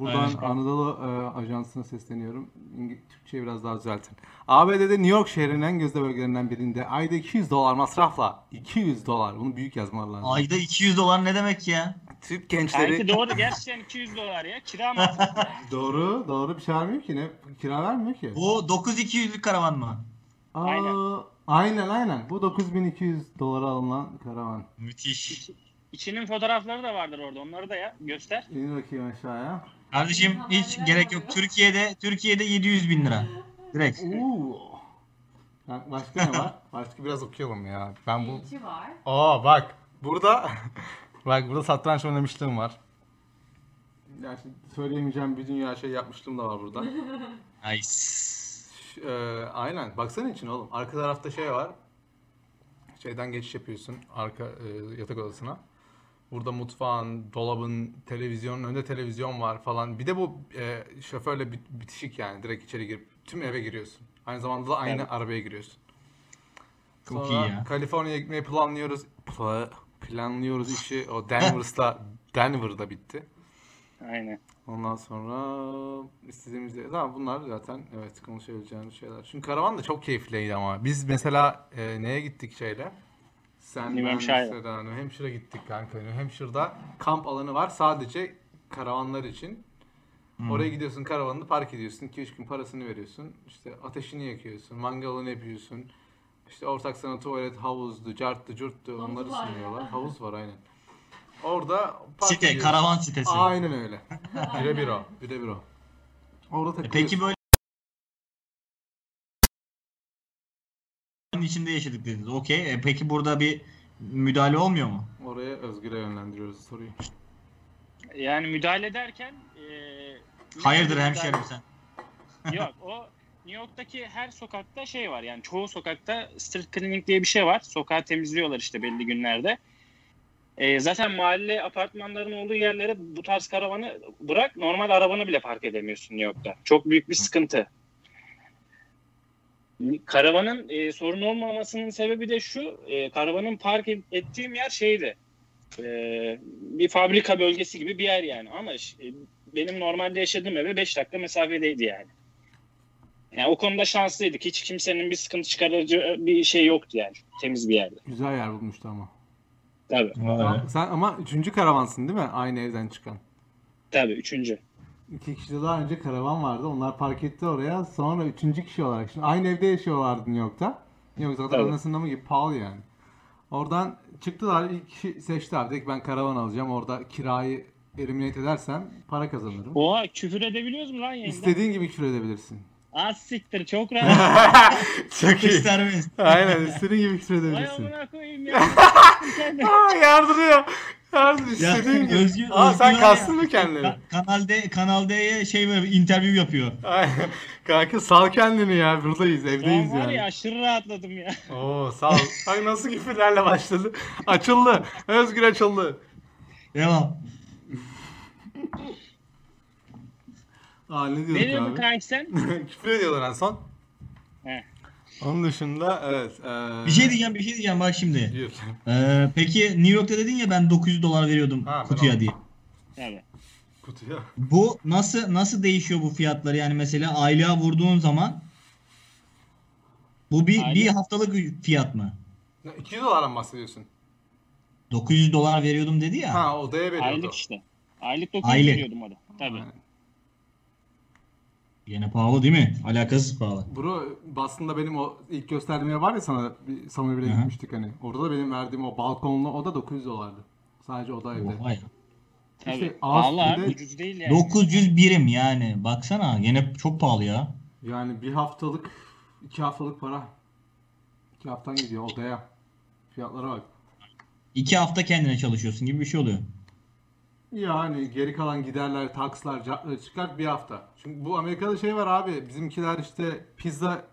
Buradan Evet. Anadolu e, Ajansı'na sesleniyorum. İngi- Türkçeyi biraz daha düzeltin. ABD'de New York şehrinin en gözde bölgelerinden birinde ayda 200 dolar masrafla 200 dolar. Bunu büyük yazmalar lazım. Ayda 200 dolar ne demek ya? Türk gençleri Belki doğru gerçekten 200 dolar ya. Kira masrafı. doğru doğru bir şey vermiyor ki ne kira vermiyor ki. Bu 9200'lük karavan mı? Aa, Aynen. aynen aynen. Bu 9200 dolara alınan karavan. Müthiş. İçinin fotoğrafları da vardır orada. Onları da ya göster. İn bakayım aşağıya. Kardeşim hiç gerek yok. Türkiye'de Türkiye'de 700 bin lira. Direkt. Oo. Başka ne var? Başka biraz okuyalım ya. Ben bu... İlki var. Aa bak burada bak burada satranç oynamışlığım var. Yani şimdi söyleyemeyeceğim bir dünya şey yapmışlığım da var burada. Nice. Ş- e, aynen. Baksana için oğlum. Arka tarafta şey var. Şeyden geçiş yapıyorsun arka e, yatak odasına. Burada mutfağın, dolabın, televizyonun önünde televizyon var falan. Bir de bu e, şoförle bit- bitişik yani direkt içeri girip tüm eve giriyorsun. Aynı zamanda da aynı Evet. arabaya giriyorsun. Çok Sonra iyi ya. Kaliforniya'ya gitmeyi planlıyoruz. Pla- planlıyoruz işi. O Denver'da Denver'da bitti. Aynen. Ondan sonra istediğimiz yer- Tamam bunlar zaten evet konuşabileceğimiz şeyler. Çünkü karavan da çok keyifliydi ama. Biz mesela e, neye gittik şeyle? Sen New ben mesela New Hampshire'a gittik kanka. New Hampshire'da kamp alanı var sadece karavanlar için. Hmm. Oraya gidiyorsun karavanını park ediyorsun. 2-3 gün parasını veriyorsun. İşte ateşini yakıyorsun. Mangalını yapıyorsun. İşte ortak sana tuvalet, havuzdu, carttı, curttu Havuz onları var sunuyorlar. ya. Havuz var aynen. Orada park Site, ediyorsun. karavan sitesi. Aynen öyle. Birebir o. Birebir o. Orada E. Peki böyle içinde yaşadık dediniz. Okey. E peki burada bir müdahale olmuyor mu? Oraya Özgür'e yönlendiriyoruz soruyu. Yani müdahale ederken e, Hayırdır müdahale- hemşerim sen? Yok o New York'taki her sokakta şey var yani çoğu sokakta street cleaning diye bir şey var. Sokağı temizliyorlar işte belli günlerde. E, zaten mahalle apartmanların olduğu yerlere bu tarz karavanı bırak normal arabanı bile park edemiyorsun New York'ta. Çok büyük bir sıkıntı. Karavanın e, sorun olmamasının sebebi de şu. E, karavanın park et- ettiğim yer şeydi. E, bir fabrika bölgesi gibi bir yer yani. Ama e, benim normalde yaşadığım eve 5 dakika mesafedeydi yani. Yani o konuda şanslıydık. Hiç kimsenin bir sıkıntı çıkarıcı bir şey yoktu yani. Temiz bir yerde. Güzel yer bulmuştu ama. Tabii. Sen ama üçüncü karavansın değil mi? Aynı evden çıkan. Tabii. Üçüncü. İki kişi de daha önce karavan vardı. Onlar park etti oraya. Sonra üçüncü kişi olarak. Şimdi aynı evde yaşıyorlardı New York'ta. New York zaten Tabii. anasının mı gibi pahalı yani. Oradan çıktılar. İlk kişi seçti abi. Dedi ki ben karavan alacağım. Orada kirayı eliminate edersem para kazanırım. Oha küfür edebiliyoruz mu lan yayında? İstediğin gibi küfür edebilirsin. Az siktir çok rahat. Çok Serbest. Aynen istediğin gibi küfür Vay edebilirsin. amına koyayım ya. Aa yardırıyor. Yardırıyor. Ya, İstediğin gibi. Özgür- Aa sen kastın ya. mı kendini? Ka- Kanal D, Kanal D'ye şey böyle interview yapıyor. Aynen. Kanka sal kendini ya. Buradayız. Şu an Evdeyiz var yani. ya aşırı rahatladım ya. Oo sağ ol. Bak nasıl küfürlerle başladı. Açıldı. Özgür açıldı. Devam. Aa ne Ne diyorduk abi? kanki sen? Küfür ediyorlar en son. He. Onun dışında evet. eee Bir şey diyeceğim, bir şey diyeceğim bak şimdi. Ee, peki New York'ta dedin ya ben 900 dolar veriyordum Ha, kutuya diye. Tabii. Kutuya. Bu nasıl nasıl değişiyor bu fiyatları? Yani mesela aylığa vurduğun zaman bu bir Aylık. bir haftalık fiyat mı? Ne, 200 dolardan mı bahsediyorsun? 900 dolar veriyordum dedi ya. Ha odaya veriyordu. Aylık işte. Aylık 900 Aylık. veriyordum o da. Tabii. Aynen. Yine pahalı değil mi? Alakasız pahalı. Bro Boston'da benim o ilk gösterdiğim yer var ya sana bir Summer bile Hı hı. gitmiştik hani. Orada da benim verdiğim o balkonlu oda 900 dolardı. Sadece oda evde. Ya. Tabii. İşte bir de- ucuz değil yani. 900 birim yani. Baksana yine çok pahalı ya. Yani bir haftalık, iki haftalık para. İki haftan gidiyor odaya. Fiyatlara bak. 2 hafta kendine çalışıyorsun gibi bir şey oluyor. Yani geri kalan giderler, takslar, çıkar bir hafta. Çünkü bu Amerika'da şey var abi. Bizimkiler işte pizza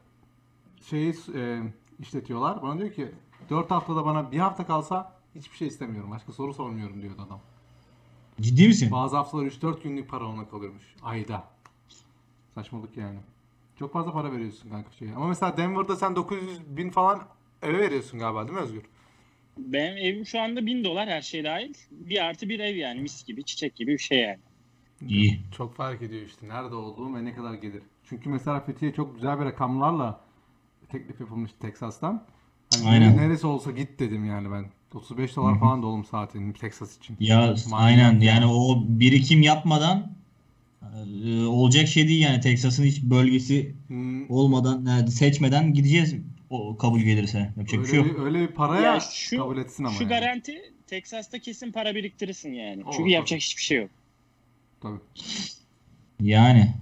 şeyi e, işletiyorlar. Bana diyor ki 4 haftada bana bir hafta kalsa hiçbir şey istemiyorum. Başka soru sormuyorum diyordu adam. Ciddi misin? Bazı haftalar 3-4 günlük para ona kalıyormuş. Ayda. Saçmalık yani. Çok fazla para veriyorsun kanka şeye. Ama mesela Denver'da sen 900 bin falan eve veriyorsun galiba değil mi Özgür? Benim evim şu anda 1000 dolar her şey dahil. Bir artı bir ev yani mis gibi çiçek gibi bir şey yani. İyi. Çok fark ediyor işte nerede olduğum ve ne kadar gelir. Çünkü mesela Fethiye çok güzel bir rakamlarla teklif yapılmış Teksas'tan. Hani Aynen. nere- neresi olsa git dedim yani ben. 35 dolar falan da oğlum saatin Teksas için. Ya Manyak aynen ya. yani o birikim yapmadan e, olacak şey değil yani Teksas'ın hiç bölgesi Hmm, olmadan yani seçmeden gideceğiz o kabul gelirse. Yapacak bir şey öyle, yok. öyle bir paraya Ya şu- kabul etsin ama Şu yani. garanti Teksas'ta kesin para biriktirirsin yani. Oo, Çünkü tabii. yapacak hiçbir şey yok. Tabii. Yani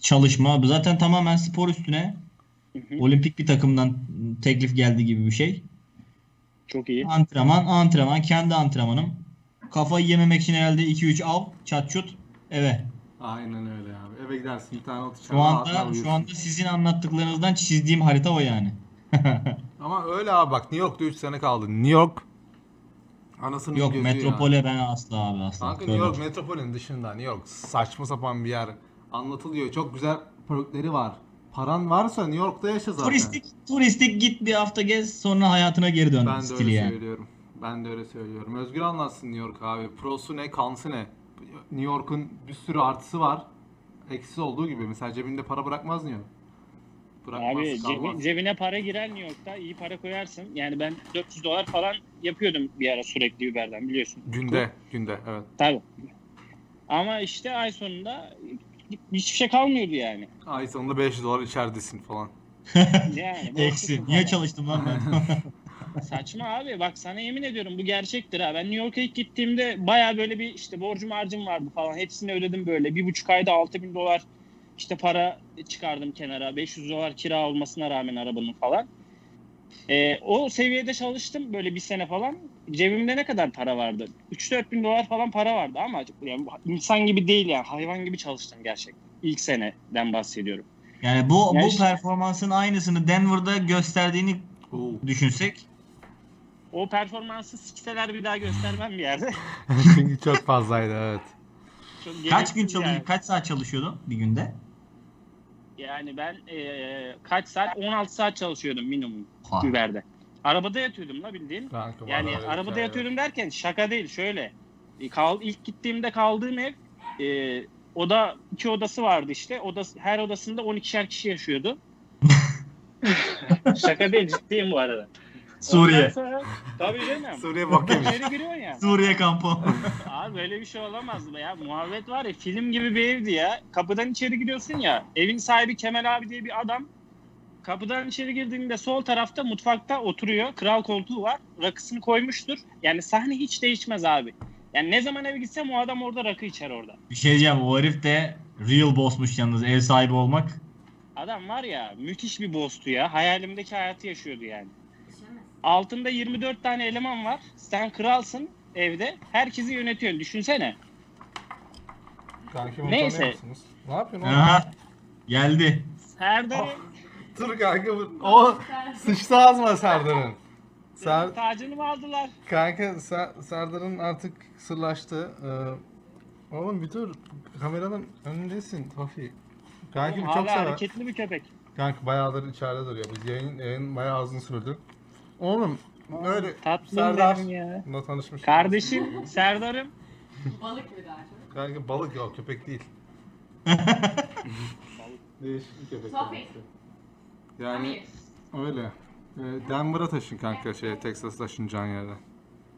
çalışma zaten tamamen spor üstüne Hı hı. olimpik bir takımdan teklif geldi gibi bir şey. Çok iyi. Antrenman, antrenman, kendi antrenmanım. Kafayı yememek için herhalde 2-3 av, çat çut eve. Aynen öyle abi. Eve gidersin bir tane içer, Şu anda şu anda sizin anlattıklarınızdan çizdiğim harita o yani. Ama öyle abi bak New York'ta 3 sene kaldı. New York anasının Yok metropole ya. ben asla abi asla. Kanka. New York metropolün dışında New York saçma sapan bir yer. Anlatılıyor. Çok güzel perkleri var. Paran varsa New York'ta yaşa zaten. Turistik, turistik git bir hafta gez sonra hayatına geri dön Ben de öyle yani. söylüyorum. Ben de öyle söylüyorum. Özgür anlatsın New York abi. Prosu ne, kansı ne? New York'un bir sürü artısı var. Eksisi olduğu gibi. Mesela cebinde para bırakmaz New York. Bırakmaz, Abi cebi- cebine para girer New York'ta iyi para koyarsın. Yani ben 400 dolar falan yapıyordum bir ara sürekli Uber'den biliyorsun. Günde, günde evet. Tabii. Ama işte ay sonunda hiçbir şey kalmıyordu yani. Ay sonunda 500 dolar içeridesin falan. Yani Eksi. Niye çalıştım lan ben? Saçma abi bak sana yemin ediyorum bu gerçektir ha. Ben New York'a ilk gittiğimde baya böyle bir işte borcum harcım vardı falan. Hepsini ödedim böyle. Bir buçuk ayda 6000 dolar işte para çıkardım kenara. 500 dolar kira olmasına rağmen arabanın falan. Ee, o seviyede çalıştım böyle bir sene falan. Cebimde ne kadar para vardı? 3-4 bin dolar falan para vardı ama yani insan gibi değil yani hayvan gibi çalıştım gerçekten. İlk seneden bahsediyorum. Yani bu Ya bu işte- performansın aynısını Denver'da gösterdiğini düşünsek O performansı sikseler bir daha göstermem bir yerde. Çünkü çok fazlaydı evet. Çok kaç gün çalışıyor, yani. kaç saat çalışıyordun bir günde? Yani ben eee, kaç saat? 16 saat çalışıyordum minimum Ha. Uber'de. Arabada yatıyordum la bildiğin. Kanka, Yani arabada hikaye. yatıyordum derken şaka değil şöyle. E, Kal, ilk gittiğimde kaldığım ev e, oda iki odası vardı işte. Odası, her odasında 12'şer kişi yaşıyordu. şaka değil ciddiyim bu arada. Suriye. Sonra- tabii canım. Suriye bok yemiş. İçeri giriyorsun ya. Suriye kampı. Abi böyle bir şey olamaz mı ya? Muhabbet var ya film gibi bir evdi ya. Kapıdan içeri giriyorsun ya. Evin sahibi Kemal abi diye bir adam. Kapıdan içeri girdiğinde sol tarafta mutfakta oturuyor. Kral koltuğu var. Rakısını koymuştur. Yani sahne hiç değişmez abi. Yani ne zaman eve gitsem o adam orada rakı içer orada. Bir şey diyeceğim o herif de real bossmuş yalnız ev sahibi olmak. Adam var ya müthiş bir bostu ya. Hayalimdeki hayatı yaşıyordu yani. Altında 24 tane eleman var. Sen kralsın evde. Herkesi yönetiyorsun. Düşünsene. Kanki bunu Neyse. Ne yapıyorsun oğlum? Aha. Geldi. Serdar'ın Dur kanka bu. O sıçtı ağzıma Serdar'ın. Ser, tacını mı aldılar? kanka Ser- Serdar'ın artık sırlaştı. Ee, oğlum bir dur. Kameranın önündesin Tofi. Kanki Oğlum çok hala sever. hareketli bir köpek. Kanka bayağıdır içeride duruyor. Biz yayın, yayın bayağı uzun sürdü. Oğlum öyle Tatlım Serdar benim ya. bununla tanışmış. Kardeşim Serdar'ım. Balık gibi daha çok. Kanka balık yok köpek değil. Değişik bir köpek. Kendisi. Yani Amir. öyle. Ee, Denver'a taşın kanka şey Texas taşınacağın yere.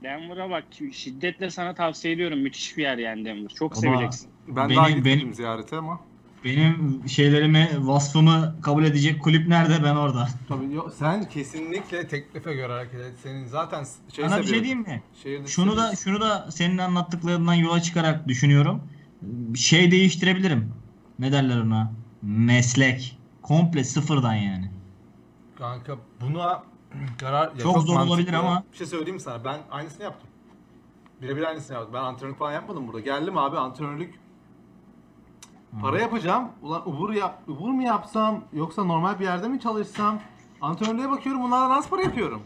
Denver'a bak şiddetle sana tavsiye ediyorum. Müthiş bir yer yani Denver. Çok Ama- seveceksin. Ben Benim- daha gitmedim benim- ziyarete ama. Benim şeylerimi, vasfımı kabul edecek kulüp nerede ben orada. Tabii yo- sen kesinlikle teklife göre hareket et. Senin zaten şey Sana bir şey diyeyim mi? Şunu da şunu da senin anlattıklarından yola çıkarak düşünüyorum. Şey değiştirebilirim. Ne derler ona? Meslek. Komple sıfırdan yani. Kanka buna karar... ya Çok zor mantıklı. olabilir ama- Bir şey söyleyeyim mi sana? Ben aynısını yaptım. Birebir aynısını yaptım. Ben antrenörlük falan yapmadım burada. Geldim abi antrenörlük. Para yapacağım. Ulan ubur, yap, ubur mu yapsam yoksa normal bir yerde mi çalışsam? Antrenörlüğe bakıyorum bunlardan az para yapıyorum.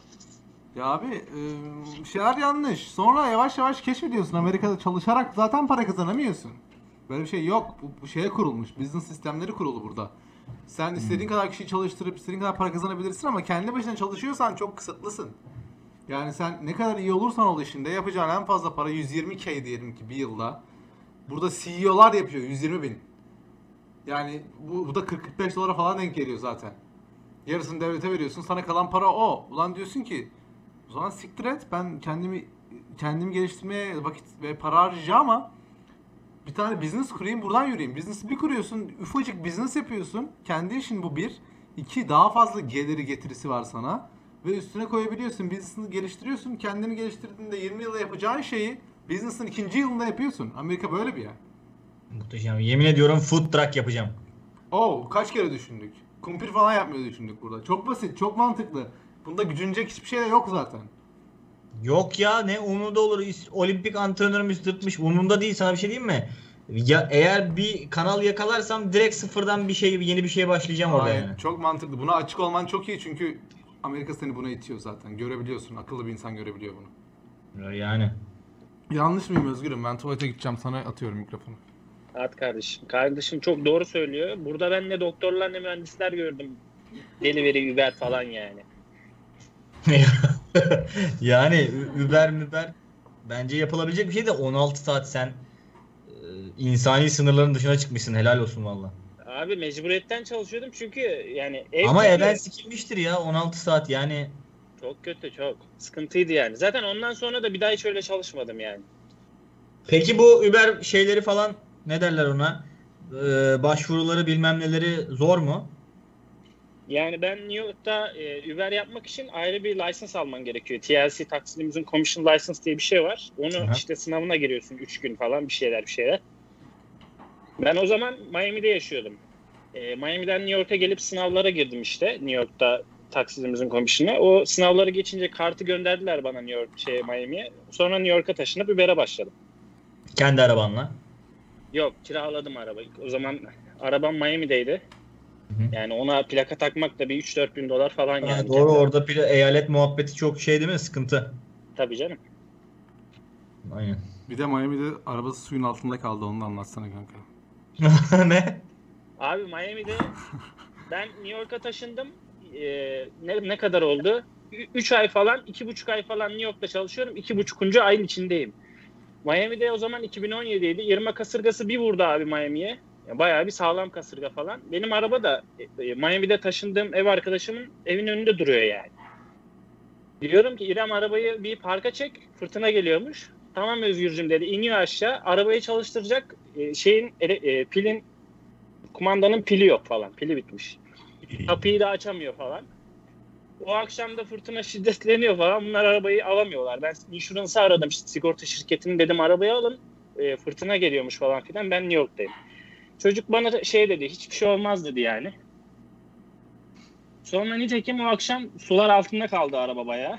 Ya abi e, bir şeyler yanlış. Sonra yavaş yavaş keşfediyorsun. Amerika'da çalışarak zaten para kazanamıyorsun. Böyle bir şey yok. Bu, bu şeye kurulmuş. Business sistemleri kurulu burada. Sen istediğin kadar kişiyi çalıştırıp istediğin kadar para kazanabilirsin ama kendi başına çalışıyorsan çok kısıtlısın. Yani sen ne kadar iyi olursan ol işinde yapacağın en fazla para 120k diyelim ki bir yılda. Burada CEO'lar yapıyor 120 bin. Yani bu, bu da 40-45 dolara falan denk geliyor zaten. Yarısını devlete veriyorsun sana kalan para o. Ulan diyorsun ki o zaman siktir et ben kendimi kendimi geliştirmeye vakit ve para harcayacağım ama bir tane business kurayım buradan yürüyeyim. Business'ı bir kuruyorsun ufacık business yapıyorsun. Kendi işin bu bir. İki daha fazla geliri getirisi var sana. Ve üstüne koyabiliyorsun. Business'ını geliştiriyorsun. Kendini geliştirdiğinde 20 yılda yapacağın şeyi business'ın ikinci yılında yapıyorsun. Amerika böyle bir yer. Muhteşem. Yemin ediyorum food truck yapacağım. Oo kaç kere düşündük. Kumpir falan yapmayı düşündük burada. Çok basit, çok mantıklı. Bunda gücünecek hiçbir şey de yok zaten. Yok ya ne umurunda olur. Olimpik antrenörümüz tutmuş. Umurumda değil sana bir şey diyeyim mi? Ya eğer bir kanal yakalarsam direkt sıfırdan bir şey yeni bir şeye başlayacağım orada yani. Çok mantıklı. Buna açık olman çok iyi çünkü Amerika seni buna itiyor zaten. Görebiliyorsun. Akıllı bir insan görebiliyor bunu. Yani. Yanlış mıyım Özgür'üm? Ben tuvalete gideceğim. Sana atıyorum mikrofonu. At kardeşim. Kardeşim çok doğru söylüyor. Burada ben ne doktorlar ne mühendisler gördüm. Delivery, Uber falan yani. yani Uber Uber bence yapılabilecek bir şey de 16 saat sen e, insani sınırların dışına çıkmışsın. Helal olsun valla. Abi mecburiyetten çalışıyordum çünkü yani ev Ama kötü. evvel sikilmiştir ya 16 saat yani. Çok kötü çok. Sıkıntıydı yani. Zaten ondan sonra da bir daha hiç öyle çalışmadım yani. Peki bu Uber şeyleri falan ne derler ona? Ee, başvuruları bilmem neleri zor mu? Yani ben New York'ta e, Uber yapmak için ayrı bir license alman gerekiyor. TLC Taxi Limousine Commission License diye bir şey var. Onu Aha. işte sınavına giriyorsun 3 gün falan bir şeyler bir şeyler. Ben o zaman Miami'de yaşıyordum. E, Miami'den New York'a gelip sınavlara girdim işte. New York'ta Taxi Limousine Commission'a. O sınavları geçince kartı gönderdiler bana New York şey Miami'ye. Sonra New York'a taşınıp Uber'e başladım. Kendi arabanla. Yok kiraladım arabayı. O zaman arabam Miami'deydi. Hı hı. Yani ona plaka takmak da bir 3-4 bin dolar falan Ha, yani. doğru orada bir eyalet muhabbeti çok şey değil mi? Sıkıntı. Tabii canım. Aynen. Bir de Miami'de arabası suyun altında kaldı. Onu da anlatsana kanka. ne? Abi Miami'de ben New York'a taşındım. Ee, ne, ne kadar oldu? 3 ay falan, 2,5 ay falan New York'ta çalışıyorum. 2,5. ayın içindeyim. Miami'de o zaman 2017'ydi. Irma kasırgası bir vurdu abi Miami'ye. Ya bayağı bir sağlam kasırga falan. Benim araba da e, Miami'de taşındığım ev arkadaşımın evin önünde duruyor yani. Diyorum ki İrem arabayı bir parka çek. Fırtına geliyormuş. Tamam Özgürcüm dedi. İniyor aşağı. Arabayı çalıştıracak. E, şeyin e, pilin kumandanın pili yok falan. Pili bitmiş. Kapıyı da açamıyor falan. O akşam da fırtına şiddetleniyor falan. Bunlar arabayı alamıyorlar. Ben insurance'ı aradım. işte sigorta şirketini dedim arabayı alın. E, fırtına geliyormuş falan filan. Ben New York'tayım. Çocuk bana şey dedi. Hiçbir şey olmaz dedi yani. Sonra nitekim o akşam sular altında kaldı araba bayağı.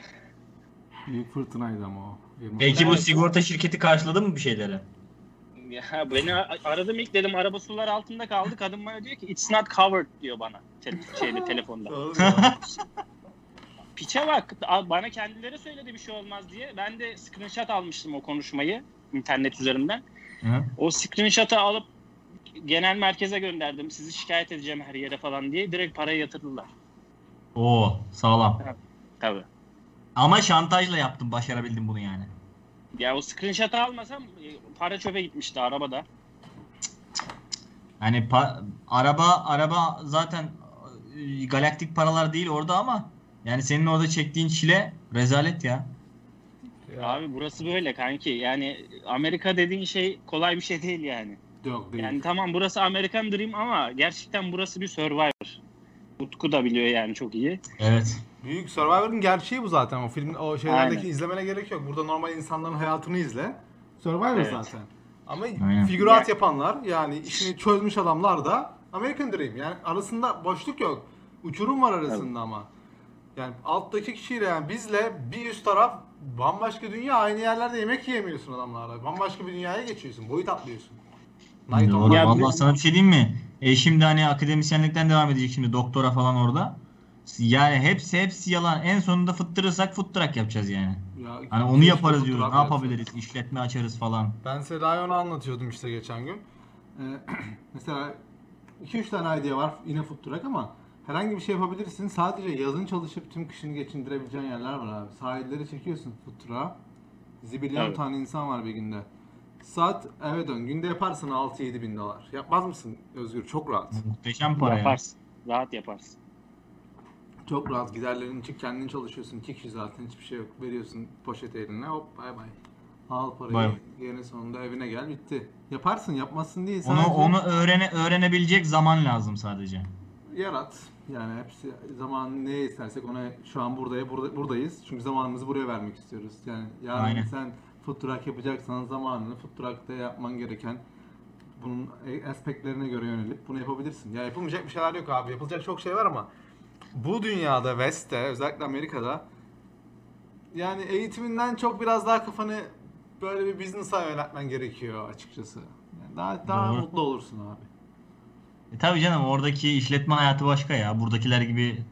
Büyük fırtınaydı ama o. Peki bu sigorta şirketi karşıladı mı bir şeyleri? Ya beni aradım ilk dedim araba sular altında kaldı. Kadın bana diyor ki it's not covered diyor bana te- şeyde telefonda. Piçe bak bana kendileri söyledi bir şey olmaz diye. Ben de screenshot almıştım o konuşmayı internet üzerinden. Hı? O screenshot'ı alıp genel merkeze gönderdim. Sizi şikayet edeceğim her yere falan diye. Direkt parayı yatırdılar. Oo sağlam. Tabii. Ama şantajla yaptım başarabildim bunu yani. Ya o screenshot'ı almasam e, para çöpe gitmişti arabada. Hani pa- araba araba zaten e, galaktik paralar değil orada ama yani senin orada çektiğin çile rezalet ya. Ya, Abi burası böyle kanki. Yani Amerika dediğin şey kolay bir şey değil yani. yok değil. Yani tamam burası American Dream ama gerçekten burası bir Survivor. Utku da biliyor yani çok iyi. Evet. Büyük Survivor'ın gerçeği bu zaten. O filmin o şeylerdeki Aynen. izlemene gerek yok. Burada normal insanların hayatını izle. Survivor Evet. zaten. Ama Aynen. figürat Ya- yapanlar yani işini çözmüş adamlar da American Dream. Yani arasında boşluk yok. Uçurum var arasında ama. Yani alttaki kişiyle yani bizle bir üst taraf bambaşka dünya aynı yerlerde yemek yiyemiyorsun adamlarla. Bambaşka bir dünyaya geçiyorsun. Boyut atlıyorsun. Night Doğru. Ya Vallahi sana bir şey diyeyim mi? E şimdi hani akademisyenlikten devam edecek şimdi doktora falan orada. Yani hepsi hepsi yalan. En sonunda fıttırırsak fıttırak yapacağız yani. Ya, Hani onu yaparız diyoruz. Ne yapabiliriz? İşletme açarız falan. Ben Seda'ya onu anlatıyordum işte geçen gün. Ee, mesela 2-3 tane idea var yine food truck ama herhangi bir şey yapabilirsin. Sadece yazın çalışıp tüm kışını geçindirebileceğin yerler var abi. Sahilleri çekiyorsun truck'a. Zibilyon Evet. tane insan var bir günde. Saat eve dön. Günde yaparsın 6-7 bin dolar. Yapmaz mısın Özgür? Çok rahat. Muhteşem para ya. Yaparsın. Rahat yaparsın. Çok rahat. Giderlerin için kendin çalışıyorsun. İki kişi zaten hiçbir şey yok. Veriyorsun poşet eline hop bay bay. Al parayı. Bay sonunda evine gel bitti. Yaparsın yapmazsın değil. Onu Sadece- onu öğrene öğrenebilecek zaman lazım sadece. yarat. Yani hepsi zaman ne istersek ona şu an buraya burada, buradayız. Çünkü zamanımızı buraya vermek istiyoruz. Yani yarın Aynen. sen food truck yapacaksan zamanını food truck'ta yapman gereken bunun aspektlerine göre yönelip bunu yapabilirsin. Ya yapılmayacak bir şeyler yok abi. Yapılacak çok şey var ama bu dünyada West'te özellikle Amerika'da yani eğitiminden çok biraz daha kafanı böyle bir business'a yöneltmen gerekiyor açıkçası. Yani daha daha Doğru. mutlu olursun abi. E tabii canım oradaki işletme hayatı başka ya. Buradakiler gibi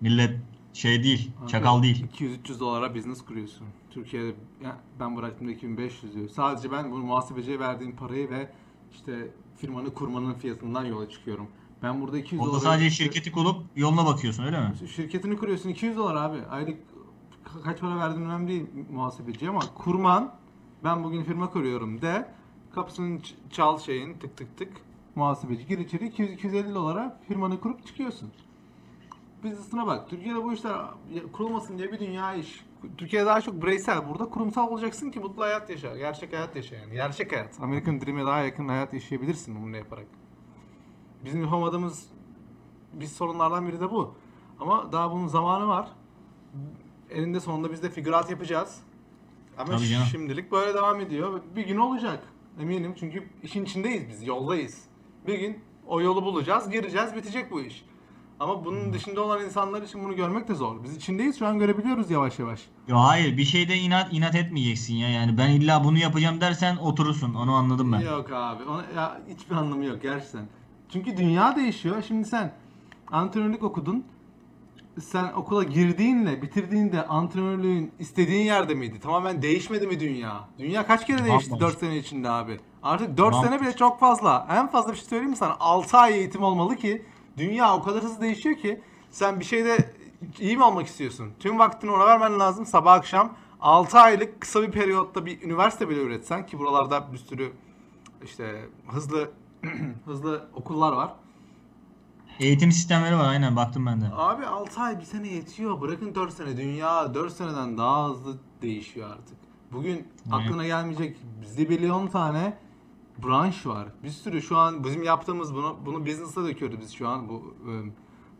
millet şey değil, Abi, çakal değil. 200-300 dolara business kuruyorsun. Türkiye'de ya ben bıraktığımda 2500 diyor. Sadece ben bunu muhasebeciye verdiğim parayı ve işte firmanı kurmanın fiyatından yola çıkıyorum. Ben burada 200 Orada dolara... sadece şirketi kurup yoluna bakıyorsun öyle mi? Şirketini kuruyorsun 200 dolar abi. Aylık ka- kaç para verdiğin önemli değil muhasebeciye ama kurman ben bugün firma kuruyorum de kapısını çal şeyin tık tık tık muhasebeci gir içeri 200-250 dolara firmanı kurup çıkıyorsun. Business'ına bak. Türkiye'de bu işler kurulmasın diye bir dünya iş. Türkiye'de daha çok bireysel. Burada kurumsal olacaksın ki mutlu hayat yaşa. Gerçek hayat yaşa yani. Gerçek hayat. American Dream'e daha yakın hayat yaşayabilirsin bunu yaparak. Bizim yapamadığımız bir sorunlardan biri de bu. Ama daha bunun zamanı var. Elinde sonunda biz de figürat yapacağız. Ama Tabii canım. şimdilik böyle devam ediyor. Bir gün olacak. Eminim çünkü işin içindeyiz biz, yoldayız. Bir gün o yolu bulacağız, gireceğiz, bitecek bu iş. Ama bunun dışında olan insanlar için bunu görmek de zor. Biz içindeyiz, şu an görebiliyoruz yavaş yavaş. Yo hayır bir şeyde inat inat etmeyeceksin ya. Yani ben illa bunu yapacağım dersen oturursun. Onu anladım ben. Yok abi. Ona, ya hiçbir anlamı yok gerçekten. Çünkü dünya değişiyor. Şimdi sen antrenörlük okudun. Sen okula girdiğinle bitirdiğinde antrenörlüğün istediğin yerde miydi? Tamamen değişmedi mi dünya? Dünya kaç kere değişti Bambaşka. 4 sene içinde abi? Artık 4 Bambaşka. sene bile çok fazla. En fazla bir şey söyleyeyim mi sana? 6 ay eğitim olmalı ki dünya o kadar hızlı değişiyor ki sen bir şeyde iyi mi olmak istiyorsun? Tüm vaktini ona vermen lazım sabah akşam. 6 aylık kısa bir periyotta bir üniversite bile üretsen ki buralarda bir sürü işte hızlı hızlı okullar var. Eğitim sistemleri var aynen baktım ben de. Abi 6 ay bir sene yetiyor. Bırakın 4 sene. Dünya 4 seneden daha hızlı değişiyor artık. Bugün aklına gelmeyecek zibilyon tane branş var. Bir sürü şu an bizim yaptığımız bunu bunu business'a döküyoruz biz şu an bu e,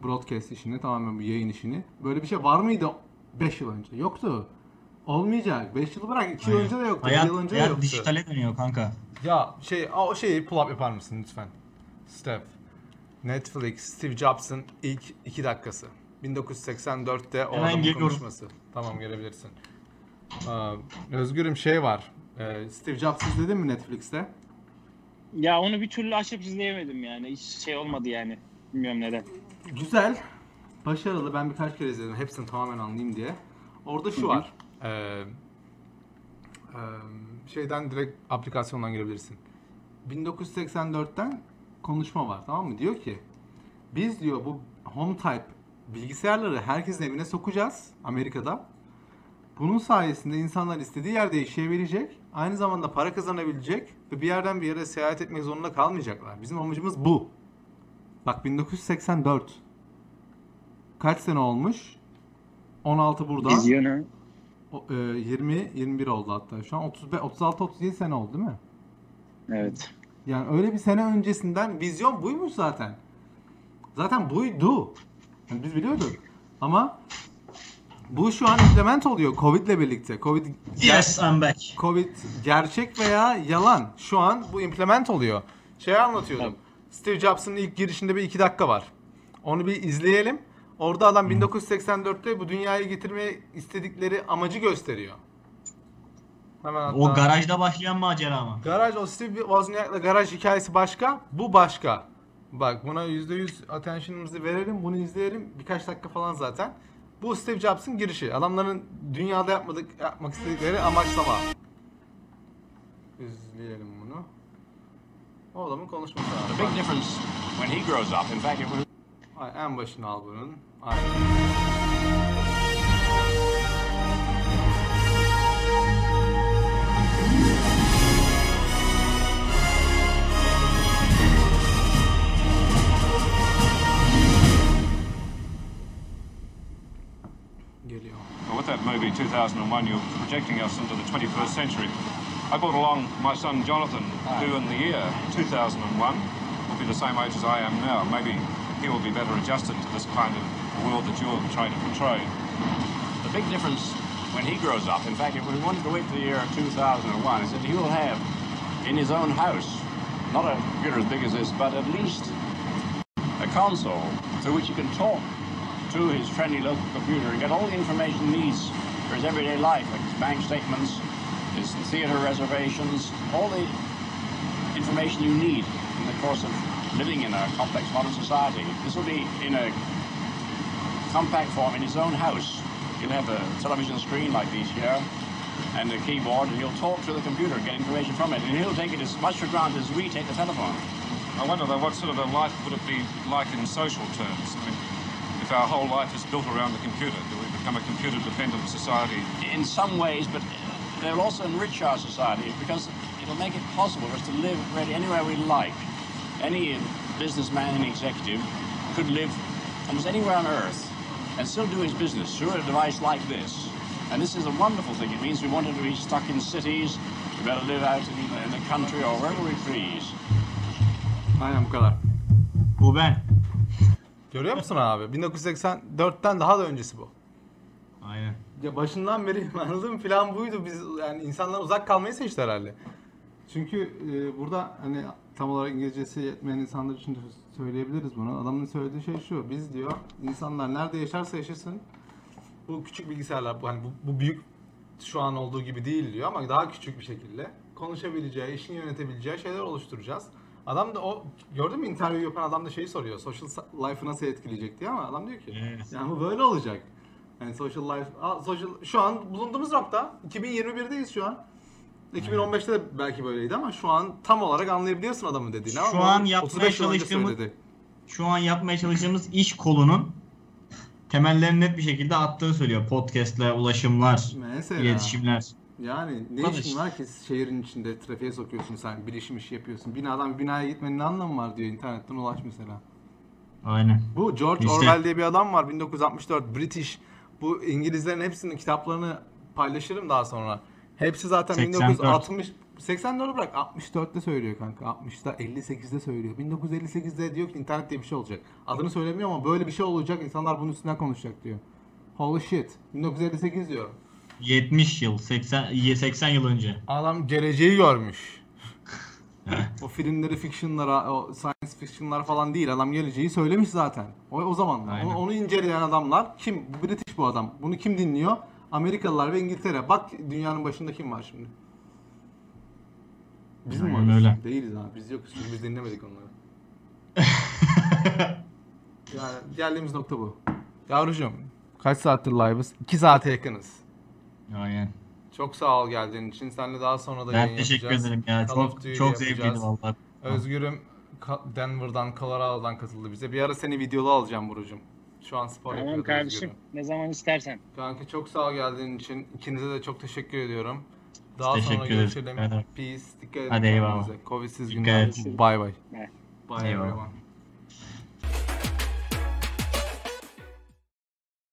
broadcast işini tamamen bu yayın işini. Böyle bir şey var mıydı 5 yıl önce? Yoktu. Olmayacak. 5 yıl bırak 2 yıl önce de yoktu. 1 Hayat, yıl önce de yoktu. dijitale dönüyor kanka. Ya şey o şeyi pull up yapar mısın lütfen? Steph. Netflix Steve Jobs'ın ilk 2 dakikası. 1984'te o Hemen adamın konuşması. Tamam gelebilirsin. Aa, Özgürüm şey var. Ee, Steve Jobs izledin mi Netflix'te? Ya onu bir türlü açıp izleyemedim yani. Hiç şey olmadı yani. Bilmiyorum neden. Güzel. Başarılı. Ben birkaç kere izledim. Hepsini tamamen anlayayım diye. Orada şu var. Ee, e, şeyden direkt aplikasyondan girebilirsin. 1984'ten konuşma var tamam mı? Diyor ki biz diyor bu home type bilgisayarları herkesin evine sokacağız Amerika'da. Bunun sayesinde insanlar istediği yerde yaşayabilecek, aynı zamanda para kazanabilecek ve bir yerden bir yere seyahat etmek zorunda kalmayacaklar. Bizim amacımız bu. Bak 1984. Kaç sene olmuş? 16 buradan. Vizyonu. O- e, 20 21 oldu hatta. Şu an 35 36 37 sene oldu değil mi? Evet. Yani öyle bir sene öncesinden vizyon buymuş zaten. Zaten buydu. Yani biz biliyorduk. Ama bu şu an implement oluyor Covid'le birlikte. Covid Yes, I'm back. Covid gerçek veya yalan. Şu an bu implement oluyor. Şey anlatıyordum. Steve Jobs'ın ilk girişinde bir iki dakika var. Onu bir izleyelim. Orada adam 1984'te bu dünyaya getirmeye istedikleri amacı gösteriyor. Hemen hatta... O garajda başlayan macera mı? Garaj o Steve Wozniak'la garaj hikayesi başka, bu başka. Bak buna %100 attention'ımızı verelim, bunu izleyelim. Birkaç dakika falan zaten. Bu Steve Jobs'ın girişi. Adamların dünyada yapmadık, yapmak istedikleri amaçlama. İzleyelim bunu. O adamın konuşması The abi. big difference when he grows up, in fact, it was en başını al bunun. Aynen. With that movie 2001, you're projecting us into the 21st century. I brought along my son Jonathan, ah. who in the year 2001 will be the same age as I am now. Maybe he will be better adjusted to this kind of world that you're trying to portray. the big difference when he grows up. In fact, if we wanted to wait for the year 2001, is that he will have in his own house, not a computer as big as this, but at least a console through which he can talk to his friendly local computer and get all the information he needs for his everyday life, like his bank statements, his theater reservations, all the information you need in the course of living in a complex modern society. This will be in a compact form in his own house. He'll have a television screen like these here and a keyboard, and he'll talk to the computer, and get information from it, and he'll take it as much for granted as we take the telephone. I wonder though, what sort of a life would it be like in social terms? I mean, if our whole life is built around the computer, do we become a computer-dependent society? In some ways, but they'll also enrich our society because it'll make it possible for us to live really anywhere we like. Any businessman and executive could live almost anywhere on earth and still do his business through a device like this. And this is a wonderful thing. It means we wanted to be stuck in cities, we better live out in the, in the country or wherever we please. Aynen bu kadar. Bu ben. Görüyor musun abi? 1984'ten daha da öncesi bu. Aynen. Ya başından beri anladığım plan buydu. Biz yani insanlar uzak kalmayı seçti herhalde. Çünkü e, burada hani tam olarak İngilizcesi yetmeyen insanlar için de söyleyebiliriz bunu. Adamın söylediği şey şu. Biz diyor insanlar nerede yaşarsa yaşasın bu küçük bilgisayarlar bu hani bu, bu büyük şu an olduğu gibi değil diyor ama daha küçük bir şekilde konuşabileceği, işini yönetebileceği şeyler oluşturacağız. Adam da o gördün mü interview yapan adam da şeyi soruyor. Social life'ı nasıl etkileyecek diye ama adam diyor ki Evet. yani bu böyle olacak. Yani social life, social, şu an bulunduğumuz nokta 2021'deyiz şu an. 2015'te de belki böyleydi ama şu an tam olarak anlayabiliyorsun adamın dediğini. Şu ama an yapmaya 35 yıl önce çalıştığımız-. Şu an yapmaya çalıştığımız iş kolunun temellerini net bir şekilde attığı söylüyor. Podcast'ler, ulaşımlar, Mesela. iletişimler. Yani ne Tabii. işin var ki şehrin içinde trafiğe sokuyorsun sen bilişim işi yapıyorsun. Binadan bir binaya gitmenin ne anlamı var diyor internetten ulaş mesela. Aynen. Bu George İşte- Orwell diye bir adam var 1964 British. Bu İngilizlerin hepsinin kitaplarını paylaşırım daha sonra. Hepsi zaten 84. 1960 84'ü bırak 64'te söylüyor kanka. 60'da 58'de söylüyor. 1958'de diyor ki internet diye bir şey olacak. Adını söylemiyor ama böyle bir şey olacak. insanlar bunun üstünden konuşacak diyor. Holy shit. 1958 diyor. 70 yıl, 80 80 yıl önce. Adam geleceği görmüş. o filmleri fictionlara, o science fictionlar falan değil. Adam geleceği söylemiş zaten. O, o zamanlar. Onu, onu inceleyen adamlar kim? Bu British bu adam. Bunu kim dinliyor? Amerikalılar ve İngiltere. Bak dünyanın başında kim var şimdi? Biz mi varız? öyle. Değiliz abi. Biz yokuz çünkü biz dinlemedik onları. yani geldiğimiz nokta bu. Yavrucuğum kaç saattir live'ız? 2 saate yakınız. Aynen. Çok sağ ol geldiğin için. Seninle daha sonra da Ben yayın teşekkür yapacağız. ederim ya. Call Çok çok zevkliydi vallahi. Özgür'üm Denver'dan, Colorado'dan katıldı bize. Bir ara seni videolu alacağım Buru'cum. Şu an spor Tamam yapıyoruz. kardeşim. Özgür'üm. Ne zaman istersen. Kanka çok sağ ol geldiğin için. İkinize de çok teşekkür ediyorum. Daha teşekkür sonra görüşelim. Evet. Peace. Dikkat edin Hadi eyvallah. Covid'siz günler. et. Bye bye. Bye. Bye Eyvallah. everyone.